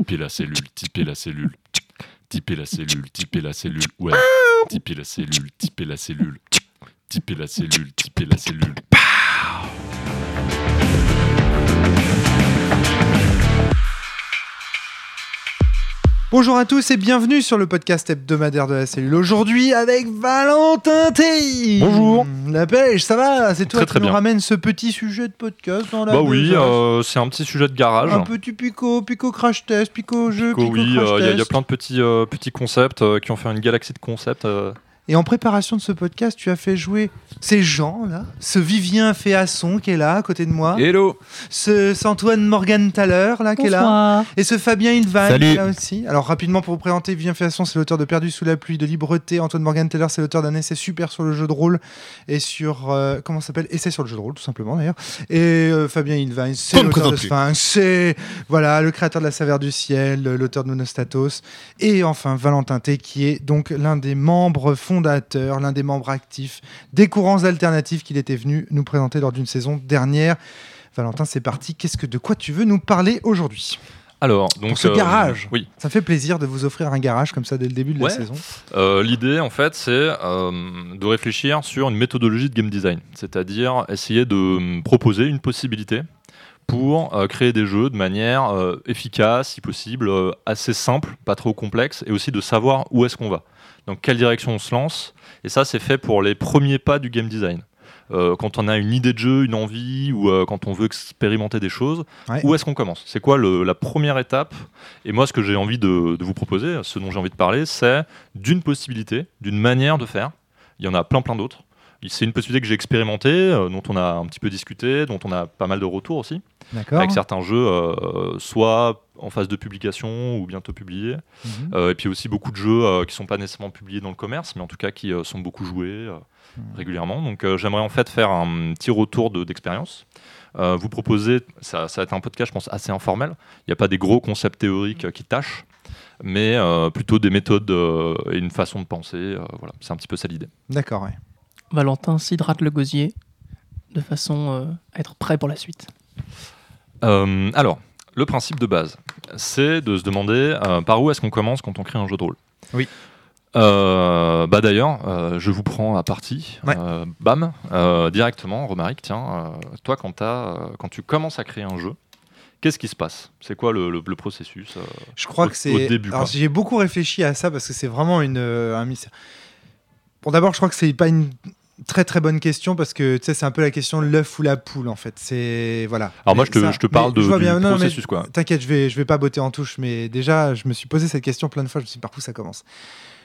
Typer la cellule, typer la cellule. Typer la cellule, typer la cellule. Ouais. Typer la cellule, typer la cellule. Typer la cellule, typer la cellule. Bonjour à tous et bienvenue sur le podcast hebdomadaire de la cellule. Aujourd'hui avec Valentin Tey. Bonjour. La pêche, ça va? C'est toi Très, qui très nous bien. ramène ce petit sujet de podcast dans la Bah oui, besace. euh, c'est un petit sujet de garage. Un petit pico, pico crash test, pico jeu, Pico, pico, oui, crash euh, il y, a- il y a test. plein de petits, euh, petits concepts euh, qui ont fait une galaxie de concepts. euh. Et en préparation de ce podcast, tu as fait jouer ces gens là, ce Vivien Féasson qui est là à côté de moi, Hello ce, Antoine Morgenthaler là qui est là, et ce Fabien Ilvan qui est là aussi. Alors rapidement pour vous présenter, Vivien Féasson c'est l'auteur de Perdu sous la pluie, de Libreté. Antoine Morgenthaler c'est l'auteur d'un essai super sur le jeu de rôle et sur euh, comment ça s'appelle? Essai sur le jeu de rôle tout simplement d'ailleurs. Et euh, Fabien Ilvan c'est l'auteur de. Sphinx, c'est voilà le créateur de la Saveur du ciel, l'auteur de Monostatos et enfin Valentin T qui est donc l'un des membres l'un des membres actifs des courants alternatifs qu'il était venu nous présenter lors d'une saison dernière. Valentin, c'est parti. Qu'est-ce que de quoi tu veux nous parler aujourd'hui? Alors, donc. ce euh, garage. Oui. Ça fait plaisir de vous offrir un garage comme ça dès le début de Ouais. la saison. Euh, L'idée, en fait, c'est euh, de réfléchir sur une méthodologie de game design, c'est-à-dire essayer de proposer une possibilité pour créer des jeux de manière efficace, si possible, assez simple, pas trop complexe, et aussi de savoir où est-ce qu'on va. Dans quelle direction on se lance? Et ça, c'est fait pour les premiers pas du game design. Euh, quand on a une idée de jeu, une envie, ou euh, quand on veut expérimenter des choses, Ouais. où est-ce qu'on commence? C'est quoi le- la première étape? Et moi, ce que j'ai envie de, de vous proposer, ce dont j'ai envie de parler, c'est d'une possibilité, d'une manière de faire. Il y en a plein, plein d'autres. C'est une possibilité que j'ai expérimentée, euh, dont on a un petit peu discuté, dont on a pas mal de retours aussi, avec certains jeux, euh, soit en phase de publication ou bientôt publiés, Mhm. euh, et puis aussi beaucoup de jeux qui sont pas nécessairement publiés dans le commerce, mais en tout cas qui sont beaucoup joués Mhm. régulièrement. Donc j'aimerais en fait faire un petit retour de- d'expérience. Vous proposer, ça, ça va être un podcast, je pense, assez informel. Il n'y a pas des gros concepts théoriques qui tâchent, mais euh, plutôt des méthodes euh, et une façon de penser. euh, voilà, c'est un petit peu ça l'idée. D'accord, ouais. Valentin s'hydrate le gosier de façon euh, à être prêt pour la suite. Euh, alors, le principe de base, c'est de se demander euh, par où est-ce qu'on commence quand on crée un jeu de rôle? Oui. Euh, bah d'ailleurs, euh, je vous prends à partie. Ouais. Euh, bam, euh, directement, Romaric, tiens, euh, toi quand, t'as, euh, quand tu commences à créer un jeu, qu'est-ce qui se passe? C'est quoi le, le- le processus euh Je crois Au- que c'est. au début, Alors quoi. j'ai beaucoup réfléchi à ça parce que c'est vraiment une euh, un mystère. Bon, d'abord, je crois que c'est pas une très très bonne question parce que tu sais, c'est un peu la question de l'œuf ou la poule en fait. C'est voilà. Alors moi, je te, ça- je te parle de, je vois du bien, non, processus, quoi. T'inquiète, je vais, je vais pas botter en touche, mais déjà, je me suis posé cette question plein de fois. Je me suis dit, par où ça commence?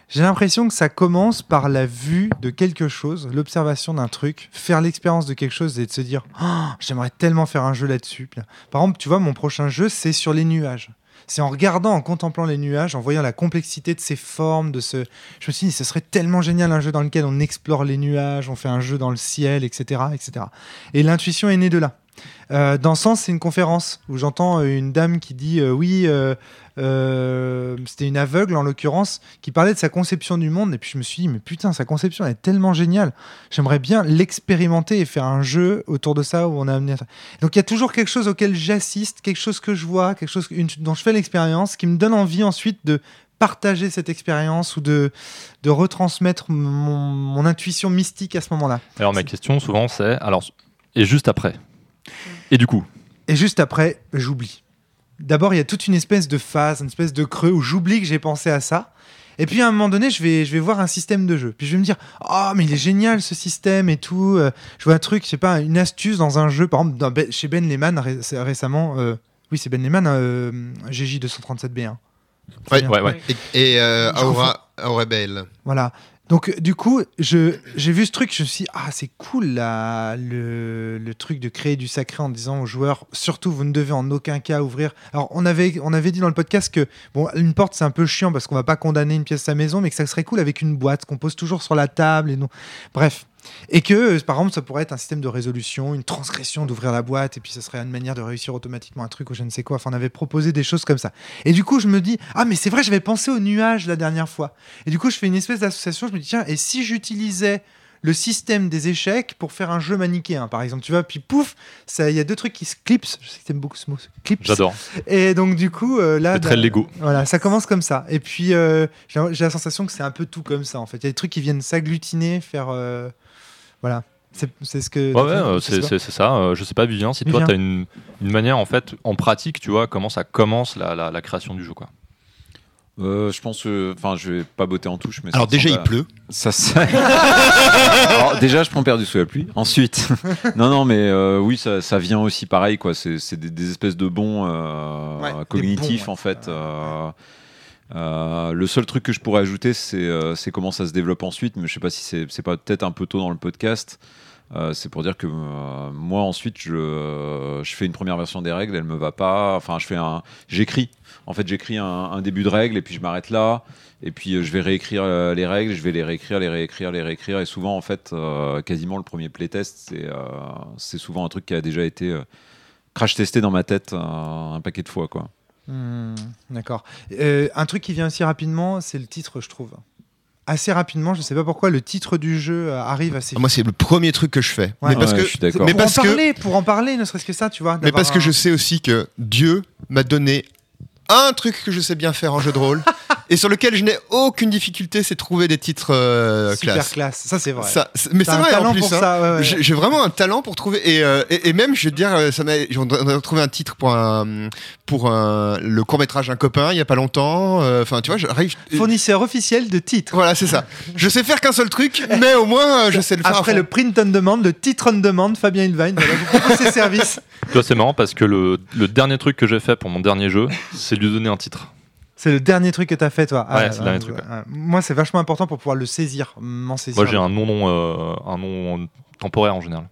J'ai l'impression que ça commence par la vue de quelque chose, l'observation d'un truc, faire l'expérience de quelque chose et de se dire, Oh, j'aimerais tellement faire un jeu là-dessus. Par exemple, tu vois, mon prochain jeu, c'est sur les nuages. C'est en regardant, en contemplant les nuages, en voyant la complexité de ces formes, de ce. Je me suis dit, ce serait tellement génial un jeu dans lequel on explore les nuages, on fait un jeu dans le ciel, etc., etc. Et l'intuition est née de là. Euh, dans Sens, c'est une conférence où j'entends euh, une dame qui dit euh, oui, euh, c'était une aveugle en l'occurrence, qui parlait de sa conception du monde. Et puis je me suis dit, mais putain, sa conception elle est tellement géniale. J'aimerais bien l'expérimenter et faire un jeu autour de ça où on a amené. Donc il y a toujours quelque chose auquel j'assiste, quelque chose que je vois, quelque chose dont je fais l'expérience, qui me donne envie ensuite de partager cette expérience ou de, de retransmettre mon, mon intuition mystique à ce moment-là. Alors ma question souvent c'est, alors, et juste après Et du coup Et juste après, j'oublie. D'abord, il y a toute une espèce de phase, une espèce de creux où j'oublie que j'ai pensé à ça. Et puis à un moment donné, je vais, je vais voir un système de jeu. Puis je vais me dire, oh, mais il est génial ce système et tout. Euh, Je vois un truc, je sais pas, une astuce dans un jeu. Par exemple, dans Ben- chez Ben Lehman ré- récemment, euh, oui, c'est Ben Lehman, euh, GJ237B1. Ouais, ouais, ouais. Et, et euh, Aura, Aura Bell. Voilà. Donc, du coup, j'ai vu ce truc, je me suis dit, ah, c'est cool, là, le, truc de créer du sacré en disant aux joueurs, surtout, vous ne devez en aucun cas ouvrir. Alors, on avait, on avait dit dans le podcast que, bon, une porte, c'est un peu chiant parce qu'on va pas condamner une pièce à sa maison, mais que ça serait cool avec une boîte qu'on pose toujours sur la table et non. Bref. Et que, euh, par exemple, ça pourrait être un système de résolution, une transgression d'ouvrir la boîte, et puis ça serait une manière de réussir automatiquement un truc ou je ne sais quoi. Enfin, on avait proposé des choses comme ça. Et du coup, je me dis, ah, mais c'est vrai, j'avais pensé aux nuages la dernière fois. Et du coup, je fais une espèce d'association. Je me dis, tiens, et si j'utilisais le système des échecs pour faire un jeu manichéen, par exemple. Tu vois, puis pouf, il y a deux trucs qui se clipsent. Je sais que t'aimes beaucoup ce mot, ce clips. J'adore. Et donc, du coup, euh, là. C'est très bah, Lego. Voilà, ça commence comme ça. Et puis, euh, j'ai j'ai la sensation que c'est un peu tout comme ça, en fait. Il y a des trucs qui viennent s'agglutiner, faire. euh, Voilà. C'est c'est ce que. Ouais, euh, sais c'est ça. Euh, je sais pas, Vivien, si toi, tu as une, une manière, en fait, en pratique, tu vois, comment ça commence la, la, la création du jeu, quoi. Euh, je pense que, enfin, je vais pas botter en touche, mais ça Alors déjà, il à- pleut. Ça, ça- Alors, déjà, je prends perdu sous la pluie. Ensuite, non, non, mais euh, oui, ça, ça vient aussi pareil, quoi. C'est c'est des, des espèces de bons euh, Ouais, cognitifs, bons, ouais. en fait. Euh, euh, le seul truc que je pourrais ajouter, c'est euh, c'est comment ça se développe ensuite, mais je sais pas si c'est pas peut-être un peu tôt dans le podcast. Euh, c'est pour dire que moi ensuite je, fais une première version des règles, elle me va pas. Enfin, je fais un, j'écris. En fait, j'écris un, un début de règle et puis je m'arrête là. Et puis je vais réécrire les règles, je vais les réécrire, les réécrire, les réécrire. Et souvent, en fait, quasiment le premier playtest, c'est souvent un truc qui a déjà été crash testé dans ma tête euh, un paquet de fois, quoi. Hmm, D'accord. Euh, un truc qui vient aussi rapidement, c'est le titre, je trouve. Assez rapidement, je sais pas pourquoi, le titre du jeu euh, arrive assez Ah, Moi, c'est le premier truc que je fais. Ouais. Mais parce Ouais, que, je suis d'accord. mais pour parce en que, parler, pour en parler, ne serait-ce que ça, tu vois. mais parce que je sais aussi que Dieu m'a donné un truc que je sais bien faire en jeu de rôle et sur lequel je n'ai aucune difficulté, c'est trouver des titres euh, super classe. classe. Ça, c'est vrai. Ça, mais c'est un vrai talent en plus. pour hein. ça. ouais, ouais. J'ai vraiment un talent pour trouver et, euh, et, et même je veux dire euh, ça m'a on a trouvé un titre pour un pour un, le court métrage d'un copain il y a pas longtemps euh, enfin tu vois j'arrive Fournisseur officiel de titres. voilà c'est ça je sais faire qu'un seul truc mais au moins je sais le faire Après le print on demand, le titre on demand, Fabien Ilvain, voilà, vous propose ses services. Tu vois, c'est marrant parce que le, le dernier truc que j'ai fait pour mon dernier jeu, c'est lui donner un titre. C'est le dernier truc que t'as fait, toi. Ouais, c'est le dernier truc. Moi, c'est vachement important pour pouvoir le saisir, m'en saisir. Moi, j'ai un nom, nom, euh, un nom temporaire en général.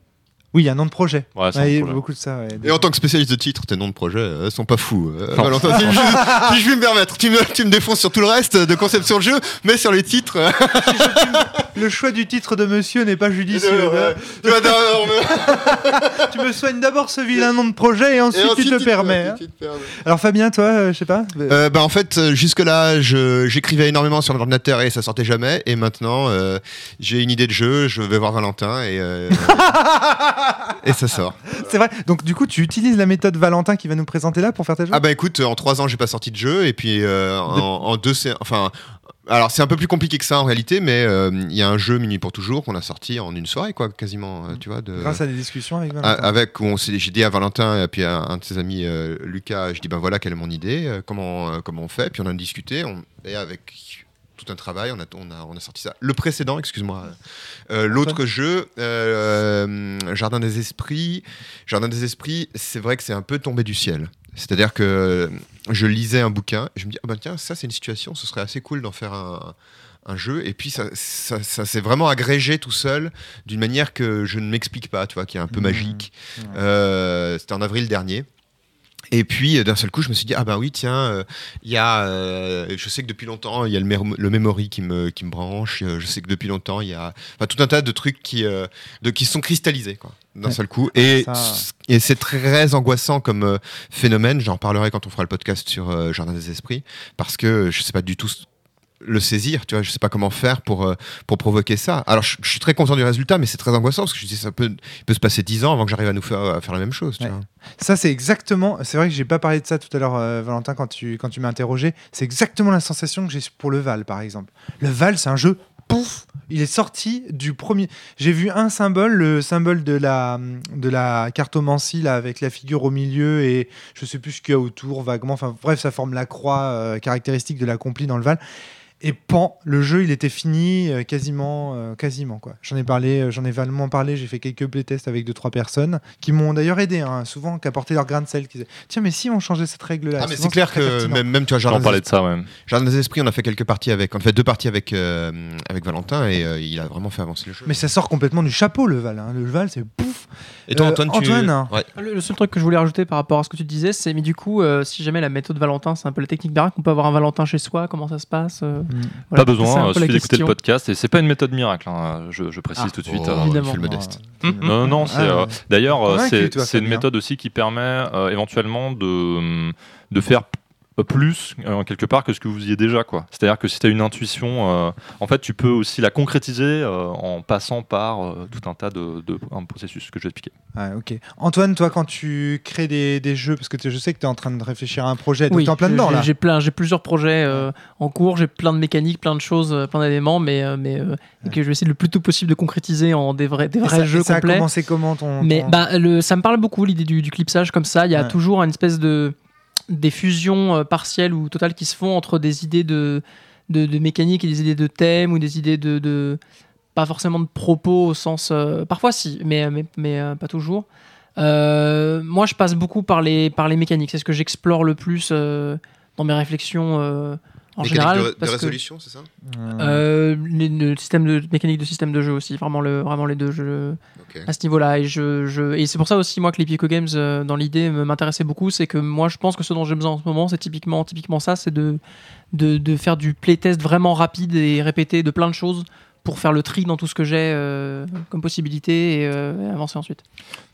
Oui, il y a un nom de projet. Ouais, c'est Ouais, un il y a projet. beaucoup de ça. ouais. et en tant que spécialiste de titres tes noms de projet euh, sont pas fous euh, Non. Valentin, si, je, si je vais me permettre tu me, tu me défonces sur tout le reste de conception de jeu mais sur les titres euh, Le choix du titre de monsieur n'est pas judicieux. ouais. tu vas dans- on me- tu me soignes d'abord ce vilain nom de projet et ensuite, et ensuite, tu te permets. hein. tu te permets. Alors, Fabien, toi, euh, je sais pas. Euh, bah en fait euh, jusque là je j'écrivais énormément sur l'ordinateur et ça sortait jamais et maintenant euh, j'ai une idée de jeu je vais voir Valentin et euh, et ça sort C'est vrai. Donc, du coup, tu utilises la méthode Valentin qui va nous présenter là pour faire tes jeux? Ah bah écoute en trois ans j'ai pas sorti de jeu et puis euh, en, en deux c'est enfin alors c'est un peu plus compliqué que ça en réalité mais euh, il y a un jeu Minuit pour toujours qu'on a sorti en une soirée quoi quasiment euh, tu vois de Grâce à des discussions avec Valentin. avec où on s'est j'ai dit à Valentin et puis à un de ses amis Lucas je dis ben voilà quelle est mon idée comment comment on fait puis on a discuté on, et avec tout un travail. On a on a on a sorti ça. Le précédent excuse-moi. Euh, l'autre jeu euh, Jardin des esprits. Jardin des esprits c'est vrai que c'est un peu tombé du ciel. C'est-à-dire que je lisais un bouquin et je me dis ah ben tiens ça c'est une situation. Ce serait assez cool d'en faire un un jeu. Et puis ça, ça, ça s'est vraiment agrégé tout seul d'une manière que je ne m'explique pas, tu vois, qui est un peu Mmh. magique. Euh, C'était en avril dernier. Et puis euh, d'un seul coup, je me suis dit ah bah oui tiens, euh, il y a, euh, je sais que depuis longtemps il y a le, memory qui me qui me branche. euh, je sais que depuis longtemps il y a, enfin tout un tas de trucs qui euh, de qui sont cristallisés quoi d'un Ouais. seul coup. Et Ça- et c'est très angoissant comme euh, phénomène. J'en parlerai quand on fera le podcast sur euh, Jardin des esprits parce que je sais pas du tout le saisir, tu vois, je sais pas comment faire pour, euh, pour provoquer ça. Alors, je, je suis très content du résultat, mais c'est très angoissant parce que je dis, ça peut, il peut se passer 10 ans avant que j'arrive à nous faire, à faire la même chose, tu Ouais. vois. Ça, c'est exactement. C'est vrai que j'ai pas parlé de ça tout à l'heure, euh, Valentin, quand tu, quand tu m'as interrogé. C'est exactement la sensation que j'ai pour le Val, par exemple. Le Val, c'est un jeu. Pouf Il est sorti du premier. J'ai vu un symbole, le symbole de la, de la cartomancie, là, avec la figure au milieu et je sais plus ce qu'il y a autour, vaguement. Enfin, bref, ça forme la croix euh, caractéristique de l'accompli dans le Val. Et pan, le jeu, il était fini euh, quasiment, euh, quasiment quoi. J'en ai parlé, euh, j'en ai valement parlé. J'ai fait quelques playtests avec deux trois personnes qui m'ont d'ailleurs aidé, hein, souvent, qui apportaient leur grain de sel. Qui disaient, Tiens, mais si on changeait cette règle-là. Ah, mais c'est clair que même, même, tu vois, J'en Jardin des, parlais de ça, ouais. Jardin des esprits, on a fait quelques parties avec, on a fait deux parties avec, euh, avec Valentin et euh, il a vraiment fait avancer le jeu. Mais ça sort complètement du chapeau, le Val. hein. Le Val, c'est pouf. et toi, euh, Antoine, tu... Antoine Ouais. Le, le seul truc que je voulais rajouter par rapport à ce que tu disais, c'est mais du coup, euh, si jamais la méthode Valentin, c'est un peu la technique baraque, on peut avoir un Valentin chez soi, comment ça se passe euh, voilà, Pas besoin, il suffit la d'écouter le podcast. Et c'est pas une méthode miracle, hein, je, je précise Ah. tout de suite. Oh, euh. Évidemment. je suis le modeste. Mmh. Non, non, c'est. Ah, euh. D'ailleurs, euh, c'est une méthode aussi qui permet euh, éventuellement de, de faire euh, plus euh, quelque part que ce que vous faisiez déjà quoi. C'est-à-dire que si tu as une intuition, euh, en fait tu peux aussi la concrétiser euh, en passant par euh, tout un tas de, de un processus que je vais expliquer. Ah, ok. Antoine, toi, quand tu crées des, des jeux, parce que tu- je sais que tu es en train de réfléchir à un projet, Oui, t'es en plein dedans là. J'ai plein, j'ai plusieurs projets euh, en cours, j'ai plein de mécaniques, plein de choses, euh, plein d'éléments, mais, euh, mais euh, et que je vais essayer le plus tôt possible de concrétiser en des vrais, des Et vrais ça, jeux et ça a complets. commencé comment ton. Mais bah, le, ça me parle beaucoup l'idée du, du clipsage comme ça. Il y a Ouais. toujours une espèce de des fusions euh, partielles ou totales qui se font entre des idées de, de, mécanique et des idées de thème ou des idées de, pas forcément de propos au sens euh, parfois si mais mais, mais euh, pas toujours. Euh, moi je passe beaucoup par les par les mécaniques. C'est ce que j'explore le plus euh, dans mes réflexions euh, en général. de, de résolution, c'est ça euh, les, le système de mécanique de système de jeu aussi, vraiment le vraiment les deux jeux à ce niveau-là. Et, je, je- et c'est pour ça aussi, moi, que les Pico Games, euh, dans l'idée, m'intéressait beaucoup. C'est que moi, je pense que ce dont j'ai besoin en ce moment, c'est typiquement, typiquement ça c'est de, de, de faire du playtest vraiment rapide et répété de plein de choses pour faire le tri dans tout ce que j'ai euh, comme possibilité et, euh, et avancer ensuite.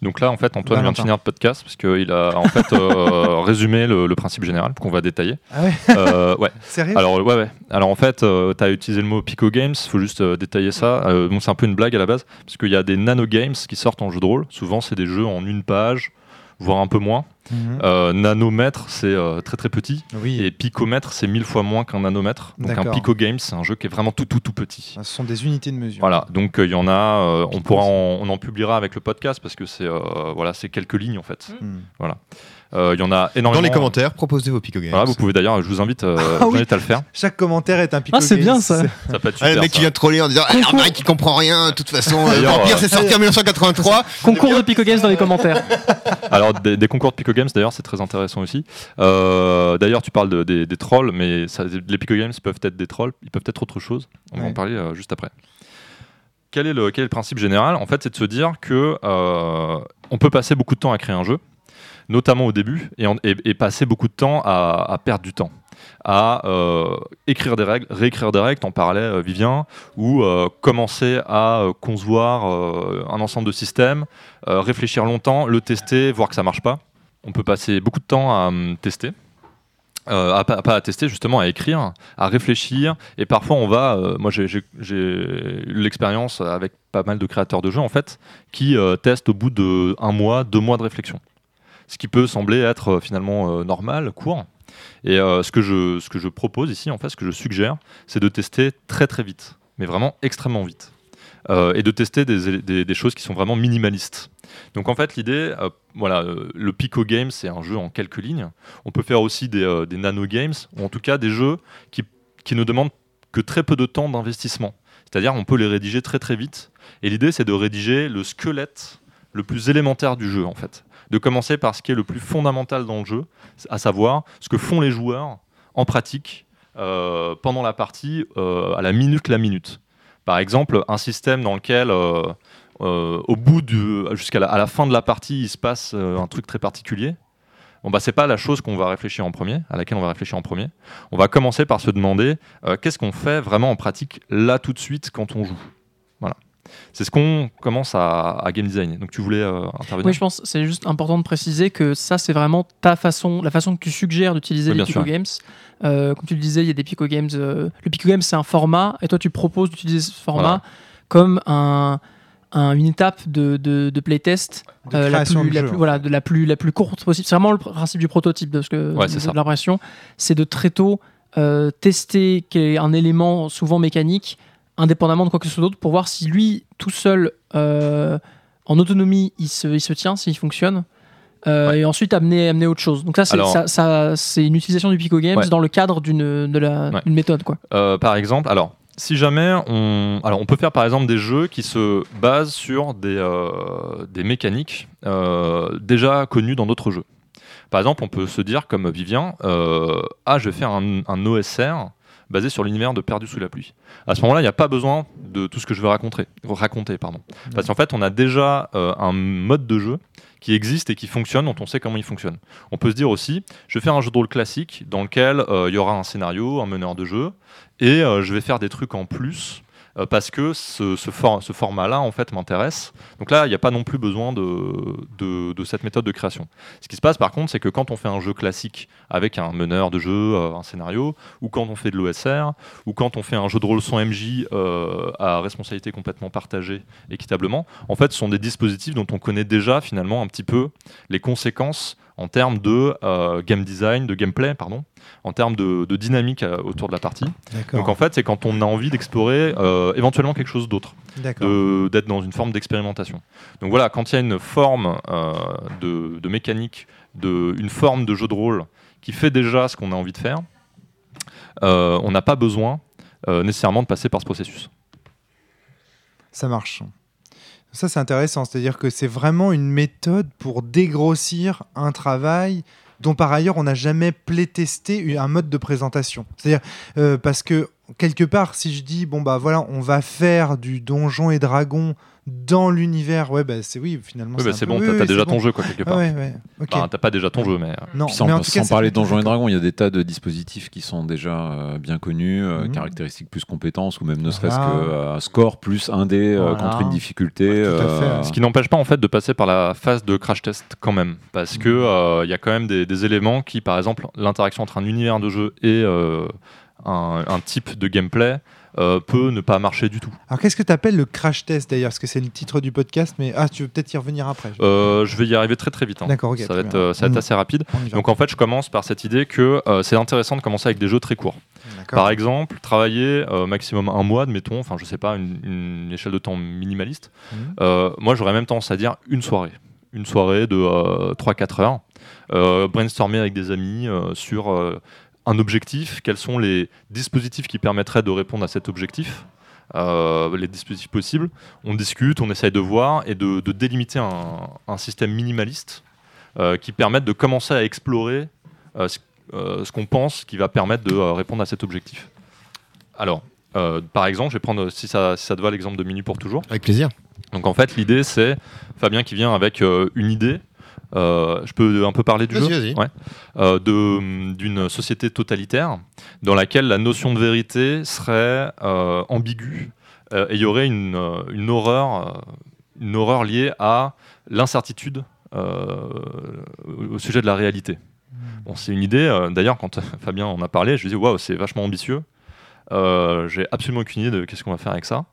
Donc là en fait Antoine vient de finir le podcast parce qu'il a en fait euh, résumé le, le principe général qu'on va détailler. Ah ouais Euh, ouais. Sérieux Alors ouais ouais. Alors en fait, tu as utilisé le mot Pico Games, faut juste euh, détailler ça. Euh, bon, c'est un peu une blague à la base parce qu'il y a des nano games qui sortent en jeu de rôle. Souvent c'est des jeux en une page, voire un peu moins. Mhm. Euh, nanomètre c'est euh, très très petit Oui. et picomètre c'est mille fois moins qu'un nanomètre. Donc un D'accord. Pico Games c'est un jeu qui est vraiment tout tout tout petit. Ce sont des unités de mesure. Voilà, donc euh, il y en a, on pourra, en, on en publiera avec le podcast parce que c'est voilà, c'est quelques lignes en fait. Hmm. Euh, Il y en a énormément. Dans les commentaires, proposez vos Pico Games. Voilà, vous pouvez d'ailleurs, je vous invite, euh, Ah oui. à le faire. Chaque commentaire est un Pico Ah, c'est bien, ça. Ça peut être Ah, super. le mec qui vient de troller en disant Ah, mec qui comprend rien, de toute façon, euh, D'ailleurs, Vampire euh, c'est sorti en 1983. Concours de Pico Games dans les commentaires. Alors des, des concours de Pico Games d'ailleurs, c'est très intéressant aussi. Euh, d'ailleurs, tu parles de- des, des trolls, mais ça, les Pico Games peuvent être des trolls, ils peuvent être autre chose. On va en parler euh, juste après. Quel est, le, quel est le principe général? En fait, c'est de se dire que euh, on peut passer beaucoup de temps à créer un jeu, notamment au début, et, passer beaucoup de temps à, perdre du temps, à euh, écrire des règles, réécrire des règles, t'en parlais euh, Vivien, ou euh, commencer à euh, concevoir un ensemble de systèmes, réfléchir longtemps, le tester, voir que ça marche pas. On peut passer beaucoup de temps à hum, tester. Pas à tester justement à écrire à réfléchir et parfois on va moi j'ai eu l'expérience avec pas mal de créateurs de jeux en fait qui testent au bout de un mois deux mois de réflexion ce qui peut sembler être euh, finalement euh, normal court et euh, ce que je propose ici en fait ce que je suggère c'est de tester très très vite mais vraiment extrêmement vite et de tester des, choses qui sont vraiment minimalistes donc en fait l'idée voilà le Pico Game c'est un jeu en quelques lignes on peut faire aussi des, des nano games, ou en tout cas des jeux qui, qui ne demandent que très peu de temps d'investissement. C'est-à-dire on peut les rédiger très très vite. Et l'idée c'est de rédiger le squelette le plus élémentaire du jeu en fait. De commencer par ce qui est le plus fondamental dans le jeu, à savoir ce que font les joueurs en pratique euh, pendant la partie euh, à la minute la minute. Par exemple, un système dans lequel euh, au bout jusqu'à la, fin de la partie il se passe un truc très particulier. Bon bah c'est pas la chose qu'on va réfléchir en premier, à laquelle on va réfléchir en premier. On va commencer par se demander qu'est-ce qu'on fait vraiment en pratique là tout de suite quand on joue? C'est ce qu'on commence à, à game design. Donc tu voulais euh, intervenir Oui, je pense que c'est juste important de préciser que ça, c'est vraiment ta façon, la façon que tu suggères d'utiliser Oui, les Pico sûr. Games. Euh, comme tu le disais, il y a des Pico Games. euh, le Pico Games, c'est un format, et toi, tu proposes d'utiliser ce format Voilà. comme un, un- une étape de, de, de playtest De euh, la, création plus, la voilà, de la plus, la plus courte possible. C'est vraiment le principe du prototype de, ce que, Ouais, de- c'est de ça. l'impression. C'est de très tôt euh, tester un élément souvent mécanique, indépendamment de quoi que ce soit d'autre, pour voir si lui, tout seul, euh, en autonomie, il se, il se tient, s'il fonctionne. Euh, Ouais. Et ensuite amener, amener autre chose. Donc ça, c'est Alors- ça, ça- c'est une utilisation du Pico Games Ouais. dans le cadre d'une de la, Ouais. d'une méthode. Quoi. Euh, par exemple, alors, si jamais on, alors on peut faire par exemple des jeux qui se basent sur des, des mécaniques déjà connues dans d'autres jeux. Par exemple, on peut se dire comme Vivien, ah, je vais faire un, un OSR basé sur l'univers de Perdu sous la pluie. À ce moment-là, il n'y a pas besoin de tout ce que je veux raconter, raconter pardon. Parce qu'en fait, on a déjà euh, un mode de jeu qui existe et qui fonctionne, dont on sait comment il fonctionne. On peut se dire aussi, je vais faire un jeu de rôle classique dans lequel euh, il y aura un scénario, un meneur de jeu, et euh, je vais faire des trucs en plus parce que ce, ce, for- ce format-là en fait m'intéresse. Donc là, il n'y a pas non plus besoin de cette méthode de création. Ce qui se passe par contre, c'est que quand on fait un jeu classique avec un meneur de jeu, euh, un scénario, ou quand on fait de l'OSR, ou quand on fait un jeu de rôle sans MJ euh, à responsabilité complètement partagée équitablement, en fait, ce sont des dispositifs dont on connaît déjà finalement un petit peu les conséquences en termes de euh, game design, de gameplay, pardon, en termes de, de dynamique euh, autour de la partie. Donc en fait, c'est quand on a envie d'explorer euh, éventuellement quelque chose d'autre, d'être dans une forme d'expérimentation. Donc voilà, quand il y a une forme de, de mécanique, de, une forme de jeu de rôle qui fait déjà ce qu'on a envie de faire, on n'a pas besoin nécessairement de passer par ce processus. Ça marche. Ça, c'est intéressant. C'est-à-dire que c'est vraiment une méthode pour dégrossir un travail dont par ailleurs on n'a jamais playtesté un mode de présentation. C'est-à-dire euh, parce que quelque part, si je dis bon bah voilà, on va faire du donjon et dragon dans l'univers, ouais bah c'est oui finalement. Oui, bah, c'est bon, t'as oui, déjà bon. ton jeu quoi quelque Ah part. ouais, ouais. Enfin, t'as pas déjà ton jeu, mais euh, non, Puis sans, mais en tout cas, sans c'est- parler de Donjons et Dragons, il y a des tas de dispositifs qui sont déjà euh, bien connus, euh, Mhm. caractéristiques plus compétences, ou même ne serait-ce Voilà. que euh, score plus un dé euh, Voilà. contre une difficulté. tout à fait. Ce qui n'empêche pas en fait de passer par la phase de crash test quand même, parce que euh, il y a quand même des, des éléments qui, par exemple, l'interaction entre un univers de jeu et euh, un, un type de gameplay euh, peut ne pas marcher du tout. Alors qu'est-ce que tu appelles le crash test d'ailleurs? Parce que c'est le titre du podcast, mais ah tu veux peut-être y revenir après. Euh, je vais y arriver très très vite. hein. D'accord, ça va être, euh, ça va être On- assez rapide. Donc en fait, je commence par cette idée que c'est intéressant de commencer avec des jeux très courts. Par exemple, travailler maximum un mois, admettons, enfin je sais pas, une, une échelle de temps minimaliste. Euh, moi, j'aurais même tendance à dire une soirée. Une soirée de euh, 3-4 heures. Brainstormer avec des amis sur un objectif, quels sont les dispositifs qui permettraient de répondre à cet objectif. euh, les dispositifs possibles, on discute, on essaye de voir et de, de délimiter un, un système minimaliste euh, qui permette de commencer à explorer euh, ce, ce qu'on pense qui va permettre de répondre à cet objectif. Alors, par exemple, je vais prendre, si ça, si ça te va, l'exemple de Minu pour toujours. Avec plaisir. Donc en fait, l'idée, c'est Fabien qui vient avec une idée. Euh, je peux un peu parler du jeu vas-y. Ouais. Euh, d'une société totalitaire dans laquelle la notion de vérité serait euh, ambiguë euh, et il y aurait une, euh, une horreur, une horreur liée à l'incertitude au sujet de la réalité. Bon, c'est une idée. D'ailleurs, quand Fabien en a parlé, je lui ai dit waouh, c'est vachement ambitieux. J'ai absolument aucune idée de qu'est-ce qu'on va faire avec ça.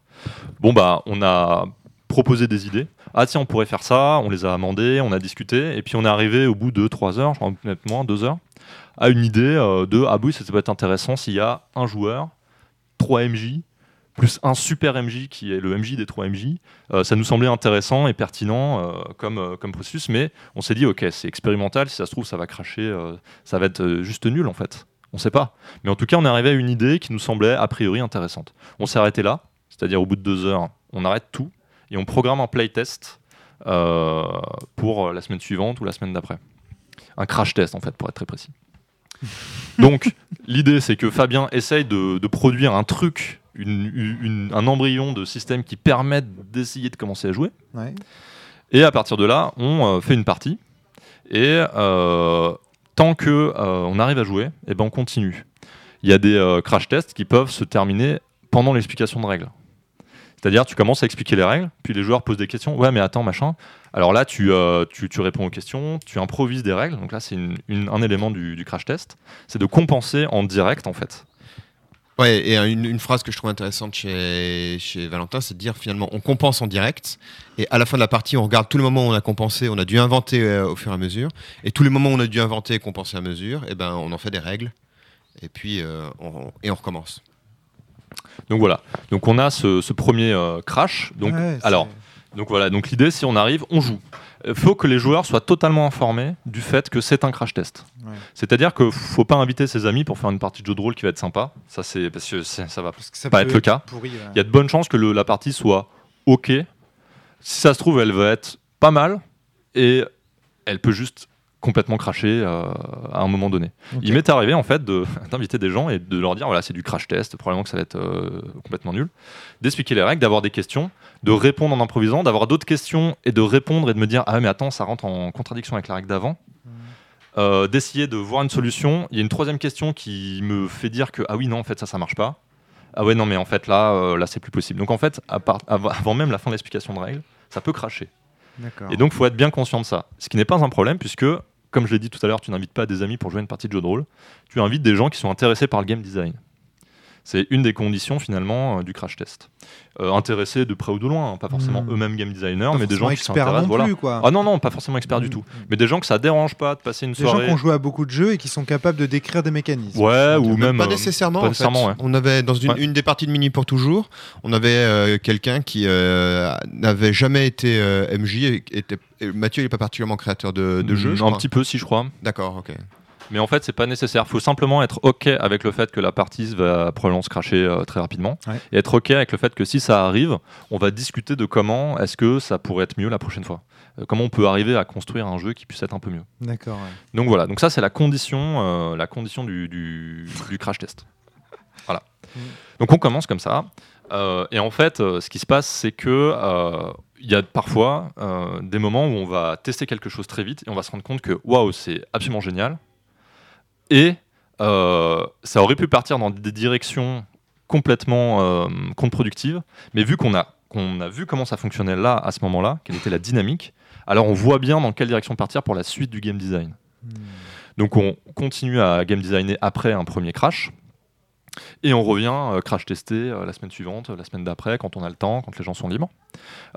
Bon bah, on a proposé des idées. Ah tiens, on pourrait faire ça. On les a amendées, on a discuté, et puis on est arrivé au bout de 3 heures, je crois peut-être moins, 2 heures, à une idée euh, de ah oui, ça peut être intéressant s'il y a un joueur, 3 MJ, plus un super MJ qui est le MJ des 3 MJ. Euh, ça nous semblait intéressant et pertinent euh, comme, comme processus, mais on s'est dit ok, c'est expérimental. Si ça se trouve, ça va cracher, ça va être juste nul en fait. On sait pas. Mais en tout cas, on est arrivé à une idée qui nous semblait a priori intéressante. On s'est arrêté là, c'est-à-dire au bout de deux heures, on arrête tout et on programme un playtest euh, pour la semaine suivante ou la semaine d'après. Un crash test en fait, pour être très précis. Donc, l'idée c'est que Fabien essaye de, de produire un truc, une- une- un embryon de système qui permette d'essayer de commencer à jouer. Ouais. Et à partir de là, on euh, fait une partie. Et euh, tant que on arrive à jouer, eh ben on continue. Il y a des crash tests qui peuvent se terminer pendant l'explication de règles. C'est-à-dire, tu commences à expliquer les règles, puis les joueurs posent des questions. Ouais, mais attends, machin. Alors là, tu, euh, tu, réponds aux questions, tu improvises des règles. Donc là, c'est un élément du, crash test. C'est de compenser en direct, en fait. Ouais, et une, une phrase que je trouve intéressante chez, chez Valentin, c'est de dire finalement on compense en direct, et à la fin de la partie, on regarde tous les moments où on a compensé, on a dû inventer euh, au fur et à mesure, et tous les moments où on a dû inventer et compenser à mesure, et ben on en fait des règles, et puis euh, et on recommence. Donc voilà. Donc on a ce, ce premier euh, crash. Donc, Ouais, alors, Donc voilà, donc l'idée, si on arrive, on joue. Il faut que les joueurs soient totalement informés du fait que c'est un crash test. Ouais. C'est-à-dire qu'il ne faut pas inviter ses amis pour faire une partie de jeu de rôle qui va être sympa. Ça, c'est parce que ça va Parce que ça pas être le cas. ouais. Il y a de bonnes chances que le- la partie soit OK. Si ça se trouve, elle va être pas mal et elle peut juste complètement cracher euh, à un moment donné. Il m'est arrivé en fait de- d'inviter des gens et de leur dire voilà c'est du crash test, probablement que ça va être euh, complètement nul, d'expliquer les règles, d'avoir des questions, de répondre en improvisant, d'avoir d'autres questions et de répondre et de me dire ah mais attends ça rentre en contradiction avec la règle d'avant. Euh, d'essayer de voir une solution. Il y a une troisième question qui me fait dire que ah oui non en fait ça ça marche pas. Ah ouais, non, mais en fait, là, euh, là c'est plus possible. Donc en fait, à part- av- avant même la fin de l'explication de règles, ça peut cracher. Et donc, il faut être bien conscient de ça. Ce qui n'est pas un problème, puisque, comme je l'ai dit tout à l'heure, tu n'invites pas des amis pour jouer une partie de jeu de rôle. Tu invites des gens qui sont intéressés par le game design. C'est une des conditions, finalement, euh, du crash test. Euh, intéressés de près ou de loin, hein, pas forcément Hmm. eux-mêmes game designers, Pas mais des gens forcément qui experts s'intéressent. non Voilà. plus, quoi. Ah non, non, pas forcément experts du Mm, tout. Mais des gens que ça dérange pas de passer une Des gens soirée. qui ont joué à beaucoup de jeux et qui sont capables de décrire des mécanismes. Ouais, ou même. pas euh, nécessairement. pas en nécessairement, fait. ouais. On avait dans une, Ouais. une des parties de Mini pour toujours, on avait euh, quelqu'un qui euh, n'avait jamais été euh, MJ. Et, était, et Mathieu n'est pas particulièrement créateur de, de jeux. je Un crois. petit peu, si je crois. D'accord, ok. Mais en fait, c'est pas nécessaire. Il faut simplement être OK avec le fait que la partie va probablement se cracher euh, très rapidement. Ouais. Et être OK avec le fait que si ça arrive, on va discuter de comment est-ce que ça pourrait être mieux la prochaine fois. Euh, comment on peut arriver à construire un jeu qui puisse être un peu mieux. D'accord. ouais. Donc voilà, donc ça c'est la condition, euh, la condition du, du- du crash test. Voilà. Mm. Donc on commence comme ça. Et en fait, ce qui se passe, c'est que il y a parfois des moments où on va tester quelque chose très vite et on va se rendre compte que waouh, c'est absolument génial. Et euh, ça aurait pu partir dans des directions complètement euh, contre-productives, mais vu qu'on a, qu'on a vu comment ça fonctionnait là, à ce moment-là, quelle était la dynamique, alors on voit bien dans quelle direction partir pour la suite du game design. Hmm. Donc on continue à game designer après un premier crash. Et on revient euh, crash tester euh, la semaine suivante, la semaine d'après, quand on a le temps, quand les gens sont libres,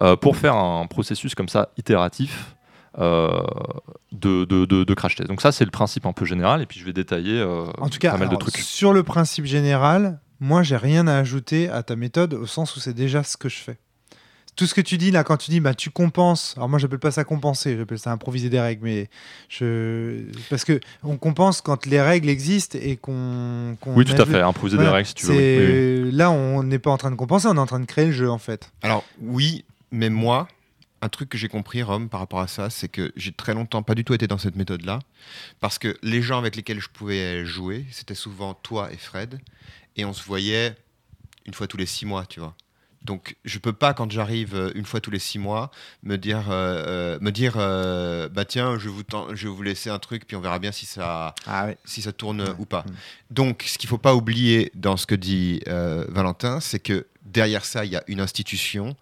euh, pour faire un processus comme ça itératif euh, de, de- de- de crash test. Donc ça c'est le principe un peu général, et puis je vais détailler euh, En tout cas, pas mal de trucs. sur le principe général, moi, j'ai rien à ajouter à ta méthode au sens où c'est déjà ce que je fais. Tout ce que tu dis là, quand tu dis bah tu compenses, alors moi j'appelle pas ça compenser, j'appelle ça improviser des règles, mais je parce que on compense quand les règles existent et qu'on. qu'on Oui, tout à fait, Voilà, des règles si tu veux. oui. Oui, oui. Là, on n'est pas en train de compenser, on est en train de créer le jeu en fait. Alors oui, mais moi, un truc que j'ai compris, Rome, par rapport à ça, c'est que j'ai très longtemps pas du tout été dans cette méthode-là, parce que les gens avec lesquels je pouvais jouer, c'était souvent toi et Fred, et on se voyait une fois tous les six mois, tu vois. Donc je peux pas quand j'arrive euh, une fois tous les six mois me dire euh, euh, me dire euh, bah tiens je vais vous je vais vous laisser un truc puis on verra bien si ça Ah si ça tourne Ouais. ou pas. Mm. Donc, ce qu'il faut pas oublier dans ce que dit euh, Valentin, c'est que derrière ça, il y a une institution,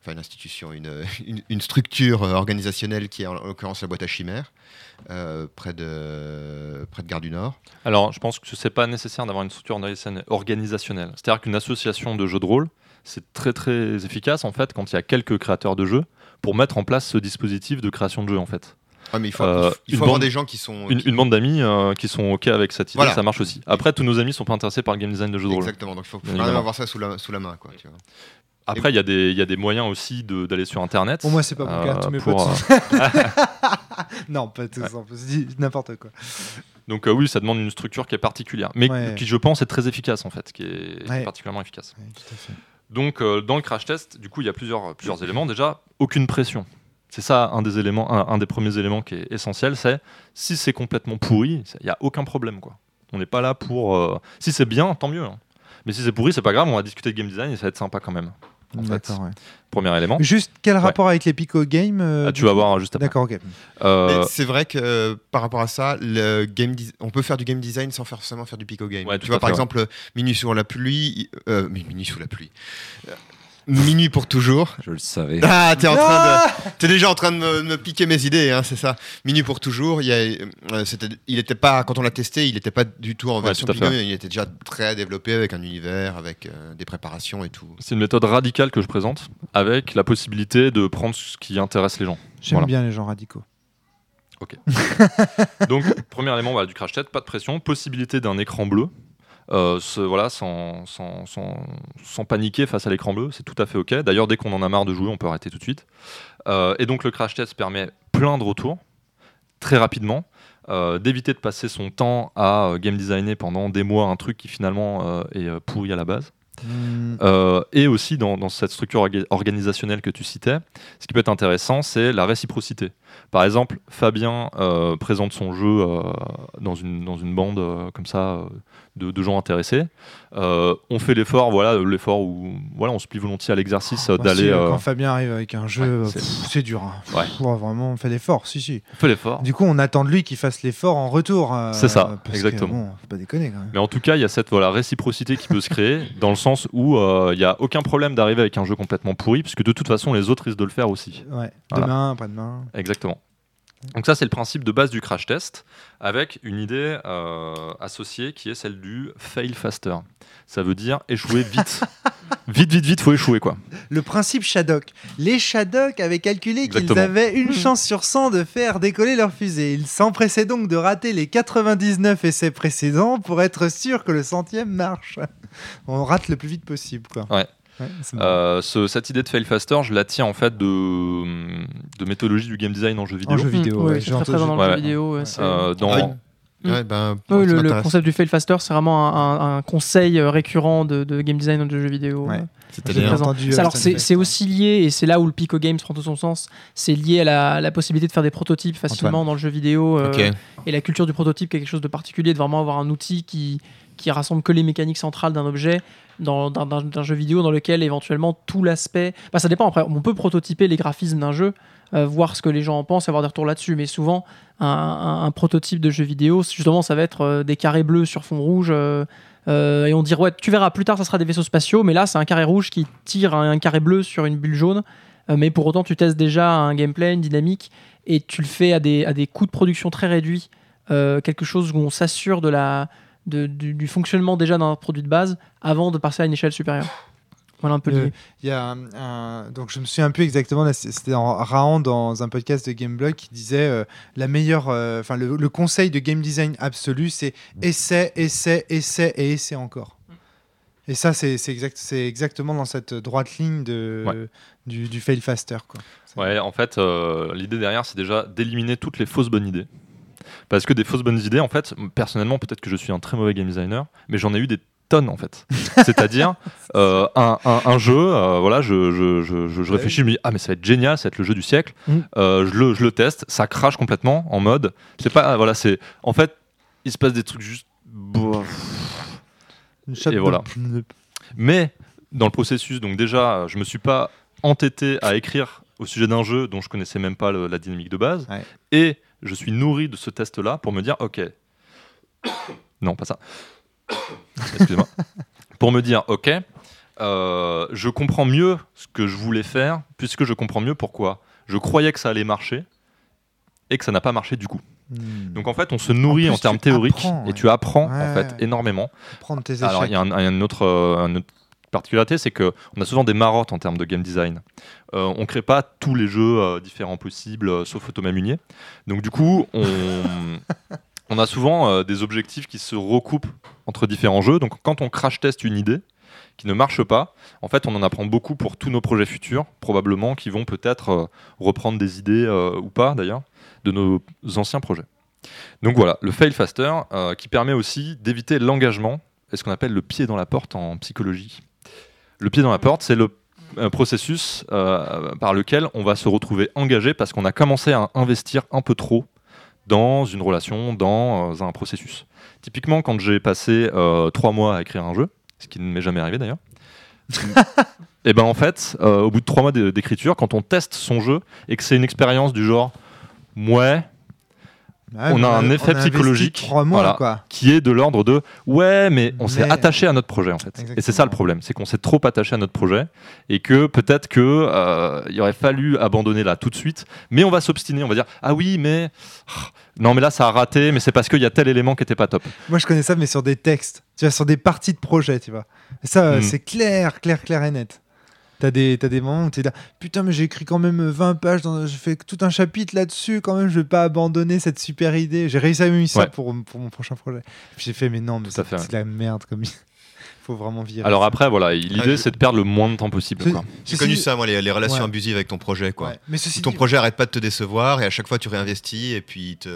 enfin une institution, une, une, une structure euh, organisationnelle qui est en, en l'occurrence la boîte à chimères, euh, près, de, près de Gare du Nord. Alors, je pense que c'est pas nécessaire d'avoir une structure organisationnelle-. C'est-à-dire qu'une association de jeux de rôle, c'est très très efficace en fait quand il y a quelques créateurs de jeux pour mettre en place ce dispositif de création de jeux en fait. Ah, mais il faut, Euh, il faut- avoir bande- des gens qui sont. Une, qui- une bande d'amis euh, qui sont ok avec cette idée, Voilà. ça marche aussi. Après, tous nos amis sont pas intéressés par le game design de jeux de rôle. Exactement, donc il faut, faut quand même avoir ça sous la, sous la main. Quoi, tu vois. Après, il y, a des- il y a des moyens aussi d'aller sur internet. Pour moi, c'est pas mon cas. euh, Tous mes pour, potes euh, non, pas tous. on peut se dire N'importe quoi. Donc euh, oui, ça demande une structure qui est particulière, mais Ouais. qui je pense est très efficace en fait, qui est Ouais. particulièrement efficace. Ouais, tout à fait. Donc euh, dans le crash test, du coup, il y a plusieurs, plusieurs éléments. Déjà, aucune pression. C'est ça un des éléments, un, un des premiers éléments qui est essentiel, c'est si c'est complètement pourri, il n'y a aucun problème quoi. On n'est pas là pour. euh, Si c'est bien, tant mieux. hein. Mais si c'est pourri, c'est pas grave. On va discuter de game design et ça va être sympa quand même. En fait. D'accord. ouais. Premier élément. Juste quel rapport avec les Pico Games euh, Ah, tu vas voir juste après. D'accord, ok. Euh, C'est vrai que euh, par rapport à ça, le game on peut faire du game design sans forcément faire du pico game. Ouais, tu vois, par fait, ouais. exemple, Minuit sous la pluie, euh, mais Minuit sous la pluie. Minuit pour toujours. Je le savais. Ah, t'es en train Ah de, t'es déjà en train de me, me piquer mes idées, hein, c'est ça. Minuit pour toujours. Il y a, euh, c'était, il était pas quand on l'a testé, il n'était pas du tout en Ouais, version tout. Pinot, il était déjà très développé avec un univers, avec euh, des préparations et tout. c'est une méthode radicale que je présente, avec la possibilité de prendre ce qui intéresse les gens. J'aime Voilà. bien les gens radicaux. Donc, premier élément voilà, du crash test, pas de pression, possibilité d'un écran bleu. Euh, ce- voilà, sans, sans, sans, sans paniquer face à l'écran bleu, c'est tout à fait ok. D'ailleurs, dès qu'on en a marre de jouer, on peut arrêter tout de suite. Euh, et donc, le crash test permet plein de retours, très rapidement, euh, d'éviter de passer son temps à euh, game designer pendant des mois un truc qui finalement euh, est pourri à la base. Hmm, et aussi dans, dans cette structure orga- organisationnelle que tu citais, ce qui peut être intéressant, c'est la réciprocité. Par exemple, Fabien présente son jeu dans, une, dans une bande comme ça de, de gens intéressés. Euh, on fait l'effort, voilà, l'effort où voilà, on se plie volontiers à l'exercice euh, Moi, d'aller. si, euh, Quand Fabien arrive avec un jeu, ouais, c'est- dur. hein. Ouais. Pff, vraiment, on fait l'effort, si, si. on fait l'effort. Du coup, on attend de lui qu'il fasse l'effort en retour. euh, C'est ça, parce exactement. Que, bon, faut pas déconner quand même. Mais en tout cas, il y a cette voilà, réciprocité qui peut se créer, dans le sens où il n'y a aucun problème d'arriver avec un jeu complètement pourri, puisque de toute façon, les autres risquent de le faire aussi. Ouais. Voilà. Demain, après-demain. Exactement. Donc ça, c'est le principe de base du crash test, avec une idée euh, associée qui est celle du fail faster. Ça veut dire échouer vite. vite, vite, vite, faut échouer quoi. Le principe Shadok. Les Shadok avaient calculé qu'ils avaient une chance sur 100 de faire décoller leur fusée. Ils s'empressaient donc de rater les 99 essais précédents pour être sûr que le centième marche. On rate le plus vite possible, quoi. Ouais. Euh, ce- cette idée de fail faster, je la tiens en fait de, de méthodologie du game design en jeu vidéo. En jeu vidéo, Mmh, ouais, oui, très présent dans le Ouais, jeu vidéo. Euh, dans- Ouais. Mm. Ouais, ben, Oui, ça le, concept du fail faster, c'est vraiment un, un- un conseil euh, récurrent de, de game design dans le jeu vidéo. Ouais. C'est- euh, c'est aussi lié, et c'est là où le Pico Games prend tout son sens, c'est lié à la, la possibilité de faire des prototypes facilement dans le jeu vidéo. euh. Et la culture du prototype, quelque chose de particulier, de vraiment avoir un outil qui, qui rassemble que les mécaniques centrales d'un objet dans- d'un jeu vidéo dans lequel éventuellement tout l'aspect. Bah, ça dépend après, on peut prototyper les graphismes d'un jeu, euh, voir ce que les gens en pensent, avoir des retours là-dessus, mais souvent un, prototype de jeu vidéo, justement, ça va être euh, des carrés bleus sur fond rouge. euh, et on dit ouais tu verras plus tard ça sera des vaisseaux spatiaux mais là c'est un carré rouge qui tire un, un carré bleu sur une bulle jaune mais pour autant tu testes déjà un gameplay une dynamique et tu le fais à des, à des coûts de production très réduits quelque chose où on s'assure de la de- du, du fonctionnement déjà d'un produit de base avant de passer à une échelle supérieure voilà un peu Le- l'idée. Il y a un, un- donc je me souviens plus exactement c'était en Raon dans un podcast de Gameblog qui disait euh, la meilleure euh, enfin le, le conseil de game design absolu c'est essai essai essai et essai encore et ça c'est c'est exact c'est exactement dans cette droite ligne de Ouais. du, du fail faster quoi Ouais, en fait, euh, l'idée derrière, c'est déjà d'éliminer toutes les fausses bonnes idées. Parce que des fausses bonnes idées, en fait, personnellement, peut-être que je suis un très mauvais game designer, mais j'en ai eu des tonnes, en fait. C'est-à-dire, euh, un, un- un jeu, euh, voilà, je, je, je, je- je réfléchis, je me dis, ah, mais ça va être génial, ça va être le jeu du siècle. Mm. Euh, je, le, je le teste, ça crache complètement en mode. C'est pas, voilà, c'est. En fait, il se passe des trucs juste. Une Et de- voilà. Mais dans le processus, donc déjà, je me suis pas entêté à écrire au sujet d'un jeu dont je connaissais même pas le- la dynamique de base, Ouais. et je suis nourri de ce test-là pour me dire, ok, non pas ça, excusez-moi, pour me dire, ok, euh, je comprends mieux ce que je voulais faire puisque je comprends mieux pourquoi je croyais que ça allait marcher et que ça n'a pas marché du coup. Hmm. Donc en fait, on se nourrit plus, en, termes théoriques apprends, et ouais. tu apprends Ouais, en fait énormément. prendre tes échecs Alors, il y a un, un autre, euh, autre particularité, c'est qu'on a souvent des marottes en termes de game design. Euh, on ne crée pas tous les jeux euh, différents possibles, euh, sauf Thomas Munier. Donc, du coup, on, on a souvent des objectifs qui se recoupent entre différents jeux. Donc, quand on crash teste une idée qui ne marche pas, en fait, on en apprend beaucoup pour tous nos projets futurs, probablement, qui vont peut-être reprendre des idées, ou pas d'ailleurs, de nos anciens projets. Donc voilà, le fail faster qui permet aussi d'éviter l'engagement et ce qu'on appelle le pied dans la porte en psychologie. Le pied dans la porte, c'est le euh, processus euh, par lequel on va se retrouver engagé parce qu'on a commencé à investir un peu trop dans une relation, dans euh, un processus. Typiquement, quand j'ai passé euh, trois mois à écrire un jeu, ce qui ne m'est jamais arrivé d'ailleurs, et ben en fait, au bout de trois mois d'é- d'écriture, quand on teste son jeu et que c'est une expérience du genre, ouais, Ouais, on a un effet psychologique, mois voilà. quoi qui est de l'ordre de ouais mais on s'est Mais- attaché à notre projet en fait et c'est ça le problème c'est qu'on s'est trop attaché à notre projet et que peut-être que euh, il aurait fallu abandonner là tout de suite mais on va s'obstiner on va dire ah oui mais ah, non mais là ça a raté mais c'est parce qu'il y a tel élément qui était pas top Moi, je connais ça, mais sur des textes. Tu vois, sur des parties de projet, tu vois. Et ça, euh, Mm. c'est clair, clair, clair et net. T'as des, t'as des moments où t'es là, putain, mais j'ai écrit quand même 20 pages, dans... j'ai fait tout un chapitre là-dessus, quand même, je vais pas abandonner cette super idée. J'ai réussi à même ça Ouais. pour, pour mon prochain projet. Puis j'ai fait, mais non, mais c'est fait, c'est de la merde, comme il faut vraiment virer. alors après voilà l'idée Ah, je- c'est de perdre le moins de temps possible. J'ai Ceci- connu ça, moi, les, les relations Ouais. abusives avec ton projet, quoi. Ouais. Mais ceci ton dit- projet arrête pas de te décevoir et à chaque fois tu réinvestis et puis te,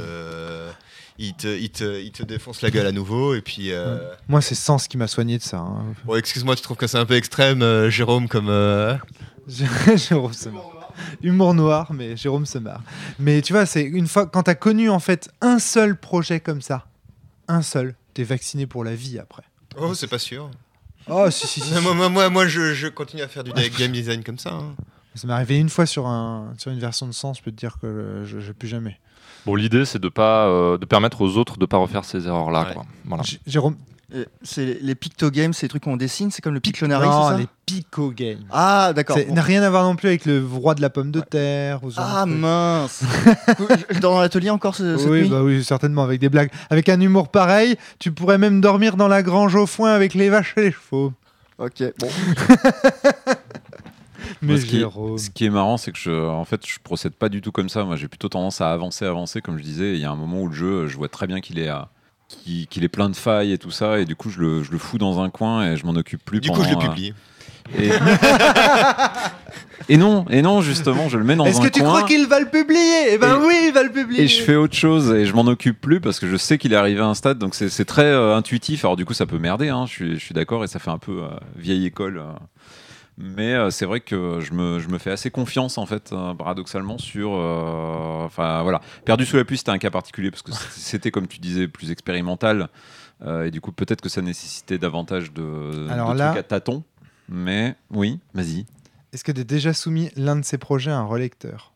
il te, il te, il te défonce la gueule à nouveau et puis. euh, Moi, c'est Sens qui m'a soigné de ça. hein. Bon, excuse-moi, tu trouves que c'est un peu extrême, euh, Jérôme, comme. euh, je- c'est bon. Humour noir, mais Jérôme se marre. Mais tu vois, c'est une fois quand t'as connu en fait un seul projet comme ça, un seul, t'es vacciné pour la vie après. Oh, c'est pas sûr. Oh si si si. moi, moi, moi, moi, je, je continue à faire du game design comme ça. hein. Ça m'est arrivé une fois sur un sur une version de sens, je peux te dire que je, je plus jamais. Bon, l'idée, c'est de pas euh, de permettre aux autres de pas refaire ces erreurs-là. Ouais. Voilà. Jérôme. Euh, C'est les- pictogames, c'est les trucs qu'on dessine, c'est comme le Pictionary, non, c'est ça les Pico Games. Ah, d'accord. Ça Bon. n'a rien à voir non plus avec le roi de la pomme de terre. Ou ce genre Ah mince Je dors dans l'atelier encore ce- cette oui, nuit bah oui, certainement, avec des blagues. Avec un humour pareil, tu pourrais même dormir dans la grange au foin avec les vaches et les chevaux. Ok, bon. Mais ce, qui, Jérôme. ce qui est marrant, c'est que je, en fait, je procède pas du tout comme ça. Moi, j'ai plutôt tendance à avancer, avancer, comme je disais. Il y a un moment où le jeu, je vois très bien qu'il est, à- qu'il est plein de failles et tout ça, et du coup, je le, je le fous dans un coin et je m'en occupe plus. Du coup, je le euh, publie. Et... et non, et non, justement, je le mets dans Est-ce un que tu coin. crois qu'il va le publier? Eh ben Et- oui, il va le publier. Et je fais autre chose et je m'en occupe plus parce que je sais qu'il est arrivé à un stade, donc c'est c'est très euh, intuitif. Alors du coup, ça peut merder, hein, je suis, je suis d'accord, et ça fait un peu euh, vieille école. euh. Mais euh, c'est vrai que je me, je me fais assez confiance en fait, euh, paradoxalement, sur. euh, Enfin voilà, perdu sous la pluie, c'était un cas particulier parce que c'était comme tu disais plus expérimental. euh, et du coup, peut-être que ça nécessitait davantage de, Alors de là- trucs à tâtons. Mais oui, vas-y. Est-ce que tu as déjà soumis l'un de ces projets à un relecteur?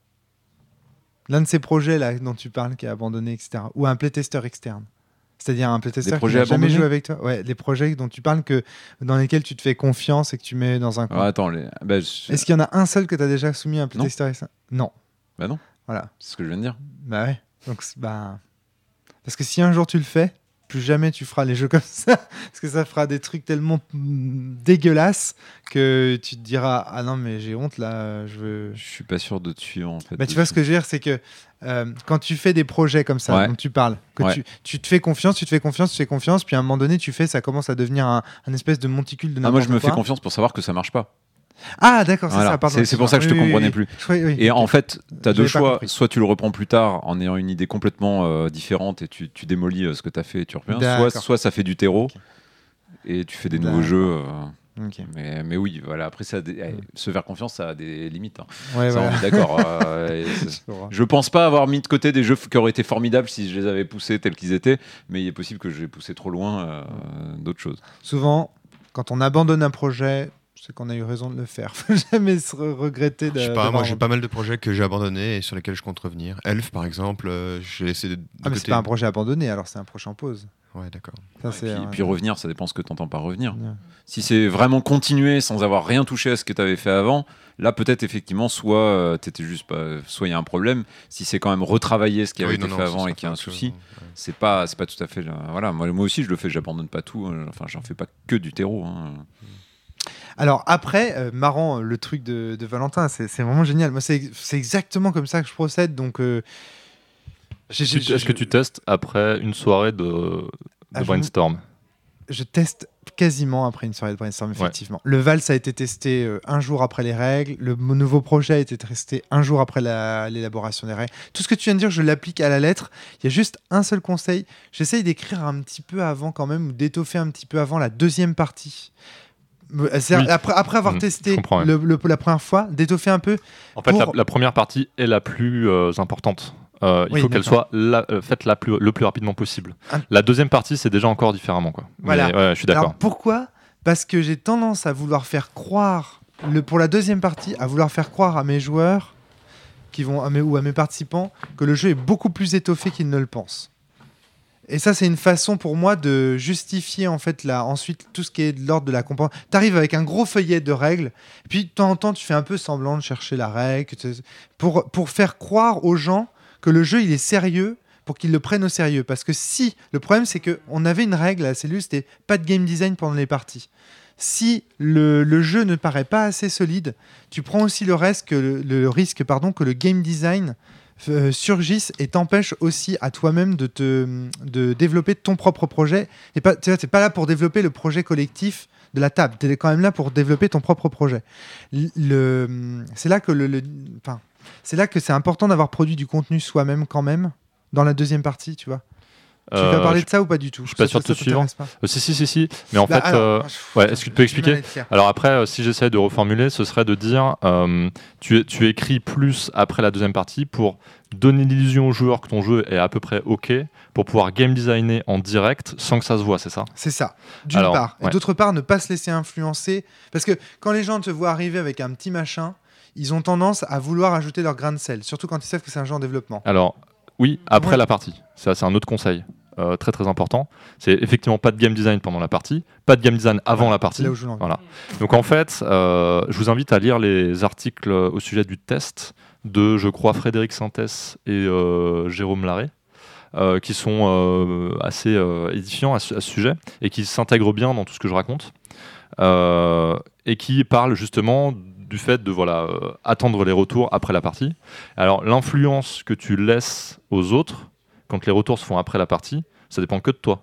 L'un de ces projets là dont tu parles qui est abandonné, etc. Ou à un playtester externe? C'est-à-dire un playtester Des qui n'a jamais joué avec toi. Ouais, les projets dont tu parles que dans lesquels tu te fais confiance et que tu mets dans un coin. Attends, les... bah, je- Est-ce qu'il y en a un seul que tu as déjà soumis à un playtester externe Non. Bah non. Voilà. c'est ce que je viens de dire. Bah ouais. Donc, bah... Parce que si un jour tu le fais, plus jamais tu feras les jeux comme ça. Parce que ça fera des trucs tellement dégueulasses que tu te diras Ah non, mais j'ai honte là, je veux. Je suis pas sûr de te suivre en fait. Bah, tu vois ce que je veux dire, c'est que euh, quand tu fais des projets comme ça, Ouais. dont tu parles, que Ouais. tu, tu te fais confiance, tu te fais confiance, tu te fais confiance, puis à un moment donné, tu fais, ça commence à devenir un, un espèce de monticule de Ah, moi, je me fais confiance pour savoir que ça marche pas. Ah, d'accord, c'est Voilà. ça, pardon. C'est- pour ça que je te Oui, comprenais oui. plus. Oui. Et en fait, tu as deux choix. Soit tu le reprends plus tard en ayant une idée complètement euh, différente et tu, tu démolis euh, ce que tu as fait et tu reprends. Soit, soit ça fait du terreau et tu fais des nouveaux jeux. euh, mais, mais oui, voilà. Après, ça des- eh, se faire confiance, ça a des limites. hein. Ouais, Ça, voilà. d'accord. je pense pas avoir mis de côté des jeux qui auraient été formidables si je les avais poussés tels qu'ils étaient, mais il est possible que je les poussé trop loin d'autres choses. Souvent, quand on abandonne un projet, c'est qu'on a eu raison de le faire. Faut jamais se re- regretter de. Je sais pas, d'avoir moi j'ai pas mal de projets que j'ai abandonnés et sur lesquels je compte revenir. Elf par exemple, euh, j'ai laissé de, de Ah, mais c'est côté. pas un projet abandonné, alors c'est un projet en pause. Ouais, d'accord. C'est, puis, puis revenir, ça dépend ce que tu entends par revenir. Ouais. Si c'est vraiment continuer sans avoir rien touché à ce que tu avais fait avant, là peut-être effectivement, soit euh, t'étais juste pas, soit il y a un problème. Si c'est quand même retravailler ce qui avait Oui, été non, fait non, avant et qu'il y a un souci, ouais. c'est pas, c'est pas tout à fait. Voilà, moi, moi aussi je le fais, j'abandonne pas tout. euh, Enfin, j'en fais pas que du terreau. hein. Alors après, euh, marrant, euh, le truc de, de Valentin, c'est vraiment génial. Moi, c'est exactement comme ça que je procède. Donc, euh, Est-ce que tu testes après une soirée de, de Ah, brainstorm? Je teste quasiment après une soirée de brainstorm, effectivement. Le Vals a été testé euh, un jour après les règles. Le nouveau projet a été testé un jour après la- l'élaboration des règles. Tout ce que tu viens de dire, je l'applique à la lettre. Il y a juste un seul conseil. J'essaye d'écrire un petit peu avant quand même, ou d'étoffer un petit peu avant la deuxième partie. Euh, Oui. Après, après avoir Mmh, testé le- le- la première fois, d'étoffer un peu. En fait, Pour- la, la première partie est la plus euh, importante. Euh, il faut qu'elle soit la- euh, faite la plus, le plus rapidement possible. Un- La deuxième partie, c'est déjà encore différemment. Quoi. Mais, Voilà. ouais, je suis d'accord. Pourquoi? Parce que j'ai tendance à vouloir faire croire, le, pour la deuxième partie, à vouloir faire croire à mes joueurs qui vont, à mes, ou à mes participants que le jeu est beaucoup plus étoffé qu'ils ne le pensent. Et ça, c'est une façon pour moi de justifier en fait là, ensuite tout ce qui est de l'ordre de la compréhension. Tu arrives avec un gros feuillet de règles, puis de temps en temps, tu fais un peu semblant de chercher la règle pour, pour faire croire aux gens que le jeu il est sérieux pour qu'ils le prennent au sérieux. Parce que si, le problème c'est que on avait une règle à la cellule, c'était pas de game design pendant les parties. Si le, le jeu ne paraît pas assez solide, tu prends aussi le, reste que le, le risque pardon, que le game design euh, surgisse et t'empêche aussi à toi-même de, te, de développer ton propre projet. Et pas, tu pas là pour développer le projet collectif de la table, tu es quand même là pour développer ton propre projet. Le- c'est là que le- enfin, c'est là que c'est important d'avoir produit du contenu soi-même quand même dans la deuxième partie, tu vois. Tu Euh, vas parler je- de ça ou pas du tout je suis pas sûr de te suivre. euh, si, si, si, si. Mais en Bah, fait, euh, ouais, est-ce que tu peux expliquer. Alors après, euh, si j'essaie de reformuler, ce serait de dire euh, tu, tu écris plus après la deuxième partie pour donner l'illusion au joueur que ton jeu est à peu près OK pour pouvoir game designer en direct sans que ça se voit, c'est ça C'est ça, d'une part. Et ouais. d'autre part, ne pas se laisser influencer. Parce que quand les gens te voient arriver avec un petit machin, ils ont tendance à vouloir ajouter leur grain de sel, surtout quand ils savent que c'est un jeu en développement. Alors, oui, après Ouais. la partie. Ça, c'est un autre conseil euh, très très important. C'est effectivement pas de game design pendant la partie, pas de game design avant la partie. Voilà. Donc en fait, euh, je vous invite à lire les articles au sujet du test de, je crois, Frédéric Sintès et euh, Jérôme Larré. euh, qui sont euh, assez euh, édifiants à ce, à ce sujet et qui s'intègrent bien dans tout ce que je raconte euh, et qui parlent justement du fait de voilà euh, attendre les retours après la partie. Alors l'influence que tu laisses aux autres quand les retours se font après la partie, ça dépend que de toi.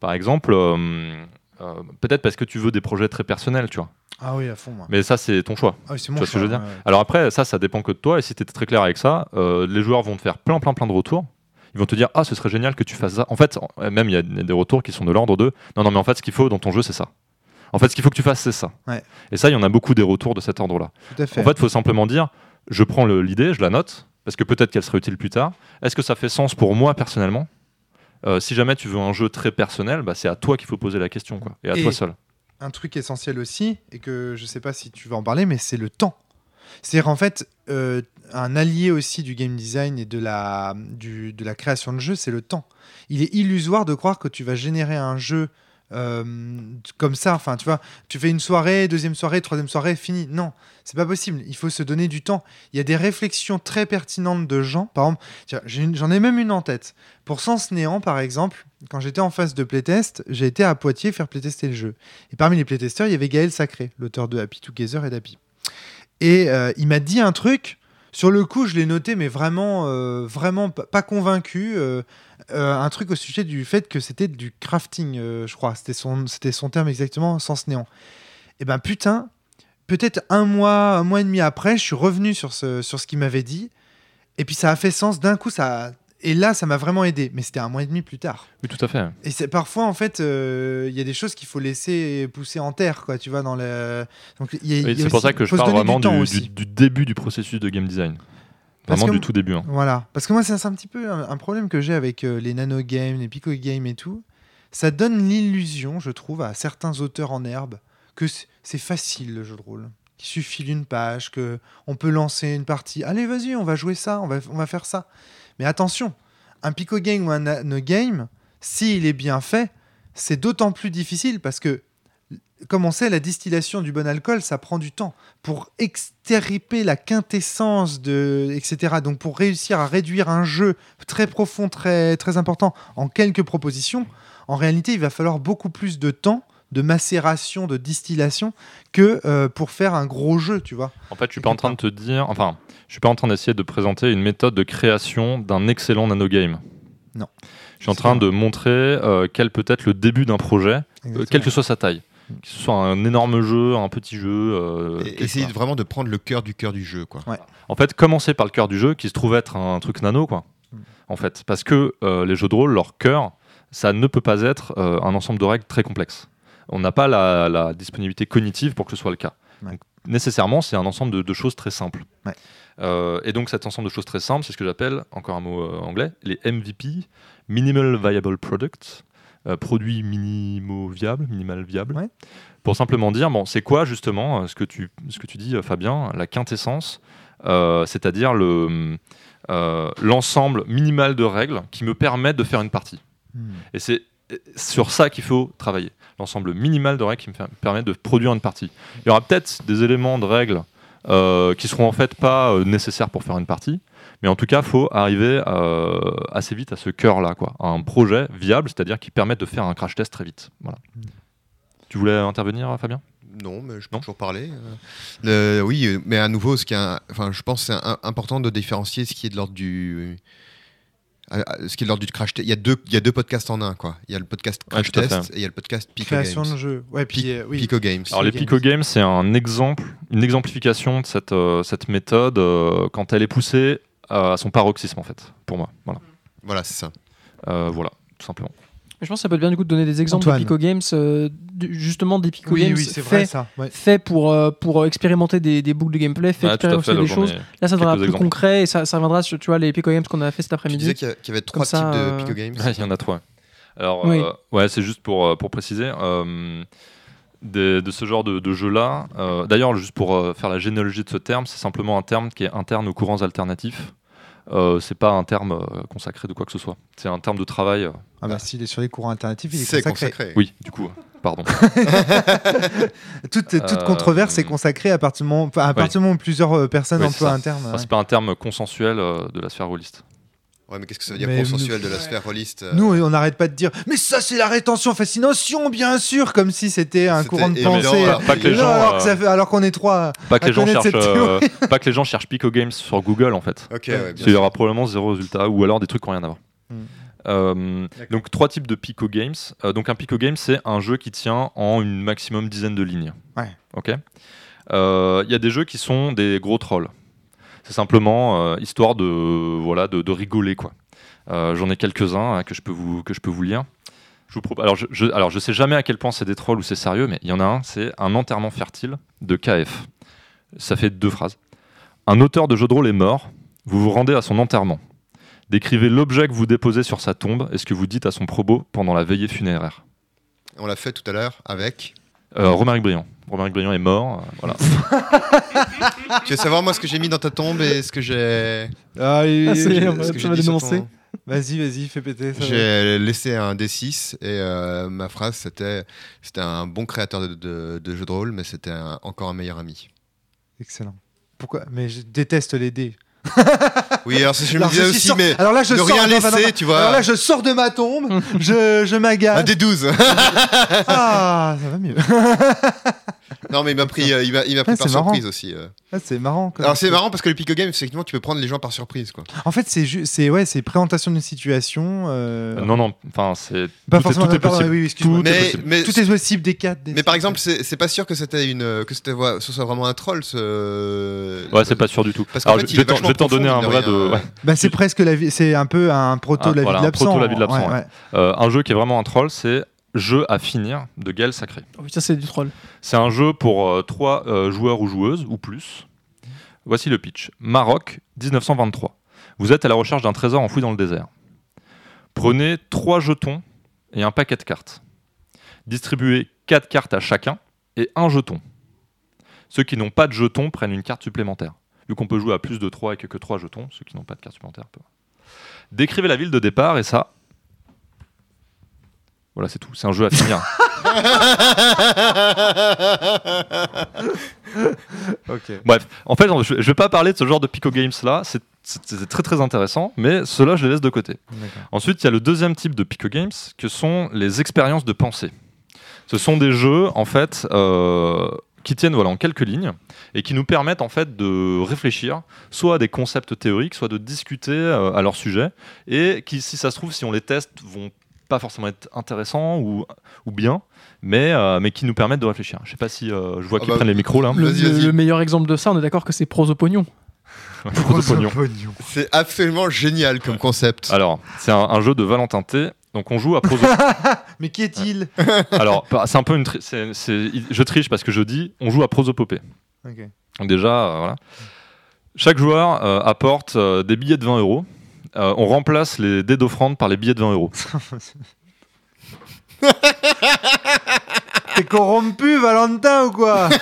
Par exemple, euh, euh, peut-être parce que tu veux des projets très personnels, tu vois. Ah oui, à fond, moi. Mais ça, c'est ton choix. Ah oui, c'est Tu mon vois ce que je veux dire ouais. Alors après, ça, ça dépend que de toi. Et si tu es très clair avec ça, euh, les joueurs vont te faire plein, plein, plein de retours. Ils vont te dire, ah, ce serait génial que tu fasses ça. En fait, même il y a des retours qui sont de l'ordre de, non, non, mais en fait, ce qu'il faut dans ton jeu, c'est ça. En fait, ce qu'il faut que tu fasses, c'est ça. Ouais. Et ça, il y en a beaucoup des retours de cet ordre-là. Tout à fait. En fait, il faut simplement dire, je prends l'idée, je la note, parce que peut-être qu'elle serait utile plus tard. Est-ce que ça fait sens pour moi personnellement? Euh, Si jamais tu veux un jeu très personnel, bah, c'est à toi qu'il faut poser la question, quoi, et à Et- toi seul. un truc essentiel aussi, et que je sais pas si tu vas en parler, mais c'est le temps. C'est-à-dire en fait, euh, un allié aussi du game design et de la, du- de la création de jeu, c'est le temps. Il est illusoire de croire que tu vas générer un jeu comme ça. Enfin, tu vois, tu fais une soirée, deuxième soirée, troisième soirée, fini. Non, c'est pas possible. Il faut se donner du temps. Il y a des réflexions très pertinentes de gens. Par exemple, j'en ai même une en tête. Pour Sens Néant, par exemple, quand j'étais en phase de playtest, j'ai été à Poitiers faire playtester le jeu. Et parmi les playtesteurs, il y avait Gaël Sacré, l'auteur de Happy Together et d'Happy. Et euh, il m'a dit un truc. Sur le coup, je l'ai noté, mais vraiment, euh, vraiment pas, convaincu. euh, euh, un truc au sujet du fait que c'était du crafting, euh, je crois. C'était son, c'était son terme exactement, sens néant. Et ben putain, peut-être un mois, un mois et demi après, je suis revenu sur ce, sur ce qu'il m'avait dit. Et puis ça a fait sens d'un coup. Ça, et là, ça m'a vraiment aidé. Mais c'était un mois et demi plus tard. Oui, tout à fait. Et c'est parfois en fait, euh, il y a des choses qu'il faut laisser pousser en terre, quoi. Tu vois dans le. C'est pour ça que je parle vraiment du début du processus de game design. Vraiment que- du tout début. hein. Voilà. Parce que moi, c'est un petit peu un, un problème que j'ai avec euh, les nano games, les pico games et tout. Ça donne l'illusion, je trouve, à certains auteurs en herbe que c'est facile le jeu de rôle. Qu'il suffit d'une page, que on peut lancer une partie. Allez, vas-y, on va jouer ça, on va, on va faire ça. Mais attention, un pico game ou un nano game, s'il est bien fait, c'est d'autant plus difficile parce que, comme on sait, la distillation du bon alcool, ça prend du temps pour extirper la quintessence de etc. Donc pour réussir à réduire un jeu très profond, très très important en quelques propositions, en réalité, il va falloir beaucoup plus de temps de macération, de distillation que euh, pour faire un gros jeu, tu vois. En fait, je suis pas en train de te dire, enfin, je suis pas en train d'essayer de présenter une méthode de création d'un excellent nanogame. Non. Je suis en train de montrer euh, quel peut être le début d'un projet, euh, quelle que soit sa taille. Que ce soit un énorme jeu, un petit jeu. euh, Et quelque essayer chose. vraiment de prendre le cœur du cœur du jeu, quoi. En fait, commencer par le cœur du jeu, qui se trouve être un truc nano, quoi. Mm. En fait, parce que euh, les jeux de rôle, leur cœur, ça ne peut pas être euh, un ensemble de règles très complexes. On n'a pas la, la disponibilité cognitive pour que ce soit le cas. Ouais. Donc, nécessairement, c'est un ensemble de, de choses très simples. Ouais. Euh, et donc, cet ensemble de choses très simples, c'est ce que j'appelle, encore un mot euh, anglais, les MVP, Minimal Viable Products, euh, produits minimaux viables, minimal viables. Ouais. Pour simplement dire, bon, c'est quoi justement euh, ce que tu, ce que tu dis, euh, Fabien, la quintessence, euh, c'est-à-dire le, euh, l'ensemble minimal de règles qui me permettent de faire une partie. Hmm. Et c'est sur ça qu'il faut travailler. L'ensemble minimal de règles qui me fait- permet de produire une partie. Il y aura peut-être des éléments de règles qui seront en fait pas nécessaires pour faire une partie, mais en tout cas, il faut arriver euh, assez vite à ce cœur-là, quoi, à un projet viable, c'est-à-dire qui permette de faire un crash test très vite. Voilà. Tu voulais intervenir, Fabien? Non, mais je peux Non. toujours parler. Euh, oui, mais à nouveau, ce qui est, un- enfin, je pense que c'est important de différencier ce qui est de l'ordre du, euh, ce qui est de l'ordre du crash test. Il y a deux, il y a deux podcasts en un, quoi. Il y a le podcast crash test et il y a le podcast Pico Création Games. de jeu. Ouais, puis euh, oui. Pico Games. Alors les. Pico Games, c'est un exemple, une exemplification de cette, euh, cette méthode euh, quand elle est poussée à son paroxysme en fait, pour moi. Voilà. Voilà, c'est ça. Euh, voilà. tout simplement. Je pense que ça peut être bien du coup de donner des exemples Antoine. de Pico Games, euh, justement des Pico Oui, Games oui, faits vrai ça. ouais. faits pour, euh, pour expérimenter des, des boucles de gameplay, fait à expérimenter fait, des choses. Là, ça deviendra plus exemples. concret et ça, ça reviendra sur tu vois, les Pico Games qu'on a fait cet Tu après-midi. disais qu'il y avait trois types euh, de Pico Games. Ouais, il y en a trois. Alors, Oui. euh, ouais, c'est juste pour, euh, pour préciser. euh, des- de ce genre de, de jeu-là. euh, D'ailleurs, juste pour euh, faire la généalogie de ce terme, c'est simplement un terme qui est interne aux courants alternatifs. Euh, c'est pas un terme euh, consacré de quoi que ce soit. C'est un terme de travail. euh, Ah bah s'il est sur les courants alternatifs, il est, C'est consacré. consacré. Oui, du coup, pardon. Toute, toute Euh, controverse est consacrée à partir du moment, à partir où plusieurs personnes Oui, emploient un terme. Enfin, ouais. c'est pas un terme consensuel euh, de la sphère rôliste. Ouais, mais qu'est-ce que ça veut dire Mais consensuel nous- de la sphère rôliste euh, Nous, on n'arrête pas de dire, mais ça, c'est la rétention fascination, bien sûr, comme si c'était un courant de pensée. alors Pas que les Non, gens, alors euh, alors qu'on est trois. Pas que à les gens cherchent, cette euh, pas que les gens cherchent Pico Games sur Google en fait. Ok, ouais, bien Il y aura probablement zéro résultat ou alors des trucs qui n'ont rien à voir. Hmm. Euh, donc trois types de Pico Games. Euh, donc un Pico Game, c'est un jeu qui tient en une maximum dizaine de lignes. Ouais. Ok? Euh, Il y a des jeux qui sont des gros trolls. C'est simplement euh, histoire de voilà de, de rigoler quoi. Euh, J'en ai quelques-uns hein, que je peux vous que je peux vous lire. Je vous propose. Alors je, je- alors je sais jamais à quel point c'est des trolls ou c'est sérieux, mais il y en a un. C'est un enterrement fertile de KF. Ça fait deux phrases. Un auteur de jeu de rôle est mort. Vous vous rendez à son enterrement. Décrivez l'objet que vous déposez sur sa tombe et ce que vous dites à son probot pendant la veillée funéraire. On l'a fait tout à l'heure avec. Euh, Romaric Briand. Romaric Briand est mort. euh, voilà. tu veux savoir moi ce que j'ai mis dans ta tombe et ce que j'ai. Ah, et- Ah, c'est- et- on ce va- que tu j'ai vas dit sur dénoncer. ton- Vas-y, vas-y, fais péter. ça va. J'ai laissé un D6 et euh, ma phrase c'était c'était un bon créateur de, de- de jeux de rôle, mais c'était un- encore un meilleur ami. Excellent. Pourquoi? Mais je déteste les dés. Oui, alors que je me disais aussi, sort- mais alors là, je de sors- rien non, non, non, laisser, non. tu vois. Alors là, je sors de ma tombe, je, je Un m'agace. D12 Ah, ça va mieux. Non, mais il m'a pris, euh, il m'a, il m'a pris Ouais, par marrant. surprise aussi. euh. Ah, c'est marrant. quoi. Alors c'est marrant parce que le Pico Game, effectivement, tu peux prendre les gens par surprise. Quoi. En fait, c'est ju- c'est ouais, c'est présentation d'une situation. euh, non, non. Enfin, c'est pas tout est- forcément. tout est pardon, possible. oui. Tout est Mais, possible. mais, Tout est possible des 4 des mais par exemple, c'est, c'est pas sûr que c'était une, que c'était, ouais, ce soit vraiment un troll. Ce... Ouais, c'est pas sûr du tout. Parce qu'en fait, il est vachement vais t'en donner un vrai de ouais. Bah, c'est presque la vie, c'est un peu un proto Ah, de la voilà, vie de un l'absent. proto de la vie de l'absent, Ouais, ouais. ouais. Euh, un jeu qui est vraiment un troll, c'est Jeu à finir de Gaël Sacré. Oh, putain, c'est du troll. C'est un jeu pour euh, trois euh, joueurs ou joueuses ou plus. Voici le pitch. Maroc, 1923. Vous êtes à la recherche d'un trésor enfoui dans le désert. Prenez trois jetons et un paquet de cartes. Distribuez quatre cartes à chacun et un jeton. Ceux qui n'ont pas de jetons prennent une carte supplémentaire. Vu qu'on peut jouer à plus de 3 et que que 3 jetons, ceux qui n'ont pas de carte supplémentaire peuvent. Décrivez la ville de départ et ça. Voilà, c'est tout. C'est un jeu à finir. Bref, en fait, je, vais pas parler de ce genre de Pico Games là. C'est très très intéressant, mais cela je les laisse de côté. Ensuite, il y a le deuxième type de Pico Games, que sont les expériences de pensée. Ce sont des jeux en fait euh, qui tiennent voilà en quelques lignes et qui nous permettent en fait de réfléchir soit à des concepts théoriques, soit de discuter euh, à leur sujet et qui, si ça se trouve, si on les teste, vont pas forcément être intéressants ou, ou bien, mais, euh, mais qui nous permettent de réfléchir. Je sais pas si euh, je vois Ah qu'ils bah, prennent les micros là. Le, meilleur exemple de ça, on est d'accord que c'est Prosopognon. Gros pognon. C'est absolument génial comme concept. Alors, c'est un, un jeu de Valentin T. Donc on joue à proso. Mais qui est-il Alors, c'est un peu une. tri- je triche parce que je dis on joue à prosopopée. Ok. Donc déjà, euh, voilà. Chaque joueur euh, apporte euh, des billets de 20 euros. On remplace les dés d'offrande par les billets de 20 euros. T'es corrompu, Valentin, ou quoi?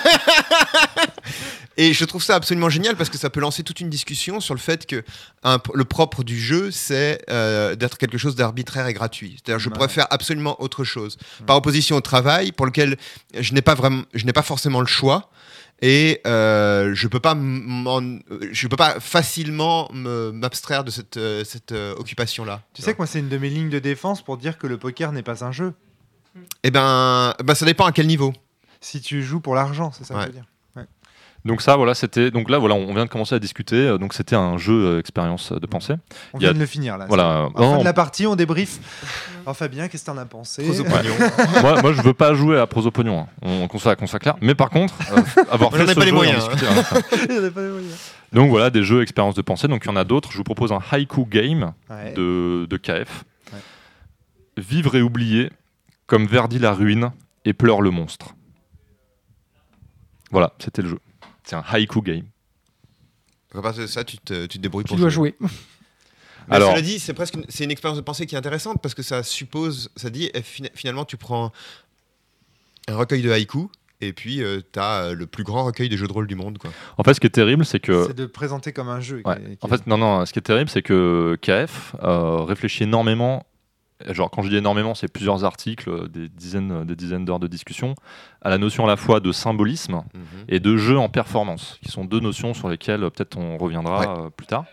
Et je trouve ça absolument génial parce que ça peut lancer toute une discussion sur le fait que un- le propre du jeu, c'est euh, d'être quelque chose d'arbitraire et gratuit. C'est-à-dire, je Ouais. pourrais faire absolument autre chose. Par opposition au travail, pour lequel je n'ai pas vraiment, je n'ai pas forcément le choix. Et euh, je peux pas, m'en- je peux pas facilement me- m'abstraire de cette, euh, cette euh, occupation-là. Tu sais que moi, c'est une de mes lignes de défense pour dire que le poker n'est pas un jeu. Eh ben, bah, ça dépend à quel niveau. Si tu joues pour l'argent, c'est ça que Ouais. je veux dire. Donc ça, voilà, c'était. Donc là, voilà, on vient de commencer à discuter. euh, Donc c'était un jeu euh, expérience euh, de pensée. On a- vient de le finir là. Voilà. la fin non, de la partie, on débrief. Alors Fabien, qu'est-ce que t'en as pensé moi, moi, je veux pas jouer à prosopognon. hein. On, qu'on soit, qu'on soit clair. Mais par contre, euh, avoir On fait en a ce pas les jeu en moyens, discuter, hein, en pas les moyens. Donc voilà, des jeux expérience de pensée. Donc il y en a d'autres. Je vous propose un Haiku Game Ouais. de, de KF. Ouais. vivre et oublier, comme Verdi la ruine et pleure le monstre. Voilà, c'était le jeu. C'est un haïku game. Donc, à partir de ça, tu te, tu te débrouilles Tu pour dois jouer. Mais Alors- cela dit, c'est presque une, c'est une expérience de pensée qui est intéressante parce que ça suppose, ça dit eh, fina- finalement tu prends un recueil de haïku et puis tu as le plus grand recueil de jeux de rôle du monde quoi. En fait, ce qui est terrible, c'est que C'est de présenter comme un jeu. qui Ouais. est- qui En fait, non, non, ce qui est terrible, c'est que KF euh, réfléchit énormément. Genre, quand je dis énormément, c'est plusieurs articles, euh, des dizaines, des dizaines d'heures de discussion, à la notion à la fois de symbolisme Mhm. et de jeu en performance, qui sont deux notions sur lesquelles euh, peut-être on reviendra Ouais. euh, plus tard,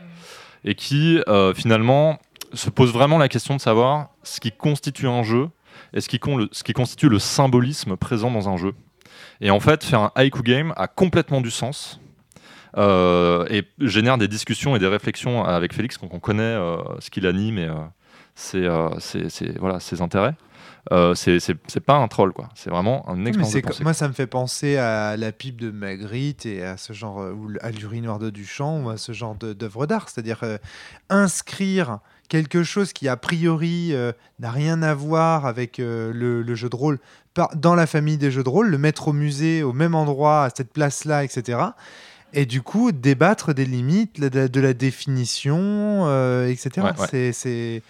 et qui euh, finalement se pose vraiment la question de savoir ce qui constitue un jeu et ce qui, con- le- ce qui constitue le symbolisme présent dans un jeu. Et en fait, faire un haïku game a complètement du sens. euh, et génère des discussions et des réflexions avec Félix, donc on connaît euh, ce qu'il anime et euh, ses, euh, ses- ses- voilà, ses intérêts. Euh, c'est pas un troll, quoi. C'est vraiment un expérience de pensée. moi, ça me fait penser à la pipe de Magritte et à ce genre, euh, ou à l'urinoir de Duchamp ou à ce genre d'œuvre d'art. C'est-à-dire euh, inscrire quelque chose qui, a priori, euh, n'a rien à voir avec le, le jeu de rôle par- dans la famille des jeux de rôle, le mettre au musée, au même endroit, à cette place-là, etc. Et du coup, débattre des limites, de, la- de la définition, euh, etc. Ouais, ouais. C'est-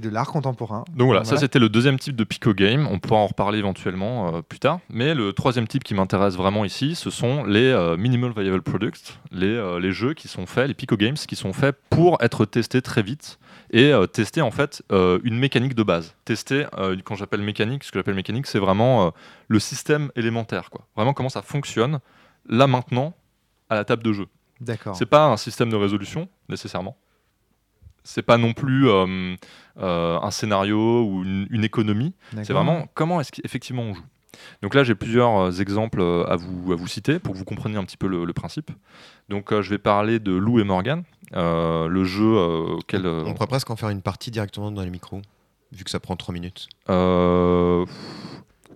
de l'art contemporain. Donc voilà, ça c'était le deuxième type de Pico Game. On pourra en reparler éventuellement euh, plus tard. Mais le troisième type qui m'intéresse vraiment ici, ce sont les euh, Minimal Viable Products, les, les jeux qui sont faits, les Pico Games qui sont faits pour être testés très vite et tester en fait une mécanique de base. Tester, quand j'appelle mécanique, ce que j'appelle mécanique, c'est vraiment le système élémentaire. Quoi. Vraiment comment ça fonctionne là maintenant à la table de jeu. D'accord. C'est pas un système de résolution nécessairement. C'est pas non plus euh, euh, un scénario ou une, une économie. C'est vraiment comment est-ce qu'effectivement on joue. Donc là, j'ai plusieurs euh, exemples à vous, à vous citer pour que vous compreniez un petit peu le, le principe. Donc euh, je vais parler de Lou et Morgan, euh, le jeu euh, auquel. euh, On pourrait presque en faire une partie directement dans les micros vu que ça prend 3 minutes euh,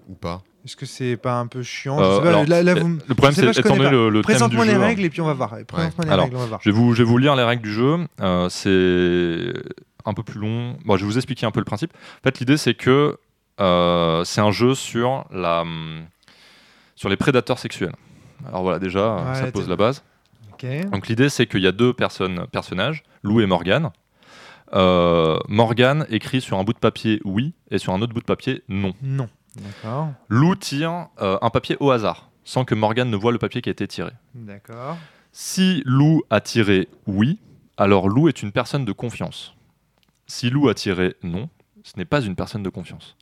ou pas. Est-ce que c'est pas un peu chiant? Euh, Je sais pas, alors, là, là, euh, vous... le problème, c'est étant donné le, le Présente-moi les jeu, hein. règles et puis on va voir. Présente-moi les Alors, règles, on va voir. Je vais, vous, je vais vous lire les règles du jeu. Euh, c'est un peu plus long. Bon, je vais vous expliquer un peu le principe. En fait, l'idée, c'est que euh, c'est un jeu sur, la, hum, sur les prédateurs sexuels. Alors voilà, déjà, Ouais, ça pose la base. Donc l'idée, c'est qu'il y a deux personnes, personnages, Lou et Morgan. Euh, Morgan écrit sur un bout de papier oui et sur un autre bout de papier non. Non. D'accord. Lou tire euh, un papier au hasard, sans que Morgan ne voie le papier qui a été tiré. D'accord. Si Lou a tiré oui, alors Lou est une personne de confiance. Si Lou a tiré non, ce n'est pas une personne de confiance.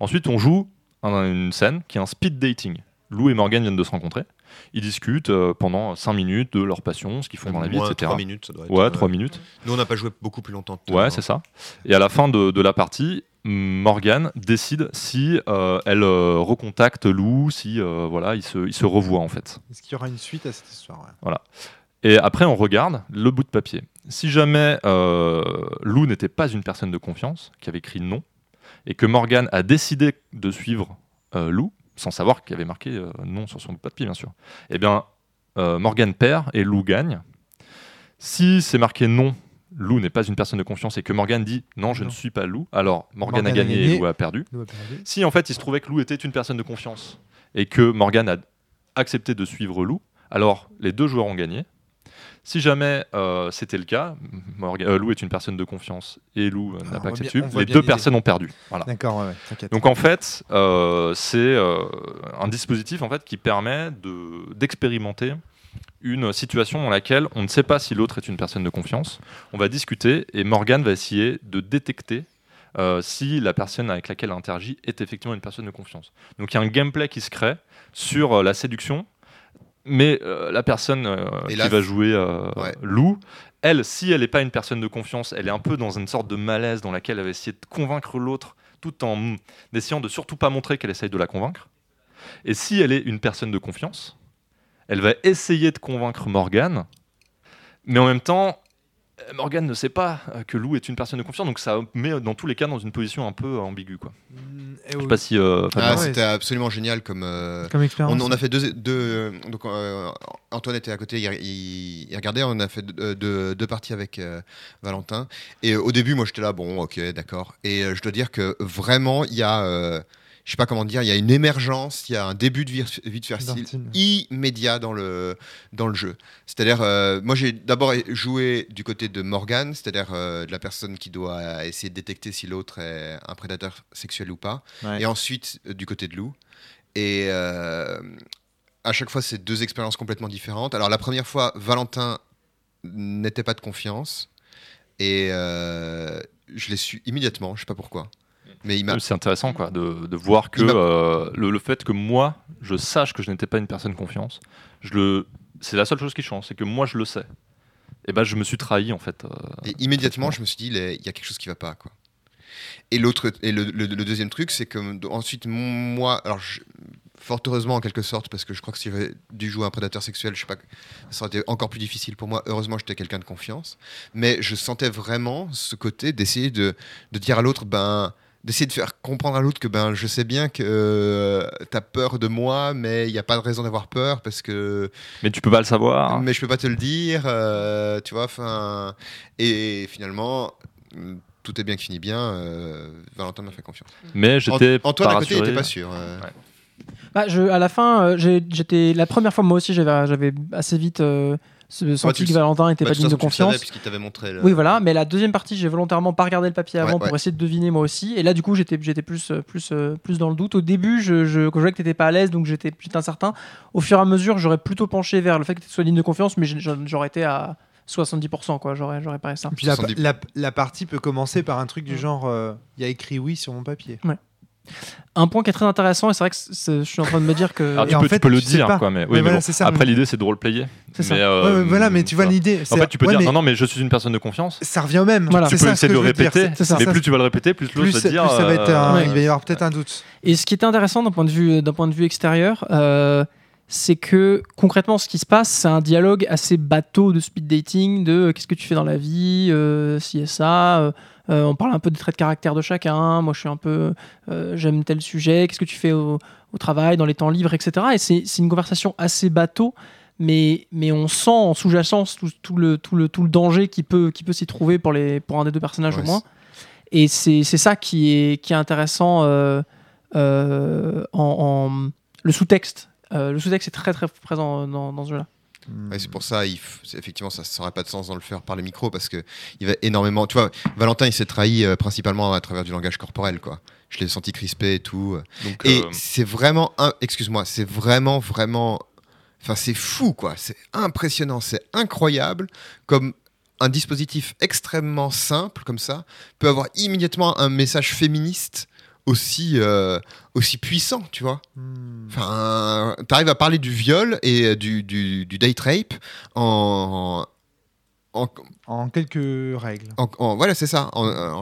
Ensuite, on joue un- une scène qui est un speed dating. Lou et Morgan viennent de se rencontrer. Ils discutent euh, pendant 5 minutes de leur passion, ce qu'ils font dans la vie, etc. 3 minutes, ça doit être. Ouais, euh, 3 minutes. Nous, on n'a pas joué beaucoup plus longtemps. Ouais, c'est ça. Et à la fin de, de la partie, Morgan décide si euh, elle euh, recontacte Lou, si euh, voilà, ils se, ils se revoient en fait. Est-ce qu'il y aura une suite à cette histoire ouais. Et après, on regarde le bout de papier. Si jamais Lou n'était pas une personne de confiance, qui avait écrit non, et que Morgan a décidé de suivre Lou, sans savoir qu'il avait marqué non sur son bout de papier, bien sûr, eh bien, euh, Morgan perd et Lou gagne. Si c'est marqué non, Lou n'est pas une personne de confiance et que Morgan dit non, je Non. ne suis pas Lou, alors Morgan, Morgan a gagné, et Lou a perdu. Si en fait il se trouvait que Lou était une personne de confiance et que Morgan a accepté de suivre Lou, alors les deux joueurs ont gagné. Si jamais euh, c'était le cas, Morgan- euh, Lou est une personne de confiance et Lou euh, Ah, n'a on pas accepté, bien- les deux l'idée. personnes ont perdu. Voilà. D'accord, ouais, ouais, t'inquiète. Donc en fait, c'est un dispositif en fait qui permet de d'expérimenter une situation dans laquelle on ne sait pas si l'autre est une personne de confiance. On va discuter et Morgan va essayer de détecter euh, si la personne avec laquelle elle interagit est effectivement une personne de confiance. Donc il y a un gameplay qui se crée sur euh, la séduction, mais euh, la personne qui là, va jouer ouais. Lou, elle, si elle n'est pas une personne de confiance, elle est un peu dans une sorte de malaise dans laquelle elle va essayer de convaincre l'autre tout en essayant de surtout pas montrer qu'elle essaye de la convaincre. Et si elle est une personne de confiance, elle va essayer de convaincre Morgan, mais en même temps, euh, Morgan ne sait pas euh, que Lou est une personne de confiance, donc ça met euh, dans tous les cas dans une position un peu ambiguë. Quoi. Mm, et Je sais pas si. euh, Ah, C'était c'est- absolument génial comme. euh, Comme expérience. On, on a fait deux. deux donc, euh, Antoine était à côté, il, il- il regardait. On a fait deux, deux- deux parties avec euh, Valentin. Et euh, au début, moi, j'étais là, bon, ok, d'accord. Et euh, je dois dire que vraiment, il y a. je sais pas comment dire, il y a une émergence, il y a un début de de facile immédiat dans le, dans le jeu. C'est-à-dire, euh, moi j'ai d'abord joué du côté de Morgan, c'est-à-dire euh, de la personne qui doit essayer de détecter si l'autre est un prédateur sexuel ou pas. Ouais. Et ensuite euh, du côté de Lou. Et à chaque fois, c'est deux expériences complètement différentes. Alors la première fois, Valentin n'était pas de confiance. Et je l'ai su immédiatement, je sais pas pourquoi. Mais C'est intéressant quoi, de, de voir que euh, le, le fait que moi, je sache que je n'étais pas une personne de confiance, je le, c'est la seule chose qui change, c'est que moi je le sais. Et ben je me suis trahi en fait. euh, Et immédiatement, je me suis dit, il y a quelque chose qui va pas, quoi. Et l'autre, et le, le- le deuxième truc, c'est que ensuite, moi, alors, je- fort heureusement en quelque sorte, parce que je crois que si j'avais dû jouer un prédateur sexuel, je sais pas, ça aurait été encore plus difficile pour moi. Heureusement, j'étais quelqu'un de confiance, mais je sentais vraiment ce côté d'essayer de, de dire à l'autre, ben, d'essayer de faire comprendre à l'autre que ben, je sais bien que tu as peur de moi, mais il n'y a pas de raison d'avoir peur parce que Mais tu peux pas le savoir. mais je peux pas te le dire, euh, tu vois. Enfin, et finalement, mm, tout est bien qui finit bien. euh, Valentin m'a fait confiance. Mais j'étais Ant- Antoine pas à côté, il rassuré. était pas sûr. euh. Ouais. Bah, je, à la fin, euh, j'étais la première fois moi aussi, j'avais assez vite euh, senti que le- Valentin était Bah, pas digne de savais confiance. puisqu'il t'avait montré. Le... Oui, voilà. Mais la deuxième partie, j'ai volontairement pas regardé le papier avant ouais. pour essayer de deviner moi aussi. Et là, du coup, j'étais j'étais plus euh, plus euh, plus dans le doute. Au début, je, je, quand je voyais que t'étais pas à l'aise, donc j'étais j'étais incertain. Au fur et à mesure, j'aurais plutôt penché vers le fait que tu sois digne de confiance, mais j'aurais été à 70%, quoi. J'aurais j'aurais paré ça. Puis la, 70. la- la partie peut commencer par un truc du genre euh, il y a écrit oui sur mon papier. Un point qui est très intéressant, et c'est vrai que je suis en train de me dire que. Alors, tu, en peux, fait, tu peux le dire, pas. quoi, mais, oui, Ouais, mais voilà, bon, c'est ça, après mais- l'idée c'est de roleplayer. C'est ça. Ouais, euh, ouais, voilà, mais tu vois l'idée. En fait, tu peux ouais, dire mais non, non, mais je suis une personne de confiance. Ça revient au même. Voilà. Tu C'est peux ça essayer de dire, répéter, c'est- c'est mais ça. plus tu vas le répéter, plus l'autre plus, va dire. ça va être un- euh, Ouais. il va y avoir peut-être un doute. Et ce qui est intéressant d'un point de vue, d'un point de vue extérieur, euh, c'est que concrètement, ce qui se passe, c'est un dialogue assez bateau de speed dating, de qu'est-ce que tu fais dans la vie, si et ça. Euh, on parle un peu des traits de caractère de chacun. Moi, je suis un peu, euh, j'aime tel sujet. Qu'est-ce que tu fais au, au travail, dans les temps libres, etc. Et c'est une conversation assez bateau. Mais, mais on sent en sous-jacence tout, tout le, tout, le, tout le danger qui peut, qui peut s'y trouver pour, les, pour un des deux personnages Ouais, au moins. Et c'est c'est ça qui est, qui est intéressant euh, en, en- le sous-texte. Le sous-texte est très très présent dans, dans ce jeu-là. Ouais, c'est pour ça, il f- c'est- effectivement, ça n'aurait pas de sens dans le faire par les micros parce que il va énormément. Tu vois, Valentin, il s'est trahi euh, principalement à travers du langage corporel, quoi. Je l'ai senti crispé et tout. donc, Et euh, c'est vraiment, un- excuse-moi, c'est vraiment, vraiment, enfin, c'est fou, quoi. C'est impressionnant, c'est incroyable comme un dispositif extrêmement simple comme ça peut avoir immédiatement un message féministe aussi, euh, aussi puissant, tu vois. Hmm. Enfin, t'arrives à parler du viol et euh, du, du, du date rape en, en, En quelques règles. en- en- voilà, c'est ça.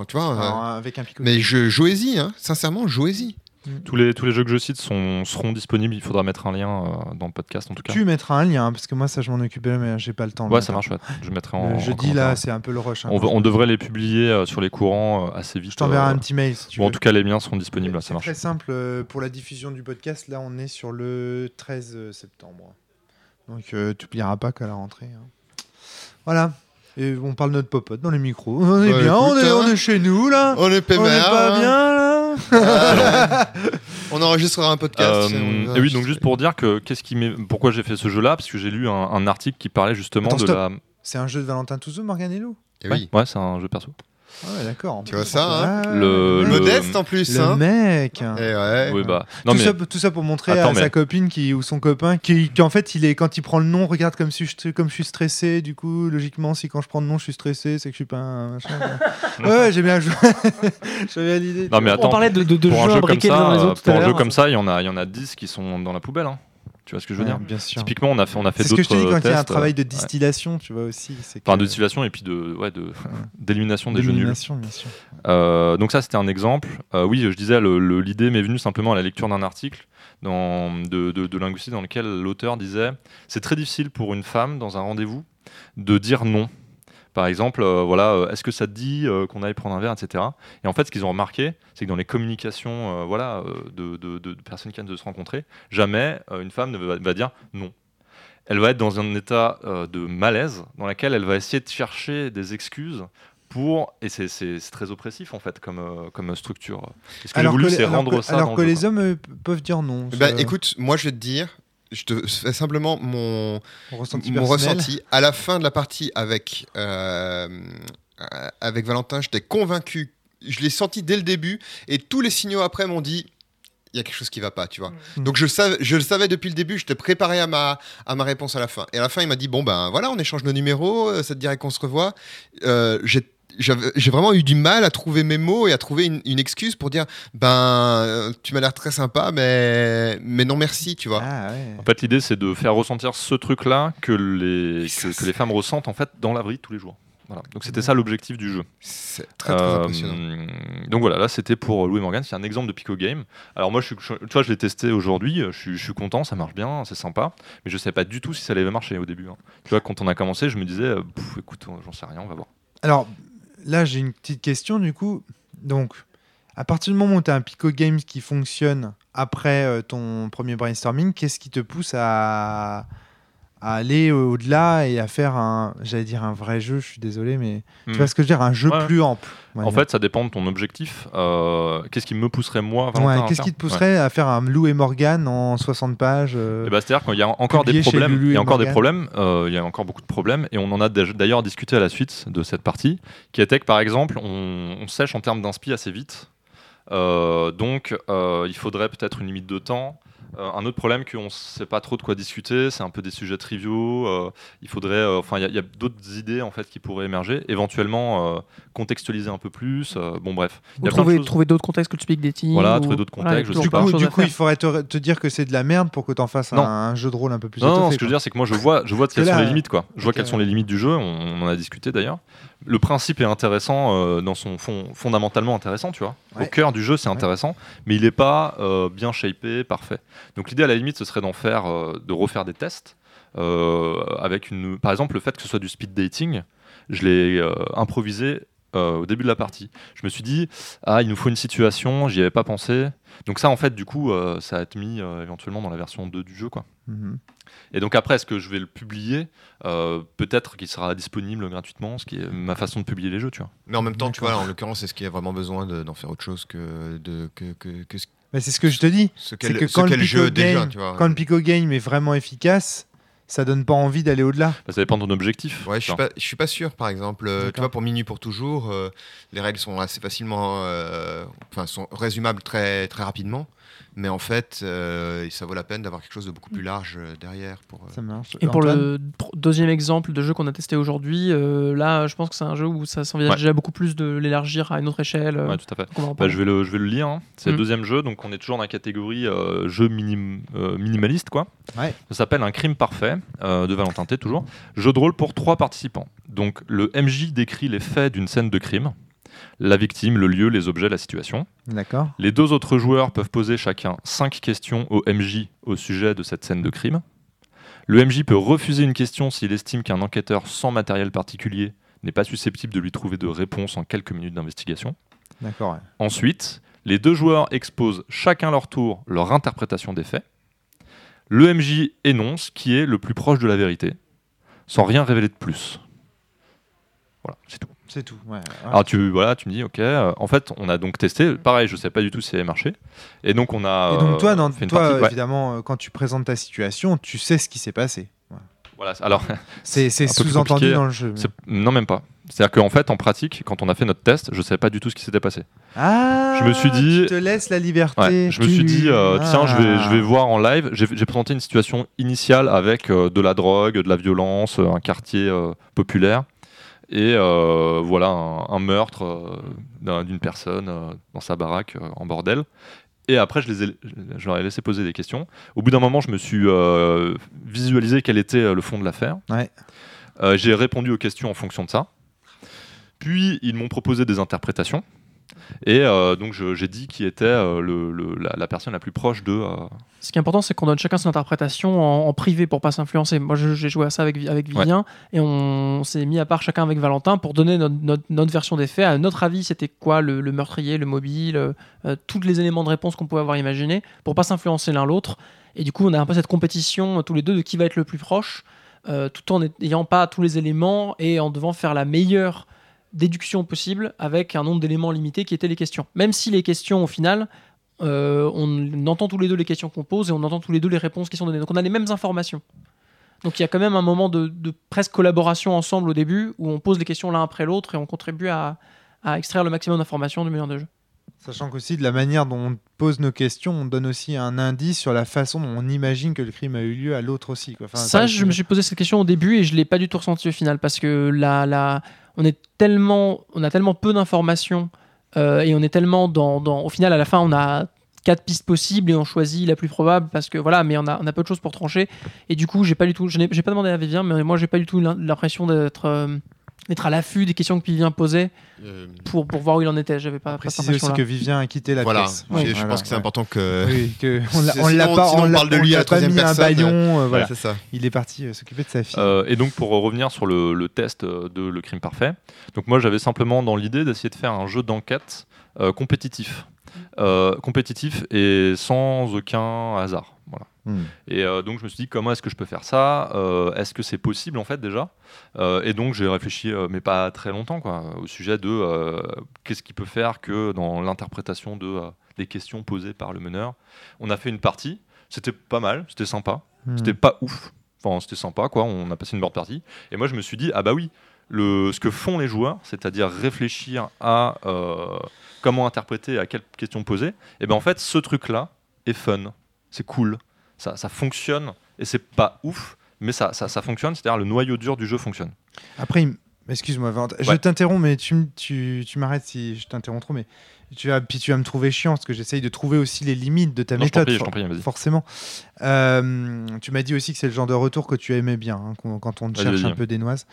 Tu vois. euh, Alors, avec un picot. mais je, jouez-y, hein. sincèrement, jouez-y. Tous, les, tous les jeux que je cite sont, seront disponibles. Il faudra mettre un lien euh, dans le podcast en tout cas. Tu mettras un lien parce que moi ça je m'en occupais mais j'ai pas le temps. de Ouais, ça marche. ouais. Je mettrai en. Le jeudi là c'est un peu le rush. hein. On, devrait les publier euh, sur les courants euh, assez vite. Je t'enverrai euh, un petit mail si tu Bon, en tout cas, les liens seront disponibles. Ça C'est marche. très simple euh, pour la diffusion du podcast. Là, on est sur le 13 septembre. Donc, euh, tu oublieras pas qu'à la rentrée. hein. Voilà. Et on parle notre popote dans les micros. On est Bah, bien, on, est, hein. on est chez nous là. On est On est pépère, pas hein. bien là. On enregistrera un podcast. Euh, et oui, donc juste pour dire que qu'est-ce qui m'est- pourquoi j'ai fait ce jeu-là, parce que j'ai lu un, un article qui parlait justement Attends, de stop. la. C'est un jeu de Valentin Touzou, Morganello. Eh Ouais, oui. ouais, c'est un jeu perso. Ah ouais, d'accord. Tu vois ça, hein Ah, Le- le- Modeste en plus, Le hein. mec. Eh ouais. Oui, bah. Non tout, mais ça, tout ça pour montrer Attends, à mais- sa copine qui, ou son copain qui, qui, en fait il est quand il prend le nom regarde comme si je, comme je suis stressé du coup logiquement si quand je prends le nom je suis stressé c'est que je suis pas un machin ouais, ouais, j'ai bien joué j'avais l'idée Non, mais on parlait de, de, de pour un jeux jeu comme ça, dans les autres tout pour un jeu comme ça, il y en a, il y en a 10 qui sont dans la poubelle. hein. Tu vois ce que je veux Ouais, dire bien sûr Typiquement, on a fait, on a fait c'est ce que je te d'autres dis quand il y a un tests, travail de euh, ouais. distillation tu vois aussi Enfin, que- de distillation et puis de, ouais, de, d'élimination des jeux nuls. bien sûr Euh, donc ça, c'était un exemple. Euh, oui, je disais, l'idée m'est venue simplement à la lecture d'un article dans, de, de, de linguistique dans lequel l'auteur disait c'est très difficile pour une femme dans un rendez-vous de dire non Par exemple, euh, voilà, euh, est-ce que ça te dit euh, qu'on aille prendre un verre, etc. Et en fait, ce qu'ils ont remarqué, c'est que dans les communications, euh, voilà, de, de- de- de personnes qui viennent de se rencontrer, jamais euh, une femme ne va, va dire non. Elle va être dans un état euh, de malaise dans lequel elle va essayer de chercher des excuses pour et c'est- c'est c'est très oppressif en fait comme euh, comme structure. Ce que j'ai voulu, c'est rendre que- ça. alors dans que le jeu, les hommes peuvent dire non. Bah, écoute, moi je vais te dire, je te fais simplement mon, mon ressenti mon ressenti. À la fin de la partie avec, euh, avec Valentin, j'étais convaincu, je l'ai senti dès le début, et tous les signaux après m'ont dit. Il y a quelque chose qui va pas, tu vois. Mm. Donc je, le savais, je le savais depuis le début, j'étais préparé à ma, à ma réponse à la fin. Et à la fin, il m'a dit Bon, ben voilà, on échange nos numéros, euh, ça te dirait qu'on se revoit. Euh, j'ai j'ai vraiment eu du mal à trouver mes mots et à trouver une, une excuse pour dire Ben, euh, tu m'as l'air très sympa, mais, mais non merci, tu vois. Ah ouais. En fait, l'idée, c'est de faire ressentir ce truc-là que les, que, les femmes ressentent en fait dans la vie tous les jours. Voilà. Donc c'était ça l'objectif du jeu. C'est très, très Euh, impressionnant. donc voilà, là c'était pour Louis Morgan, c'est un exemple de Pico Game. Alors moi, je tu vois, je l'ai testé aujourd'hui, je suis, je suis content, ça marche bien, c'est sympa, mais je savais pas du tout si ça allait marcher au début. hein. Tu vois, quand on a commencé, je me disais, euh, écoute, j'en sais rien, on va voir. Alors là, j'ai une petite question du coup. Donc, à partir du moment où tu as un Pico Games qui fonctionne après euh, ton premier brainstorming, qu'est-ce qui te pousse à, à aller au-delà et à faire un, j'allais dire un vrai jeu, je suis désolé, mais Hmm. tu vois ce que je veux dire, un jeu Ouais. plus ample. En fait, ça dépend de ton objectif. Euh, Qu'est-ce qui me pousserait moi, Ouais, qu'est-ce qui te pousserait à faire un Lou et Morgan en 60 pages euh, Eh ben, C'est-à-dire qu'il y a encore des problèmes. Il y a encore des problèmes. euh, il y a encore beaucoup de problèmes. Et on en a d'ailleurs discuté à la suite de cette partie, qui était que par exemple, on, on sèche en termes d'inspi assez vite. Donc, il faudrait peut-être une limite de temps. Euh, un autre problème qu'on ne sait pas trop de quoi discuter, c'est un peu des sujets triviaux. euh, il faudrait, euh, enfin, il y a, d'autres idées en fait qui pourraient émerger. Éventuellement, euh, contextualiser un peu plus. euh, bon, bref. Ou trouver, d'autres contextes que le speak dating. Voilà, ou- trouver d'autres voilà, contextes, je toujours sais Du pas. coup, du coup il faudrait te, te dire que c'est de la merde pour que tu en fasses Non. un, un jeu de rôle un peu plus Non, non, ce que je veux dire, c'est que moi, je vois, je vois quelles là, sont les limites, quoi. Je vois quelles sont les limites du jeu. On, on en a discuté d'ailleurs. Le principe est intéressant euh, dans son fond, fondamentalement intéressant, tu vois. Ouais. Au cœur du jeu, c'est Ouais. intéressant, mais il n'est pas euh, bien shapé, parfait. Donc l'idée, à la limite, ce serait d'en faire, euh, de refaire des tests euh, avec une, par exemple, le fait que ce soit du speed dating. Je l'ai euh, improvisé euh, au début de la partie. Je me suis dit, ah, il nous faut une situation, j'y avais pas pensé. Donc ça, en fait, du coup, euh, ça a été mis euh, éventuellement dans la version 2 du jeu, quoi. Mhm. Et donc après, est-ce que je vais le publier? Euh, Peut-être qu'il sera disponible gratuitement, ce qui est ma façon de publier les jeux, tu vois. Mais en même temps, tu vois, en l'occurrence, est-ce qu'il y a vraiment besoin de- d'en faire autre chose que, de, que, que, que c'est ce que je te dis. ce C'est qu'est que quand le Pico jeu déjà, Game, tu vois. quand le Pico Game est vraiment efficace, ça donne pas envie d'aller au-delà. Bah, ça dépend de ton objectif. Ouais, je suis pas, je suis pas sûr. Par exemple, euh, tu vois, pour Minuit pour toujours, euh, les règles sont assez facilement, euh, enfin, sont résumables très, très rapidement. Mais en fait, euh, ça vaut la peine d'avoir quelque chose de beaucoup plus large euh, derrière. Pour, euh, Ça marche. Et pour Antoine le pr- deuxième exemple de jeu qu'on a testé aujourd'hui, euh, là, je pense que c'est un jeu où ça s'envisage Ouais. déjà beaucoup plus de l'élargir à une autre échelle. euh, Ouais, tout à fait. Bah, je, vais le, je vais le lire. hein. C'est Mm. le deuxième jeu, donc on est toujours dans la catégorie euh, jeu minim- euh, minimaliste. Quoi. Ouais. Ça s'appelle Un crime parfait, euh, de Valentin T, toujours. Jeu de rôle pour trois participants. Donc le MJ décrit les faits d'une scène de crime, la victime, le lieu, les objets, la situation. D'accord. Les deux autres joueurs peuvent poser chacun cinq questions au MJ au sujet de cette scène de crime. Le MJ peut refuser une question s'il estime qu'un enquêteur sans matériel particulier n'est pas susceptible de lui trouver de réponse en quelques minutes d'investigation. D'accord. Ensuite, les deux joueurs exposent chacun leur tour leur interprétation des faits. Le MJ énonce qui est le plus proche de la vérité, sans rien révéler de plus. Voilà, c'est tout. C'est tout. ouais. Ouais. Alors tu, voilà, tu me dis, ok, euh, en fait, on a donc testé, pareil, je sais pas du tout si ça avait marché. Et donc on a Et donc toi, euh, une toi partie- ouais, évidemment, euh, quand tu présentes ta situation, tu sais ce qui s'est passé. Voilà, alors, C'est sous-entendu dans le jeu. non même pas. C'est-à-dire qu'en fait, en pratique, quand on a fait notre test, je savais pas du tout ce qui s'était passé. Ah, Je me suis dit- Tu te laisses la liberté. Ouais, je me suis dit, euh, tiens, je vais, Ah. je vais voir en live. J'ai présenté une situation initiale avec euh, de la drogue, de la violence, un quartier euh, populaire. Et euh, voilà, un, un meurtre euh, d'un- d'une personne euh, dans sa baraque en bordel. Et après, je, les ai, je leur ai laissé poser des questions. Au bout d'un moment, je me suis visualisé quel était le fond de l'affaire. Ouais. J'ai répondu aux questions en fonction de ça. Puis, ils m'ont proposé des interprétations. Et euh, donc j'ai dit qui était euh, le, le- la, la personne la plus proche de. euh, Ce qui est important, c'est qu'on donne chacun son interprétation en, en privé pour pas s'influencer. Moi, j'ai joué à ça avec, avec Vivien et on s'est mis à part chacun avec Valentin pour donner notre, notre- notre version des faits. À notre avis, c'était quoi le, le meurtrier, le mobile, euh, tous les éléments de réponse qu'on pouvait avoir imaginés pour pas s'influencer l'un l'autre. Et du coup, on a un peu cette compétition tous les deux de qui va être le plus proche, tout en n'ayant pas tous les éléments et en devant faire la meilleure déduction possible avec un nombre d'éléments limité qui étaient les questions. Même si les questions, au final, euh, on entend tous les deux les questions qu'on pose et on entend tous les deux les réponses qui sont données. Donc on a les mêmes informations. Donc il y a quand même un moment de, presque collaboration ensemble au début où on pose les questions l'un après l'autre et on contribue à, à extraire le maximum d'informations du meilleur de jeu. Sachant qu'aussi, de la manière dont on pose nos questions, on donne aussi un indice sur la façon dont on imagine que le crime a eu lieu à l'autre aussi. Quoi. Enfin, Ça, je me suis posé cette question au début et je l'ai pas du tout ressenti au final parce que là, là, on est tellement, on a tellement peu d'informations euh, et on est tellement dans, dans- au final à la fin on a quatre pistes possibles et on choisit la plus probable parce que voilà, mais on a, on a peu de choses pour trancher et du coup j'ai pas du tout, je n'ai pas demandé à Vivien, mais moi j'ai pas du tout l'im- l'impression d'être euh, d'être à l'affût des questions que Vivien posait Euh, pour, pour voir où il en était. J'avais pas, préciser aussi que Vivien a quitté la voilà, pièce. je, Oui. je Voilà, pense que c'est ouais. important que. Oui, que on l'a- pas, sinon on l'a- parle de lui à la pas troisième mis un personne. baillon. euh, voilà. Ouais, c'est ça. Il est parti euh, s'occuper de sa fille. Euh, et donc pour revenir sur le, le test de Le Crime Parfait, donc moi j'avais simplement dans l'idée d'essayer de faire un jeu d'enquête euh, compétitif. Euh, compétitif et sans aucun hasard. Voilà. Hmm. Et euh, donc je me suis dit comment est-ce que je peux faire ça Euh, Est-ce que c'est possible en fait déjà? Euh, Et donc j'ai réfléchi, mais pas très longtemps, quoi, au sujet de qu'est-ce qui peut faire que dans l'interprétation de des questions posées par le meneur. On a fait une partie, c'était pas mal, c'était sympa. Hmm. C'était pas ouf. Enfin, c'était sympa, quoi. On a passé une board partie. Et moi, je me suis dit, ah bah oui, le, ce que font les joueurs, c'est-à-dire réfléchir à comment interpréter, à quelles questions poser, et ben en fait, ce truc-là est fun. C'est cool. Ça, ça fonctionne. Et c'est pas ouf, mais ça, ça, fonctionne. C'est-à-dire, le noyau dur du jeu fonctionne. Après, excuse-moi, je Ouais. t'interromps, mais tu, tu, tu m'arrêtes si je t'interromps trop, mais tu vas, puis tu vas me trouver chiant, parce que j'essaye de trouver aussi les limites de ta Non, je méthode. prie, je for- t'en prie, vas-y. forcément. Euh, tu m'as dit aussi que c'est le genre de retour que tu aimais bien, hein, quand- on te cherche un peu des noises.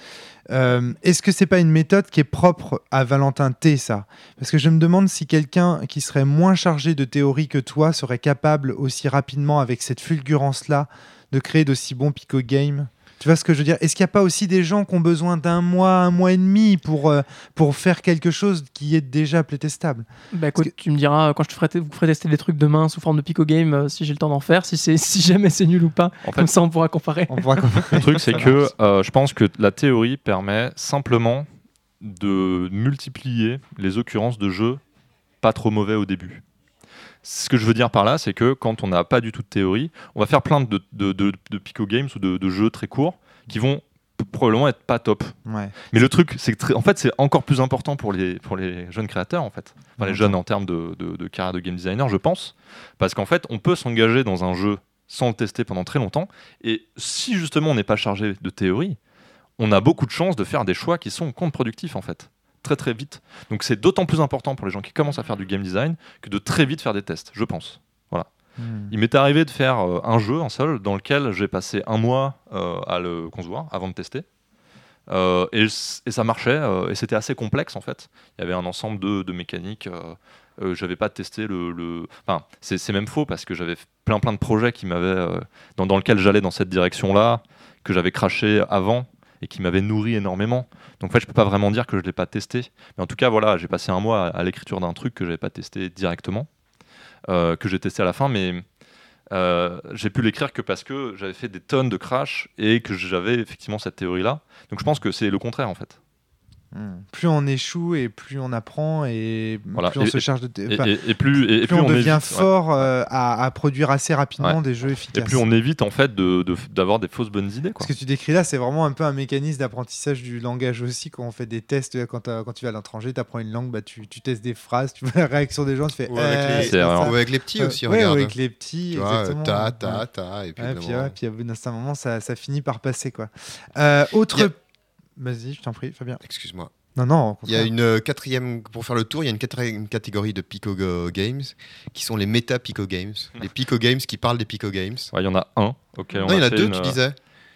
Euh, Est-ce que c'est pas une méthode qui est propre à Valentin T, ça? Parce que je me demande si quelqu'un qui serait moins chargé de théorie que toi serait capable aussi rapidement, avec cette fulgurance-là, de créer d'aussi bons pico games? Tu vois ce que je veux dire? Est-ce qu'il n'y a pas aussi des gens qui ont besoin d'un mois, un mois et demi pour, euh, pour faire quelque chose qui est déjà playtestable Bah écoute, tu me diras quand je te ferai, vous ferai tester des trucs demain sous forme de Pico Game euh, si j'ai le temps d'en faire, si, jamais c'est nul ou pas. En fait, Comme ça, on pourra comparer. On pourra Le truc, c'est que euh, je pense que la théorie permet simplement de multiplier les occurrences de jeux pas trop mauvais au début. Ce que je veux dire par là, c'est que quand on n'a pas du tout de théorie, on va faire plein de, de, de, de Pico Games ou de, jeux très courts qui vont probablement être pas top. Ouais. Mais le truc, c'est que en fait, c'est encore plus important pour les, pour les jeunes créateurs, en fait. Enfin, les jeunes en termes de, de, de carrière de game designer, je pense. Parce qu'en fait, on peut s'engager dans un jeu sans le tester pendant très longtemps. Et si justement on n'est pas chargé de théorie, on a beaucoup de chances de faire des choix qui sont contre-productifs, en fait. Très très vite. Donc c'est d'autant plus important pour les gens qui commencent à faire du game design que de très vite faire des tests, je pense. Hmm. Il m'est arrivé de faire euh, un jeu en seul dans lequel j'ai passé un mois euh, à le concevoir avant de tester. Euh, et, ça marchait, et c'était assez complexe en fait. Il y avait un ensemble de, de mécaniques. Euh, j'avais pas testé le. le- Enfin, c'est même faux parce que j'avais plein plein de projets qui m'avaient euh, dans, dans lesquels j'allais dans cette direction-là, que j'avais craché avant et qui m'avaient nourri énormément. Donc en fait, je peux pas vraiment dire que je l'ai pas testé. Mais en tout cas, voilà, j'ai passé un mois à, à l'écriture d'un truc que j'avais pas testé directement, euh, que j'ai testé à la fin, mais euh, j'ai pu l'écrire que parce que j'avais fait des tonnes de crash et que j'avais effectivement cette théorie-là. Donc je pense que c'est le contraire en fait. Hmm. Plus on échoue et plus on apprend et Voilà. plus on Et- se charge de. Et, enfin, et- et plus, et, et plus, on, devient évite, ouais. fort euh, à, à produire assez rapidement Ouais. des jeux Et efficaces. plus on évite en fait de- de- d'avoir des fausses bonnes idées. Quoi. Ce que tu décris là, c'est vraiment un peu un mécanisme d'apprentissage du langage aussi. Quand on fait des tests, quand, t'as- quand tu vas à l'étranger, tu apprends une langue, bah, tu, tu testes des phrases, tu vois la réaction des gens, tu fais. Ou avec, euh, les, ou avec les petits Euh, aussi, ouais, regarde. avec les petits, Tu vois, exactement. ta, Ouais. ta, ta, et puis, puis, d'un ouais, moment- puis à bout d'un certain moment, ça, ça finit par passer. quoi. Euh, autre. Y a- Vas-y, je t'en prie, Fabien. Excuse-moi. Non, non, Il y a une euh, quatrième, pour faire le tour, il y a une quatrième catégorie de Pico Go Games qui sont les méta Pico Games. Les Pico Games qui parlent des Pico Games. Ouais, Il y en a un on Non, il y en a deux, une, tu euh, disais.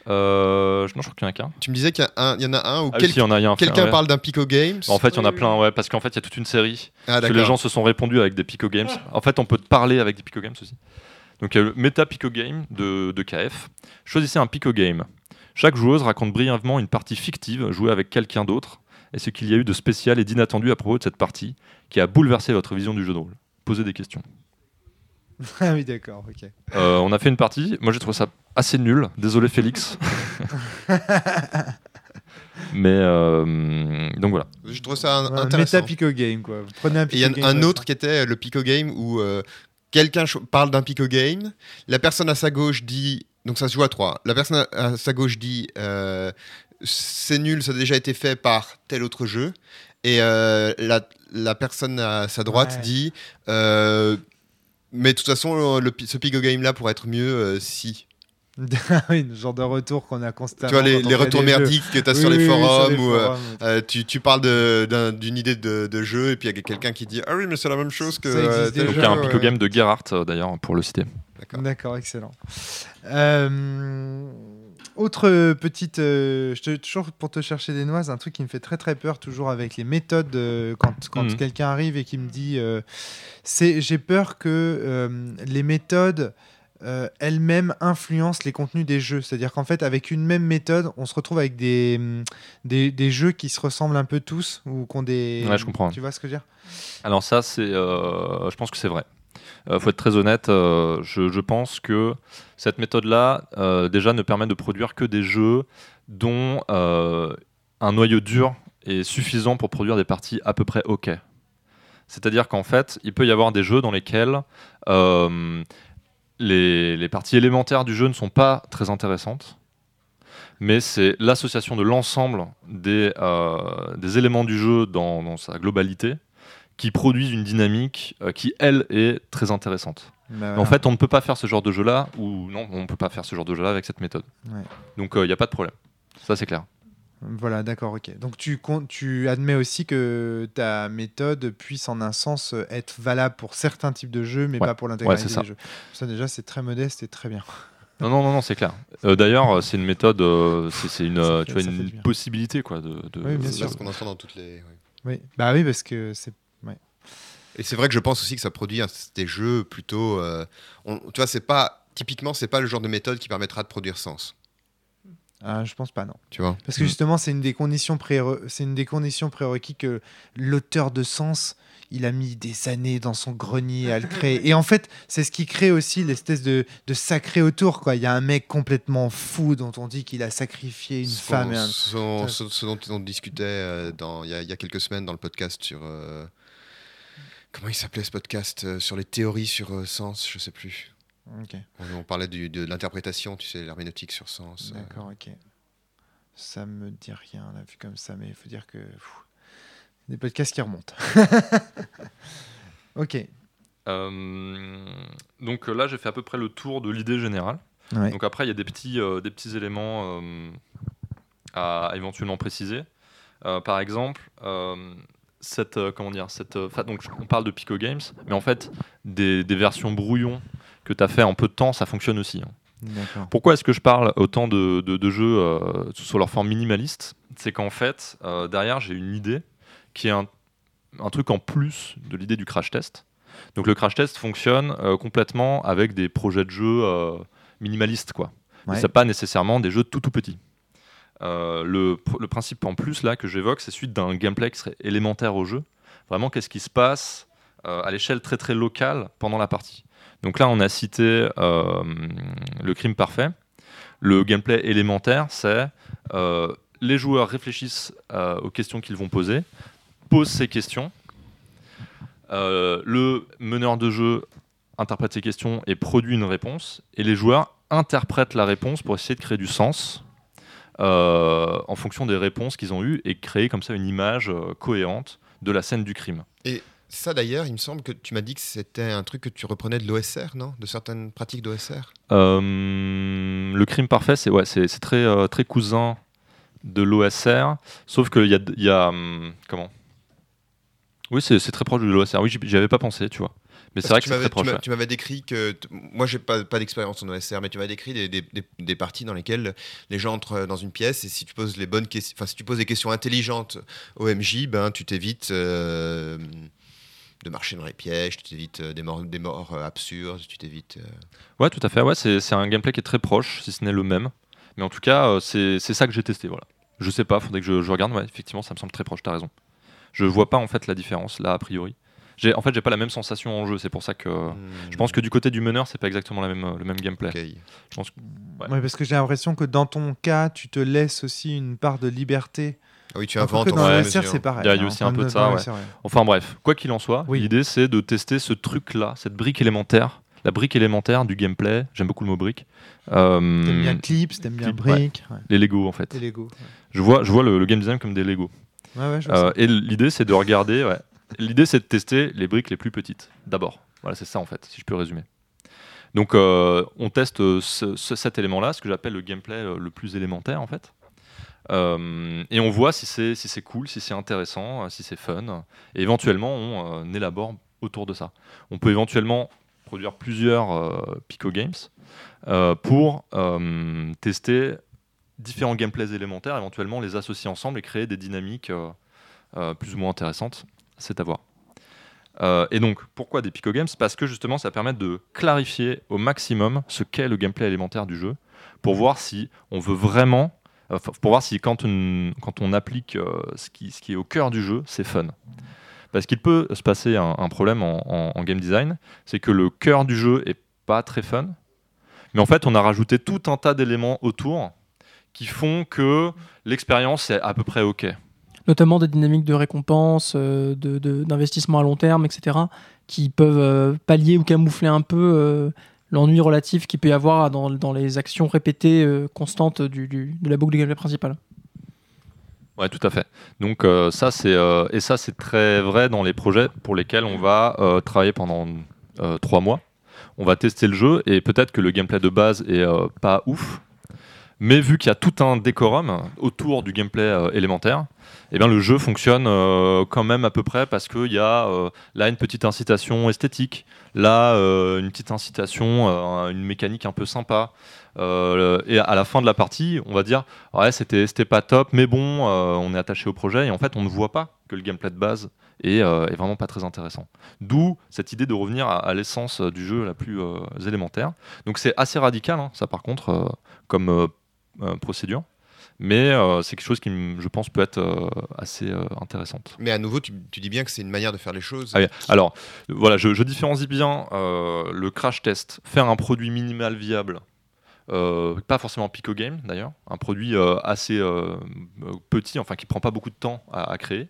Euh, non, je crois qu'il y en a qu'un. Tu me disais qu'il y, en a un où Ah quel- si, frère, quelqu'un ouais. parle d'un Pico Games. En fait, il y en a Oui, plein, ouais, parce qu'en fait, il y a toute une série. Ah, Parce que les gens se sont répondus avec des Pico Games. En fait, on peut te parler avec des Pico Games aussi. Donc, il y a le Meta Pico Game de, de KF. Choisissez un Pico Game. Chaque joueuse raconte brièvement une partie fictive jouée avec quelqu'un d'autre et ce qu'il y a eu de spécial et d'inattendu à propos de cette partie qui a bouleversé votre vision du jeu de rôle. Posez des questions. Ah oui, d'accord, ok. Euh, on a fait une partie. Moi, j'ai trouvé ça assez nul. Désolé, Félix. Mais euh, donc voilà. Je trouve ça un- Ouais, intéressant. Meta Pico Game, quoi. Vous Prenez un Et il y a un autre qui était le Pico Game où euh, quelqu'un parle d'un Pico Game, la personne à sa gauche dit, donc ça se joue à trois, la personne à sa gauche dit euh, c'est nul, ça a déjà été fait par tel autre jeu, et euh, la, la personne à sa droite Ouais. dit euh, mais de toute façon, le, ce Pico Game là pourrait être mieux si. Oui, le genre de retour qu'on a constamment. Tu vois, les, retours jeux. merdiques que tu as Oui, sur les oui, oui, sur forums les où euh, forums. euh, tu, tu parles d'une idée de, de jeu et puis il y a quelqu'un qui dit Ah oui, mais c'est la même chose que. Euh, Donc, il y a un Pico ouais. Game de Gerhardt, euh, d'ailleurs, pour le citer. D'accord. D'accord, excellent. Euh, autre petite, euh, je te, toujours pour te chercher des noises, un truc qui me fait très très peur toujours avec les méthodes euh, quand, quand Mhm. quelqu'un arrive et qui me dit, euh, c'est j'ai peur que euh, les méthodes euh, elles-mêmes influencent les contenus des jeux. C'est-à-dire qu'en fait, avec une même méthode, on se retrouve avec des, hum, des, des jeux qui se ressemblent un peu tous ou qui ont des. Ouais, je comprends. Tu vois ce que je veux dire? Alors ça, c'est, euh, je pense que c'est vrai. Euh, faut être très honnête. euh, je, je pense que cette méthode-là, euh, déjà, ne permet de produire que des jeux dont un noyau dur est suffisant pour produire des parties à peu près OK. C'est-à-dire qu'en fait, il peut y avoir des jeux dans lesquels les, les parties élémentaires du jeu ne sont pas très intéressantes, mais c'est l'association de l'ensemble des, euh, des éléments du jeu dans, dans sa globalité qui produisent une dynamique euh, qui, elle, est très intéressante. Bah, En fait, on ne peut pas faire ce genre de jeu-là, ou non, on ne peut pas faire ce genre de jeu-là avec cette méthode. Ouais. Donc, il n'y a pas de problème. Ça, c'est clair. Voilà, d'accord, ok. Donc tu, tu admets aussi que ta méthode puisse en un sens être valable pour certains types de jeux, mais Ouais. pas pour l'intégralité Ouais, ça. des jeux. Ça déjà, c'est très modeste et très bien. Non, non, non, non c'est clair. Euh, D'ailleurs, euh, c'est une méthode, euh, c'est une, euh, Ça tu vois, une possibilité, quoi. De, de- Oui, bien C'est sûr. ce qu'on entend dans toutes les. oui. Oui, bah oui, parce que c'est. Et c'est vrai que je pense aussi que ça produit un- des jeux plutôt. euh, on- tu vois, c'est pas. Typiquement, c'est pas le genre de méthode qui permettra de produire sens. Ah, je pense pas, non. Tu vois Parce que Mm. justement, c'est une des conditions c'est une des conditions prérequis que l'auteur de sens, il a mis des années dans son grenier à le créer. Et en fait, c'est ce qui crée aussi l'espèce de, de sacré autour. Quoi. Il y a un mec complètement fou dont on dit qu'il a sacrifié une femme. Et un... son- ce, ce dont on discutait euh, dans- il y, a- il y a quelques semaines dans le podcast sur. euh, comment il s'appelait ce podcast euh, Sur les théories sur sens, je sais plus. On, on parlait du- de, l'interprétation, tu sais, l'herméneutique sur sens. euh. d'accord, ok. Ça me dit rien, là, vu comme ça, mais il faut dire que. pfff, des podcasts qui remontent. ok. Euh, donc euh, là, j'ai fait à peu près le tour de l'idée générale. Ouais. Donc après, il y a des petits, euh, des petits éléments euh, à, à éventuellement préciser. Euh, par exemple, euh, cette, euh, comment dire, cette, euh, donc on parle de Pico Games, mais en fait, des, des versions brouillon que tu as fait en peu de temps, ça fonctionne aussi. hein. Pourquoi est-ce que je parle autant de, de- de jeux euh, sous leur forme minimaliste? C'est qu'en fait, euh, derrière, j'ai une idée qui est un, un truc en plus de l'idée du crash test. Donc le crash test fonctionne euh, complètement avec des projets de jeux euh, minimalistes, quoi. Ouais. c'est pas nécessairement des jeux tout tout petits. Le, pr- le principe en plus là que j'évoque, c'est celui d'un gameplay qui serait élémentaire au jeu. Vraiment, qu'est-ce qui se passe à l'échelle très très locale pendant la partie? Donc là, on a cité euh, le crime parfait. Le gameplay élémentaire, c'est euh, les joueurs réfléchissent euh, aux questions qu'ils vont poser, posent ces questions. Le meneur de jeu interprète ces questions et produit une réponse. Et les joueurs interprètent la réponse pour essayer de créer du sens en fonction des réponses qu'ils ont eues et créer comme ça une image cohérente de la scène du crime. Ça d'ailleurs, il me semble que tu m'as dit que c'était un truc que tu reprenais de l'OSR, non? De certaines pratiques d'OSR Euh, le crime parfait, c'est ouais, c'est très, euh, très cousin de l'OSR, sauf qu'il y a, y a hum, comment? Oui, c'est très proche de l'OSR. Oui, j'y avais pas pensé, tu vois. Mais c'est vrai que c'est proche. tu m'avais décrit que. Moi, j'ai pas, pas d'expérience en OSR, mais tu m'avais décrit des, des, des- des parties dans lesquelles les gens entrent dans une pièce et si tu poses les bonnes questions, enfin, si tu poses des questions intelligentes au MJ, ben, tu t'évites euh, de marcher dans les pièges, tu t'évites euh, des morts, des morts euh, absurdes, tu t'évites. euh, Ouais, tout à fait. Ouais, c'est c'est un gameplay qui est très proche, si ce n'est le même. Mais en tout cas, c'est c'est ça que j'ai testé. Voilà. Je sais pas, faudrait que je, je regarde. Ouais, effectivement, ça me semble très proche. T'as raison. Je vois pas en fait la différence là a priori. J'ai en fait j'ai pas la même sensation en jeu. C'est pour ça que hmm, je pense que du côté du meneur, c'est pas exactement la même, le même gameplay. ok. Je pense que- ouais. Ouais, parce que j'ai l'impression que dans ton cas, tu te laisses aussi une part de liberté. Ah oui, tu inventes dans mesure. c'est pareil. Il y a- hein, aussi un peu de ça, ouais. Ouais. Enfin bref, quoi qu'il en soit, Oui. l'idée c'est de tester ce truc-là, cette brique élémentaire, la brique élémentaire du gameplay. J'aime beaucoup le mot brique. Euh, T'aimes bien Clips, t'aimes bien Clip, ouais. Ouais. les Lego en fait. et Lego. Je vois, je vois le, le game design comme des Lego. Ouais, ouais, Euh, et l'idée, c'est de regarder. ouais. L'idée, c'est de tester les briques les plus petites d'abord. Voilà, c'est ça en fait, si je peux résumer. Donc, euh, on teste ce- ce- cet élément-là, ce que j'appelle le gameplay le plus élémentaire en fait. Euh, et on voit si c'est si cool, si c'est intéressant, euh, si c'est fun. Et éventuellement, on euh, élabore autour de ça. On peut éventuellement produire plusieurs euh, Pico Games euh, pour tester différents gameplays élémentaires, éventuellement les associer ensemble et créer des dynamiques plus ou moins intéressantes. C'est à voir. Et donc, pourquoi des Pico Games? Parce que justement, ça permet de clarifier au maximum ce qu'est le gameplay élémentaire du jeu, pour voir si on veut vraiment, pour voir si quand on, applique euh, ce, qui, est au cœur du jeu, c'est fun. Parce qu'il peut se passer un, problème en, game design, c'est que le cœur du jeu est pas très fun, mais en fait, on a rajouté tout un tas d'éléments autour qui font que l'expérience est à peu près ok. Notamment des dynamiques de récompense, euh, d'investissement à long terme, etc., qui peuvent euh, pallier ou camoufler un peu euh, l'ennui relatif qu'il peut y avoir dans, dans les actions répétées euh, constantes du, de la boucle de gameplay principale. Ouais, tout à fait. Donc euh, ça c'est euh, et ça c'est très vrai dans les projets pour lesquels on va travailler pendant trois mois. On va tester le jeu et peut-être que le gameplay de base est pas ouf, mais vu qu'il y a tout un décorum autour du gameplay euh, élémentaire, eh bien le jeu fonctionne euh, quand même à peu près parce qu'il y a euh, là une petite incitation esthétique, là une petite incitation, une mécanique un peu sympa. Et à la fin de la partie, on va dire ouais c'était pas top, mais bon on est attaché au projet et en fait on ne voit pas que le gameplay de base est, vraiment pas très intéressant. D'où cette idée de revenir à, l'essence du jeu la plus élémentaire. Donc c'est assez radical hein, ça par contre comme procédure. Mais euh, c'est quelque chose qui, je pense, peut être euh, assez euh, intéressante. Mais à nouveau, tu, tu dis bien que c'est une manière de faire les choses. Ah oui, Alors, voilà, je, je différencie bien euh, le crash test, faire un produit minimal viable, euh, pas forcément Pico Game d'ailleurs, un produit euh, assez euh, euh, petit, enfin qui prend pas beaucoup de temps à, à créer,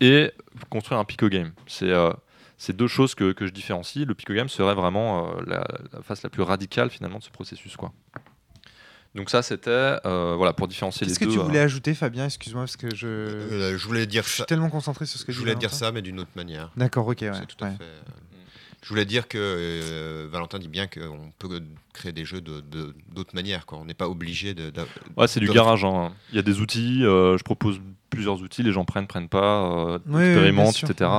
et construire un Pico Game. C'est euh, deux choses que, que je différencie. Le Pico Game serait vraiment euh, la, la face la plus radicale finalement de ce processus. Quoi. Donc ça, c'était euh, voilà pour différencier les Qu'est-ce que deux. tu voulais ajouter, Fabien? Excuse-moi, parce que je, Euh, je voulais dire je suis ça. tellement concentré sur ce que Je voulais dire Valentin. ça, mais d'une autre manière. D'accord, ok, ouais. C'est tout à fait. euh, Je voulais dire que euh, Valentin dit bien qu'on peut créer des jeux de- de- d'autres manières. Quoi. On n'est pas obligé de. de- Ouais, c'est du garage. hein. Il y a des outils, euh, je propose plusieurs outils, les gens prennent, prennent pas, euh, Oui, expérimentent, bien sûr. etc.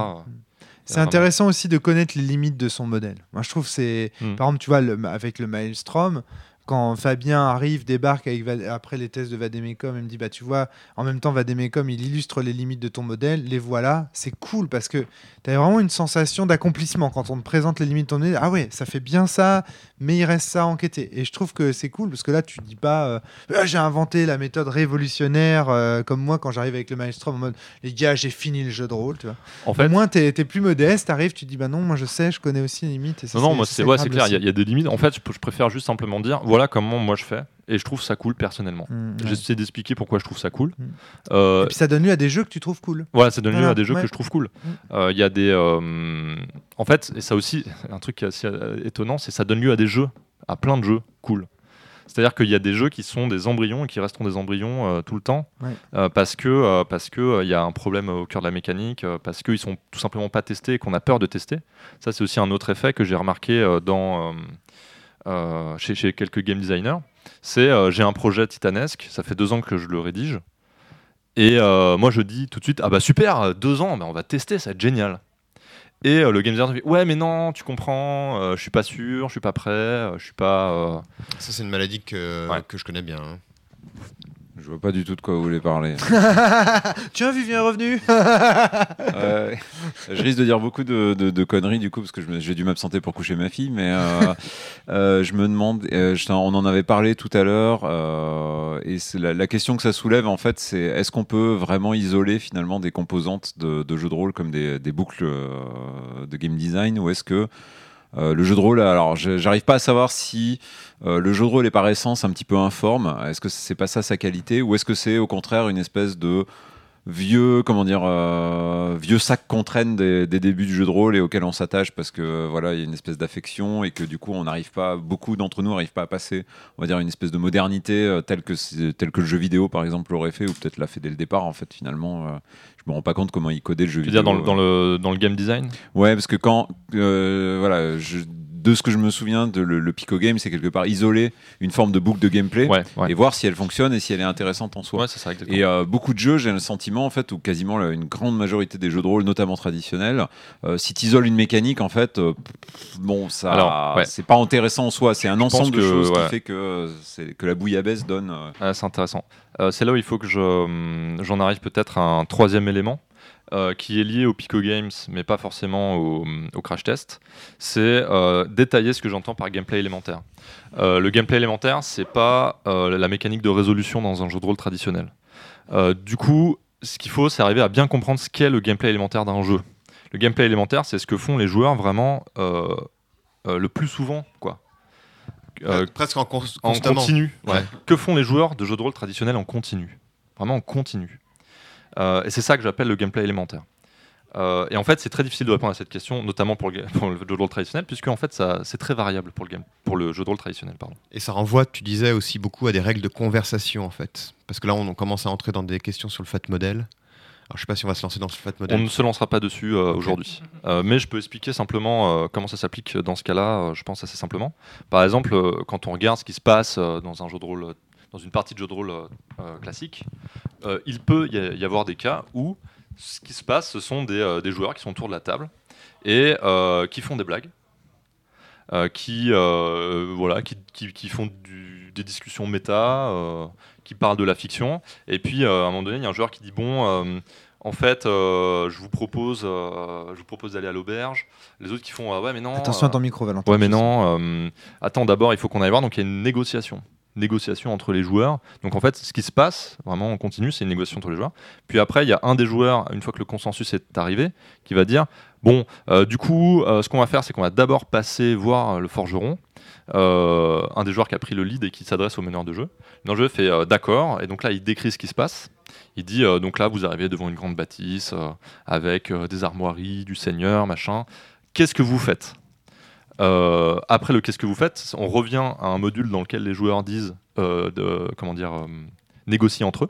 C'est intéressant aussi de connaître les limites de son modèle. Moi, je trouve que c'est. Hmm. Par exemple, tu vois, le- avec le Maelstrom, quand Fabien arrive, débarque avec après les tests de Vademecum, il me dit Bah, tu vois, en même temps, Vademecum, il illustre les limites de ton modèle, les voilà. C'est cool parce que tu as vraiment une sensation d'accomplissement quand on te présente les limites de ton modèle. Ah ouais, ça fait bien ça, mais il reste ça à enquêter. Et je trouve que c'est cool parce que là, tu dis pas euh, Ah, J'ai inventé la méthode révolutionnaire, euh, comme moi quand j'arrive avec le Maelstrom en mode Les gars, j'ai fini le jeu de rôle, tu vois. En Au fait, moins, t'es es plus modeste, t'arrives, tu dis bah non, moi je sais, je connais aussi les limites. Et ça, non, non, moi c'est ouais, clair, il y a- aussi. il y, a des limites. En fait, je, je préfère juste simplement dire voilà comment moi je fais, et je trouve ça cool personnellement. Mm, ouais. J'essaie d'expliquer pourquoi je trouve ça cool. Mm. Euh, Et puis ça donne lieu à des jeux que tu trouves cool. Voilà, ça donne lieu à des jeux ouais. que je trouve cool. Mm. Euh, Il y a des. euh, en fait, et ça aussi, un truc qui est assez étonnant, c'est que ça donne lieu à des jeux, à plein de jeux cool. C'est-à-dire qu'il y a des jeux qui sont des embryons et qui resteront des embryons tout le temps Ouais. parce que parce que il y a un problème au cœur de la mécanique, parce qu'ils sont tout simplement pas testés et qu'on a peur de tester. Ça, c'est aussi un autre effet que j'ai remarqué dans chez, chez quelques game designers. C'est euh, j'ai un projet titanesque, ça fait deux ans que je le rédige. Et euh, moi, je dis tout de suite, ah bah super, deux ans, bah on va tester, ça va être génial. Et euh, le game designer dit ouais mais non tu comprends, euh, je suis pas sûr, je suis pas prêt, euh, je suis pas. euh, Ça, c'est une maladie que, Ouais. que je connais bien. hein. Je vois pas du tout de quoi vous voulez parler. Tiens, Vivien est revenu. Je risque de dire beaucoup de, de- de conneries du coup parce que j'ai dû m'absenter pour coucher ma fille, mais euh, euh, je me demande, euh, je on en avait parlé tout à l'heure, et la, la question que ça soulève en fait, c'est est-ce qu'on peut vraiment isoler finalement des composantes de, de jeux de rôle comme des, des boucles de game design, ou est-ce que euh, le jeu de rôle, alors j'arrive pas à savoir si euh, le jeu de rôle est par essence un petit peu informe. Est-ce que c'est pas ça sa qualité, ou est-ce que c'est au contraire une espèce de vieux, comment dire, euh, vieux sac qu'on traîne des, des débuts du jeu de rôle et auquel on s'attache parce que voilà, il y a une espèce d'affection et que du coup on n'arrive pas, beaucoup d'entre nous n'arrivent pas à passer, on va dire, une espèce de modernité euh, telle que telle que le jeu vidéo par exemple l'aurait fait ou peut-être l'a fait dès le départ en fait finalement. euh, je me rends pas compte comment il codait le jeu tu veux vidéo. dire dans le, dans le dans le game design? Ouais, parce que quand, voilà, je- de ce que je me souviens de le, le Pico Game, c'est quelque part isoler une forme de boucle de gameplay Ouais, ouais. et voir si elle fonctionne et si elle est intéressante en soi. Ouais, ça. Et euh, beaucoup de jeux, j'ai le sentiment en fait, où quasiment une grande majorité des jeux de rôle, notamment traditionnels, euh, si tu isoles une mécanique, en fait, euh, bon, ça, c'est pas intéressant en soi. C'est un ensemble de que, choses qui fait que, que la bouillabaisse donne. Ah, c'est intéressant. C'est là où il faut que je, hum, j'en arrive peut-être à un troisième élément euh, qui est lié au Pico Games, mais pas forcément au, au crash test. C'est euh, détailler ce que j'entends par gameplay élémentaire. Euh, le gameplay élémentaire, c'est pas la mécanique de résolution dans un jeu de rôle traditionnel. Du coup, ce qu'il faut, c'est arriver à bien comprendre ce qu'est le gameplay élémentaire d'un jeu. Le gameplay élémentaire, c'est ce que font les joueurs vraiment le plus souvent, quoi. Presque en, continu. ouais. Ouais. Que font les joueurs de jeux de rôle traditionnels en continu? Vraiment en continu. Euh, et c'est ça que j'appelle le gameplay élémentaire. Euh, et en fait, c'est très difficile de répondre à cette question, notamment pour le, pour le jeu de rôle traditionnel, puisque en fait, c'est très variable pour le, game, pour le jeu de rôle traditionnel. Pardon. Et ça renvoie, tu disais aussi beaucoup à des règles de conversation en fait. Parce que là, on commence à entrer dans des questions sur le fat model. Alors, je sais pas si on va se lancer dans ce fat On model. ne se lancera pas dessus euh, aujourd'hui. Euh, mais je peux expliquer simplement comment ça s'applique dans ce cas-là, je pense assez simplement. Par exemple, quand on regarde ce qui se passe dans un jeu de rôle, dans une partie de jeu de rôle euh, euh, classique, euh, il peut y, avoir des cas où ce qui se passe, ce sont des, des joueurs qui sont autour de la table et qui font des blagues. qui, voilà, qui, qui- qui font du- des discussions méta, qui parlent de la fiction. Et puis, à un moment donné, il y a un joueur qui dit Bon, en fait, euh, je vous propose, euh, je vous propose d'aller à l'auberge. Les autres qui font Ah ouais, mais non. Attention à ton micro, Valentin. Ouais, mais non. euh, attends, d'abord, il faut qu'on aille voir. Donc, il y a une négociation. Négociation entre les joueurs. Donc, en fait, ce qui se passe, vraiment, en continu, c'est une négociation entre les joueurs. Puis après, il y a un des joueurs, une fois que le consensus est arrivé, qui va dire Bon, euh, du coup, euh, ce qu'on va faire, c'est qu'on va d'abord passer voir le forgeron. Euh, un des joueurs qui a pris le lead et qui s'adresse au meneur de jeu. Le jeu fait d'accord. Et donc là, il décrit ce qui se passe. Il dit donc là, vous arrivez devant une grande bâtisse avec des armoiries, du seigneur, machin. Qu'est-ce que vous faites? Euh, Après le qu'est-ce que vous faites, on revient à un module dans lequel les joueurs disent euh, de comment dire euh, négocient entre eux.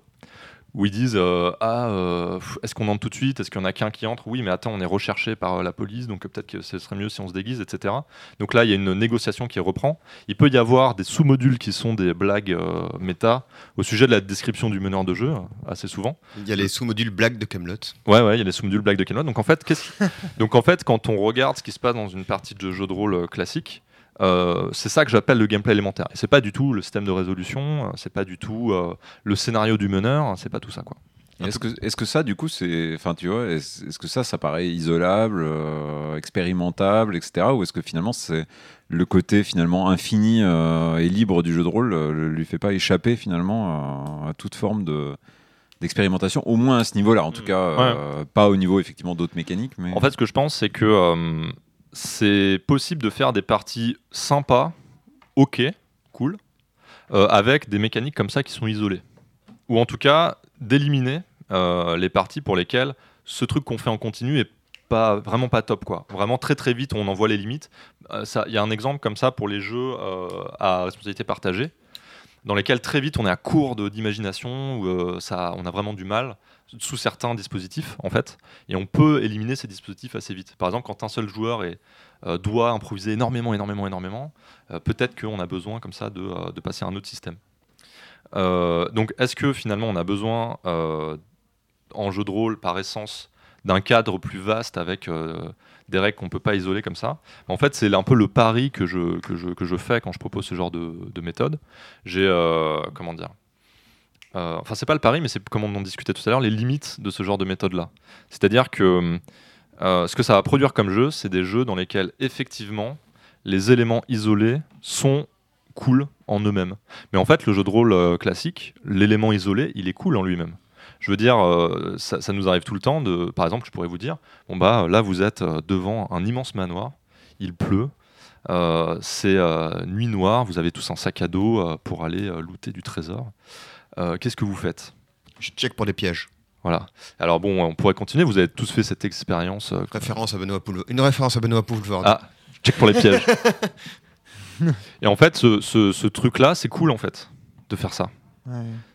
Où ils disent euh, ah euh, est-ce qu'on entre tout de suite? Est-ce qu'il y en a qu'un qui entre? Oui mais attends on est recherché par euh, la police donc peut-être que ce serait mieux si on se déguise etc donc là il y a une négociation qui reprend. Il peut y avoir des sous-modules qui sont des blagues méta au sujet de la description du meneur de jeu assez souvent. Il y a les sous-modules blagues de Camelot. Ouais, ouais, il y a les sous-modules Black de Camelot. Donc en fait, donc en fait, quand on regarde ce qui se passe dans une partie de jeu de rôle classique, euh, c'est ça que j'appelle le gameplay élémentaire. Et c'est pas du tout le système de résolution, euh, c'est pas du tout euh, le scénario du meneur, hein, c'est pas tout ça quoi. Est-ce que, est-ce que ça, du coup, c'est, enfin, tu vois, est-ce, que ça, ça paraît isolable, euh, expérimentable, etc., ou est-ce que finalement, c'est le côté finalement infini euh, et libre du jeu de rôle le- lui fait pas échapper finalement à, à toute forme de d'expérimentation, au moins à ce niveau-là, en tout cas, euh, pas au niveau effectivement d'autres mécaniques, mais En fait, ce que je pense, c'est que euh, c'est possible de faire des parties sympas, ok, cool, euh, avec des mécaniques comme ça qui sont isolées. Ou en tout cas, d'éliminer euh, les parties pour lesquelles ce truc qu'on fait en continu est pas, vraiment pas top. Quoi. Vraiment très très vite, on en voit les limites. Euh, Il y a un exemple comme ça pour les jeux à responsabilité partagée, dans lesquels très vite on est à court d'imagination, où ça, on a vraiment du mal sous certains dispositifs en fait et on peut éliminer ces dispositifs assez vite. Par exemple, quand un seul joueur euh, doit improviser énormément, énormément, énormément, euh, peut-être qu'on a besoin comme ça de, euh, passer à un autre système. Donc, est-ce que finalement on a besoin, en jeu de rôle par essence, d'un cadre plus vaste avec des règles qu'on peut pas isoler comme ça? En fait, c'est un peu le pari que je, fais quand je propose ce genre de, de méthode. J'ai, comment dire? Euh, Enfin, c'est pas le pari, mais c'est comme on en discutait tout à l'heure, les limites de ce genre de méthode-là. C'est-à-dire que euh, ce que ça va produire comme jeu, c'est des jeux dans lesquels effectivement les éléments isolés sont cool en eux-mêmes. Mais en fait, le jeu de rôle euh, classique, l'élément isolé, il est cool en lui-même. Je veux dire, euh, ça, nous arrive tout le temps. De, par exemple, je pourrais vous dire, bon bah là, vous êtes euh, devant un immense manoir, il pleut, euh, c'est euh, nuit noire, vous avez tous un sac à dos euh, pour aller euh, looter du trésor. Euh, Qu'est-ce que vous faites? Je check pour des pièges. Voilà. Alors bon, on pourrait continuer. Vous avez tous fait cette expérience. euh, Référence à Benoît Poulvord. Une référence à Benoît Poulvord. Ah, check pour les pièges. Et en fait, ce, ce- ce truc-là, c'est cool en fait de faire ça. Ouais.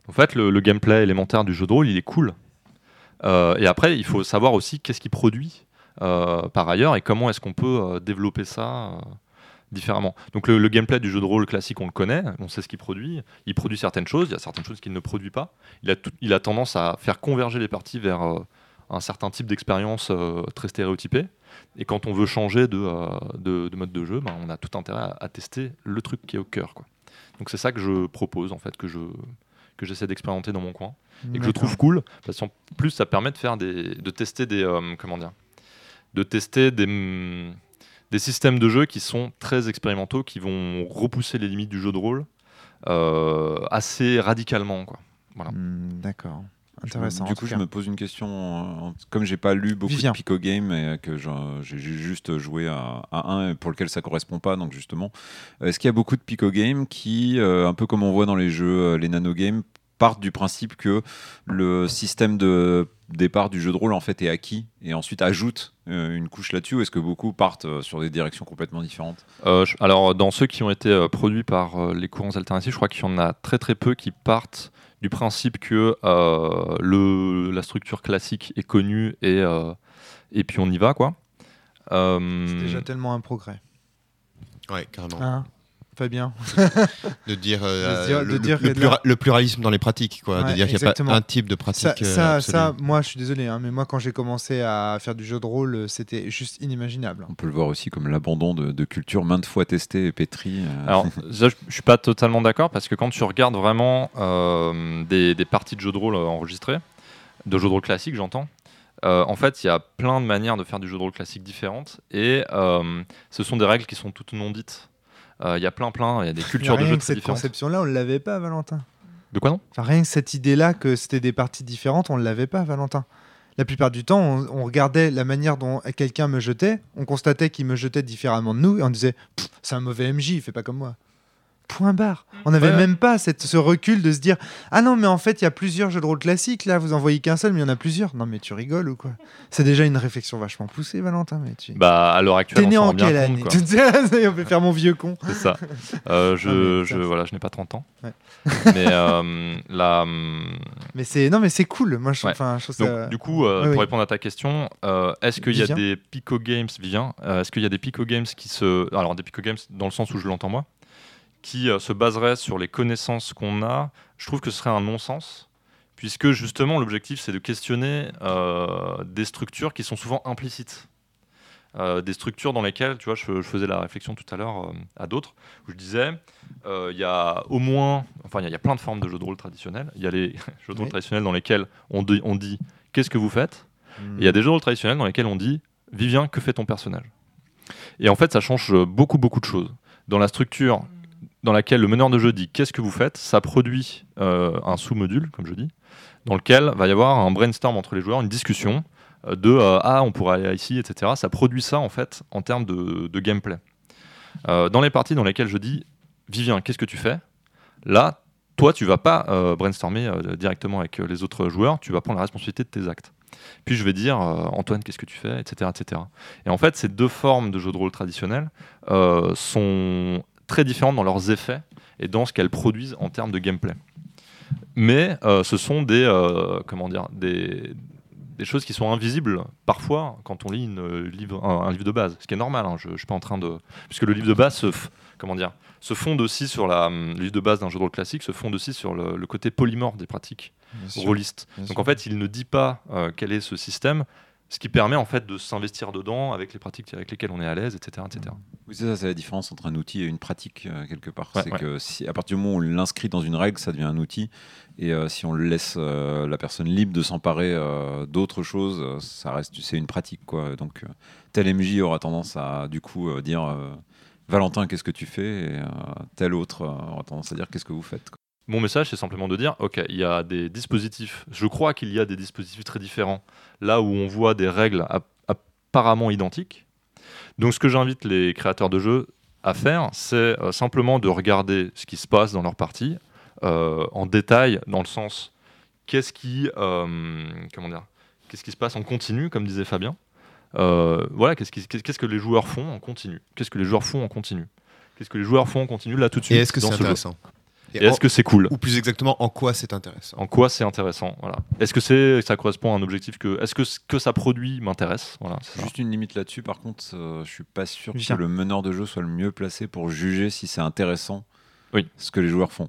En fait, le, le gameplay élémentaire du jeu de rôle, il est cool. Euh, et après, il faut savoir aussi qu'est-ce qu'il produit euh, par ailleurs et comment est-ce qu'on peut euh, développer ça euh, différemment. Donc le, le gameplay du jeu de rôle classique, on le connaît, on sait ce qu'il produit. Il produit certaines choses, il y a certaines choses qu'il ne produit pas. Il a, tout- il a tendance à faire converger les parties vers euh, un certain type d'expérience euh, très stéréotypée. Et quand on veut changer de, euh, de- de mode de jeu, ben, on a tout intérêt à, à tester le truc qui est au cœur. quoi. Donc c'est ça que je propose, en fait, que je que j'essaie d'expérimenter dans mon coin et que je trouve cool parce qu'en plus ça permet de faire des de tester des comment dire de tester des mm, des systèmes de jeu qui sont très expérimentaux qui vont repousser les limites du jeu de rôle euh, assez radicalement quoi voilà Hmm, D'accord. Me- Intéressant. Du coup, je me pose une question. Comme j'ai pas lu beaucoup Vivien. de Pico Game et que j'ai juste joué à, à un pour lequel ça correspond pas, donc justement, est-ce qu'il y a beaucoup de Pico Game qui, euh, un peu comme on voit dans les jeux, euh, les nano games, partent du principe que le système de départ du jeu de rôle en fait est acquis et ensuite ajoutent euh, une couche là-dessus ou est-ce que beaucoup partent euh, sur des directions complètement différentes? Euh, je- alors, dans ceux qui ont été euh, produits par euh, les courants alternatifs, je crois qu'il y en a très très peu qui partent du principe que euh, le, la structure classique est connue et, euh, et puis on y va, quoi. Euh, C'est déjà tellement un progrès. Ouais, carrément. Hein Fabien De dire, euh, le, de dire le que de plura- la- le pluralisme dans les pratiques, quoi. Ouais, de dire qu'il n'y a pas un type de pratique. euh, ça, ça, moi je suis désolé, hein, mais moi quand j'ai commencé à faire du jeu de rôle, euh, c'était juste inimaginable. On peut le voir aussi comme l'abandon de, de culture maintes fois testée et pétrie. euh, Alors, ça, je suis pas totalement d'accord parce que quand tu regardes vraiment euh, des, des parties de jeux de rôle euh, enregistrées, de jeux de rôle classiques, j'entends, euh, en fait, il y a plein de manières de faire du jeu de rôle classique différentes et euh, ce sont des règles qui sont toutes non dites. Euh, Il y a plein, plein, il y a des cultures de jeu très cette conception-là, on ne l'avait pas, Valentin. De quoi non? Enfin, rien que cette idée-là que c'était des parties différentes, on ne l'avait pas, Valentin. La plupart du temps, on, on regardait la manière dont quelqu'un me jetait, on constatait qu'il me jetait différemment de nous, et on disait c'est un mauvais MJ, il fait pas comme moi. Point barre. On n'avait Ouais. même pas cette, ce recul de se dire Ah non, mais en fait, il y a plusieurs jeux de rôle classiques, là, vous en voyez qu'un seul, mais il y en a plusieurs. Non, mais tu rigoles ou quoi? C'est déjà une réflexion vachement poussée, Valentin. Mais tu... Bah, à l'heure actuelle, T'es on né en quelle compte, année quoi. On peut faire mon vieux con. C'est ça. Euh, je, Ah, je, voilà, je n'ai pas 30 ans. Ouais. Mais euh, la, hum, Mais c'est non, mais c'est cool. Moi, je, Ouais. enfin, je trouve donc, ça. du coup, euh, oui, pour oui. répondre à ta question, est-ce qu'il y a des Pico Games, Vivien, est-ce qu'il y a des Pico Games qui se. Alors, des Pico Games dans le sens où je l'entends moi, qui euh, se baseraient sur les connaissances qu'on a Je trouve que ce serait un non-sens, puisque justement, l'objectif, c'est de questionner euh, des structures qui sont souvent implicites. Euh, des structures dans lesquelles, tu vois, je, je faisais la réflexion tout à l'heure euh, à d'autres, où je disais, euh, il y a au moins, enfin, il y a- il y, a plein de formes de jeux de rôle traditionnels. Il y a les jeux de rôle Oui. traditionnels dans lesquels on dit, on dit qu'est-ce que vous faites? Hmm. Et il y a des jeux de rôle traditionnels dans lesquels on dit Vivien, que fait ton personnage? Et en fait, ça change beaucoup, beaucoup de choses. Dans la structure dans laquelle le meneur de jeu dit qu'est-ce que vous faites, ça produit euh, un sous-module, comme je dis, dans lequel va y avoir un brainstorm entre les joueurs, une discussion euh, de euh, ah, on pourrait aller ici, etc. Ça produit ça, en fait, en termes de, gameplay. Euh, dans les parties dans lesquelles je dis Vivien, qu'est-ce que tu fais? Là, toi, tu vas pas brainstormer directement avec les autres joueurs, tu vas prendre la responsabilité de tes actes. Puis je vais dire Antoine, qu'est-ce que tu fais, etc., etc. Et en fait, ces deux formes de jeux de rôle traditionnels sont très différentes dans leurs effets et dans ce qu'elles produisent en termes de gameplay. Mais euh, ce sont des, euh, comment dire, des, des choses qui sont invisibles parfois quand on lit une, euh, livre, un, un livre de base, ce qui est normal. hein, je, je suis pas en train de, puisque le livre de base se, comment dire, se fonde aussi sur la, hum, le livre de base d'un jeu de rôle classique se fonde aussi sur le, le côté polymorphe des pratiques rôlistes. Donc sûr. en fait, il ne dit pas euh, quel est ce système. Ce qui permet en fait de s'investir dedans avec les pratiques avec lesquelles on est à l'aise, etc., etc. Oui, c'est ça, c'est la différence entre un outil et une pratique euh, quelque part. Ouais, c'est ouais. que si à partir du moment où on l'inscrit dans une règle, ça devient un outil, et euh, si on laisse euh, la personne libre de s'emparer d'autres choses, ça reste, c'est une pratique quoi. Donc tel MJ aura tendance à du coup dire Valentin, qu'est-ce que tu fais? Et tel autre aura tendance à dire qu'est-ce que vous faites? quoi. Mon message, c'est simplement de dire, ok, il y a des dispositifs, je crois qu'il y a des dispositifs très différents, là où on voit des règles ap- apparemment identiques. Donc ce que j'invite les créateurs de jeux à faire, c'est euh, simplement de regarder ce qui se passe dans leur partie euh, en détail, dans le sens, qu'est-ce qui, euh, comment dire, qu'est-ce qui se passe en continu, comme disait Fabien. Euh, voilà, qu'est-ce que les joueurs font en continu Qu'est-ce que les joueurs font en continu Qu'est-ce que les joueurs font en continu là tout de Et suite est-ce que dans c'est ce jeu Et est-ce que c'est cool Ou plus exactement, en quoi c'est intéressant en quoi c'est intéressant voilà. Est-ce que c'est ça correspond à un objectif que est-ce que ce que ça produit m'intéresse voilà, ça. Juste une limite là-dessus, par contre, euh, je suis pas sûr que le meneur de jeu soit le mieux placé pour juger si c'est intéressant Oui. ce que les joueurs font.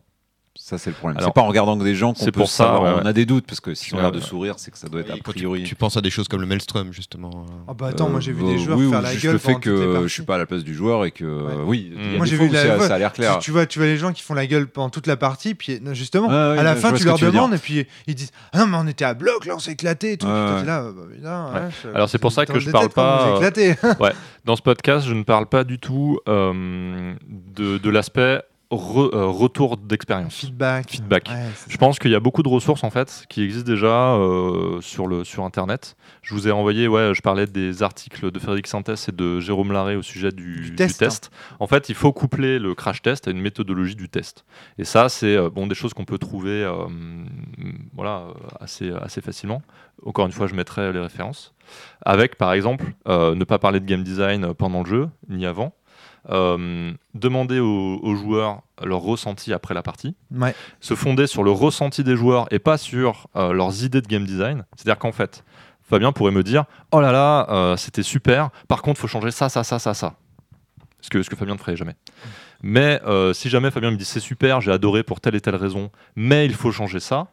Ça, c'est le problème. C'est pas en regardant que des gens qu'on c'est peut pour ça, savoir. ouais, On a des doutes parce que si on a l'air de sourire, c'est que ça doit être a Oui, tu- priori. tu, penses à des choses comme le Maelstrom, justement. Ah bah attends, moi j'ai vu Euh, des joueurs oui, faire ou la juste gueule le fait que je suis pas à la place du joueur et que Ouais. oui, il y a Moi, des j'ai vu la- ça, ça a l'air clair. Tu, tu vois, tu vois les gens qui font la gueule pendant toute la partie, puis non, justement, à la fin, tu leur demandes, et puis ils disent Ah non, mais on était à bloc, là, on s'est éclaté et tout. Là, bah, Alors, c'est pour ça que je parle pas, éclaté. Dans ce podcast, je ne parle pas du tout euh, de l'aspect re- euh, retour d'expérience. Feedback. Feedback. Ouais, c'est Je pense qu'il y a beaucoup de ressources en fait qui existent déjà euh, sur, le, sur internet. Je vous ai envoyé, ouais, je parlais des articles de Frédéric Sintès et de Jérôme Larrey au sujet du, Du du test. En fait, il faut coupler le crash test à une méthodologie du test. Et ça, c'est euh, bon, des choses qu'on peut trouver euh, voilà, euh, assez, assez facilement. Encore une fois, je mettrai les références. Avec, par exemple, euh, ne pas parler de game design pendant le jeu, ni avant. Euh, demander aux, aux joueurs leur ressenti après la partie Ouais. se fonder sur le ressenti des joueurs et pas sur euh, leurs idées de game design. C'est-à-dire qu'en fait, Fabien pourrait me dire Oh là là, euh, c'était super, par contre, il faut changer ça, ça, ça, ça, ça. Ce que, ce que Fabien ne ferait jamais. Mais si jamais Fabien me dit C'est super, j'ai adoré pour telle et telle raison, mais il faut changer ça,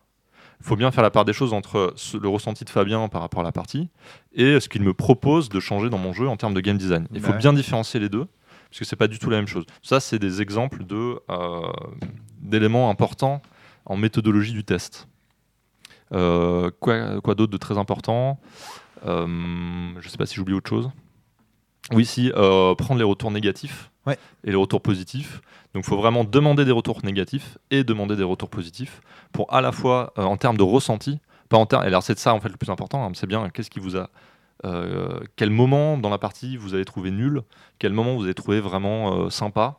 il faut bien faire la part des choses entre le ressenti de Fabien par rapport à la partie et ce qu'il me propose de changer dans mon jeu en termes de game design. Il Bah faut ouais. bien différencier les deux parce que c'est pas du tout la même chose. Ça, c'est des exemples de euh, d'éléments importants en méthodologie du test. Euh, quoi quoi d'autre de très important? Euh, Je sais pas si j'oublie autre chose. Oui, si euh, prendre les retours négatifs Ouais. et les retours positifs. Donc, il faut vraiment demander des retours négatifs et demander des retours positifs pour à la fois euh, en termes de ressenti, pas en termes. Alors, c'est ça en fait le plus important. hein, c'est bien qu'est-ce qui vous a euh, quel moment dans la partie vous avez trouvé nul, quel moment vous avez trouvé vraiment euh, sympa,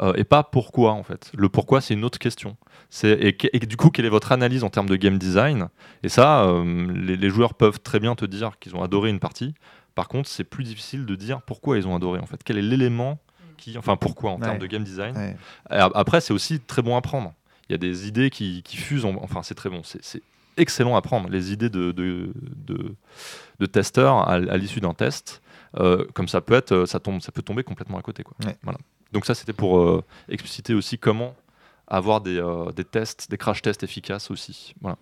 euh, et pas pourquoi en fait. Le pourquoi c'est une autre question. Et, du coup quelle est votre analyse en termes de game design? Et ça, les, les joueurs peuvent très bien te dire qu'ils ont adoré une partie. Par contre, c'est plus difficile de dire pourquoi ils ont adoré en fait. Quel est l'élément qui, enfin pourquoi en Ouais. termes de game design? Ouais. Après, c'est aussi très bon à prendre. Il y a des idées qui, qui fusent. en- Enfin, c'est très bon. C'est excellent à prendre. Les idées de, de, de, de testeurs à, à l'issue d'un test, euh, comme ça peut être, euh, ça tombe, ça peut tomber complètement à côté. Quoi. Ouais. Voilà. Donc ça, c'était pour euh, expliciter aussi comment avoir des, euh, des tests, des crash tests efficaces aussi. Voilà.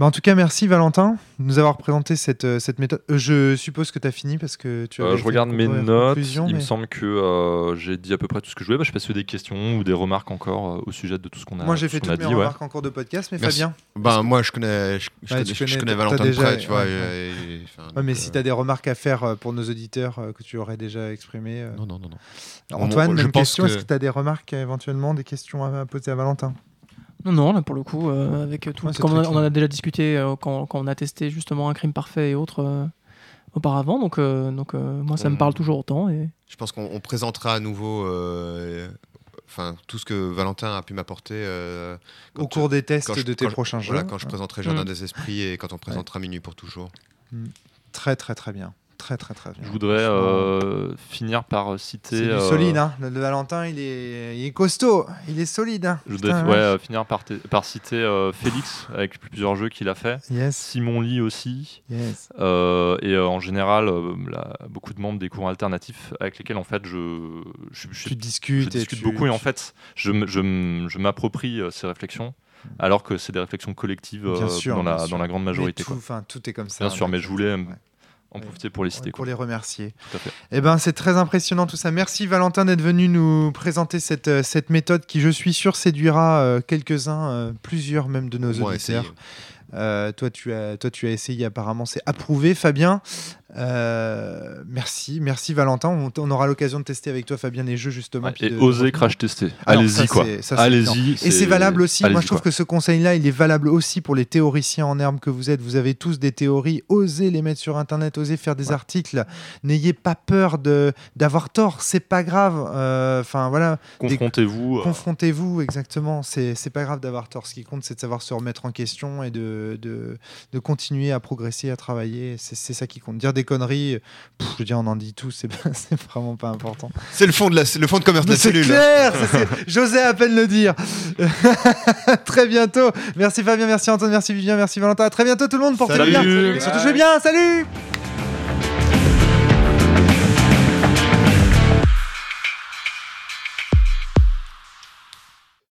Bah, en tout cas, merci Valentin de nous avoir présenté cette, euh, cette méthode. Euh, je suppose que tu as fini parce que tu Euh, avais je regarde mes notes. Il me semble que euh, j'ai dit à peu près tout ce que je voulais. Bah, je sais pas si des questions ou des remarques encore euh, au sujet de tout ce qu'on a, Moi, j'ai fait toutes mes dit. ouais. remarques en cours de podcast, mais Merci. Fabien Ben, moi, je connais, je, je Ouais, connais, je Valentin t'as de déjà- près, tu vois. ouais, et- et- enfin, Ouais, mais si euh, tu as des remarques à faire euh, pour nos auditeurs euh, que tu aurais déjà exprimées. euh. Non, non, non, non. Antoine, On- je même question. Est-ce que tu as des remarques euh, éventuellement, des questions à poser à Valentin? Non, non, là pour le coup, euh, avec tout, Ouais, comme on, très a- on en a déjà discuté euh, quand, quand on a testé justement un crime parfait et autres euh, auparavant, donc, euh, donc euh, moi ça me parle toujours autant. Et... Je pense qu'on on présentera à nouveau euh, enfin, tout ce que Valentin a pu m'apporter. euh, Au cours des tests je- de tes prochains voilà, jeux quand je présenterai Jardin Mm. des Esprits et quand on présentera Minuit pour toujours. Très, très, très bien. Très, très, très bien. Je voudrais euh, finir par citer. C'est du euh, solide, hein. Le Valentin, il est, il est costaud. Il est solide. hein. Je voudrais ouais, euh, finir par, citer euh, Félix avec plusieurs jeux qu'il a fait. Yes, Simon Lee aussi. yes. Euh, et euh, en général, euh, là, beaucoup de membres des courants alternatifs avec lesquels en fait je, je, je- Tu je discutes. et discute tu- beaucoup et en fait je, je, je m'approprie euh, ces réflexions alors que c'est des réflexions collectives euh, sûr, dans, la, dans grande majorité. tout, quoi. tout est comme ça. Bien sûr, mais je voulais, ouais. En profiter pour les citer. pour quoi. les remercier. Tout à fait. Eh ben, c'est très impressionnant tout ça. Merci Valentin d'être venu nous présenter cette, euh, cette méthode qui, je suis sûr, séduira euh, quelques-uns, euh, plusieurs même de nos auditeurs. Euh, toi, tu as, toi, tu as essayé apparemment, c'est approuvé. Fabien, euh, merci, merci Valentin. On, on aura l'occasion de tester avec toi, Fabien, les jeux justement. Ouais, puis et de- oser crash tester. Allez-y quoi. Allez-y. Et c'est valable aussi. Moi, je trouve quoi. que ce conseil-là, il est valable aussi pour les théoriciens en herbe que vous êtes. Vous avez tous des théories. Osez les mettre sur Internet. Osez faire des articles. N'ayez pas peur de d'avoir tort. C'est pas grave. Euh, Enfin voilà. confrontez-vous. euh, Confrontez-vous exactement. C'est pas grave d'avoir tort. Ce qui compte, c'est de savoir se remettre en question et de de, de continuer à progresser, à travailler. C'est c'est ça qui compte. Dire des conneries. pff, je veux dire, on en dit tout. C'est vraiment pas important. C'est le fond de la, le fond de commerce de la cellule. clair, c'est- j'osais à peine le dire. très bientôt. Merci Fabien, merci Antoine, merci Vivien, merci Valentin. À très bientôt tout le monde. Portez-vous bien. Surtout jouez bien. Salut.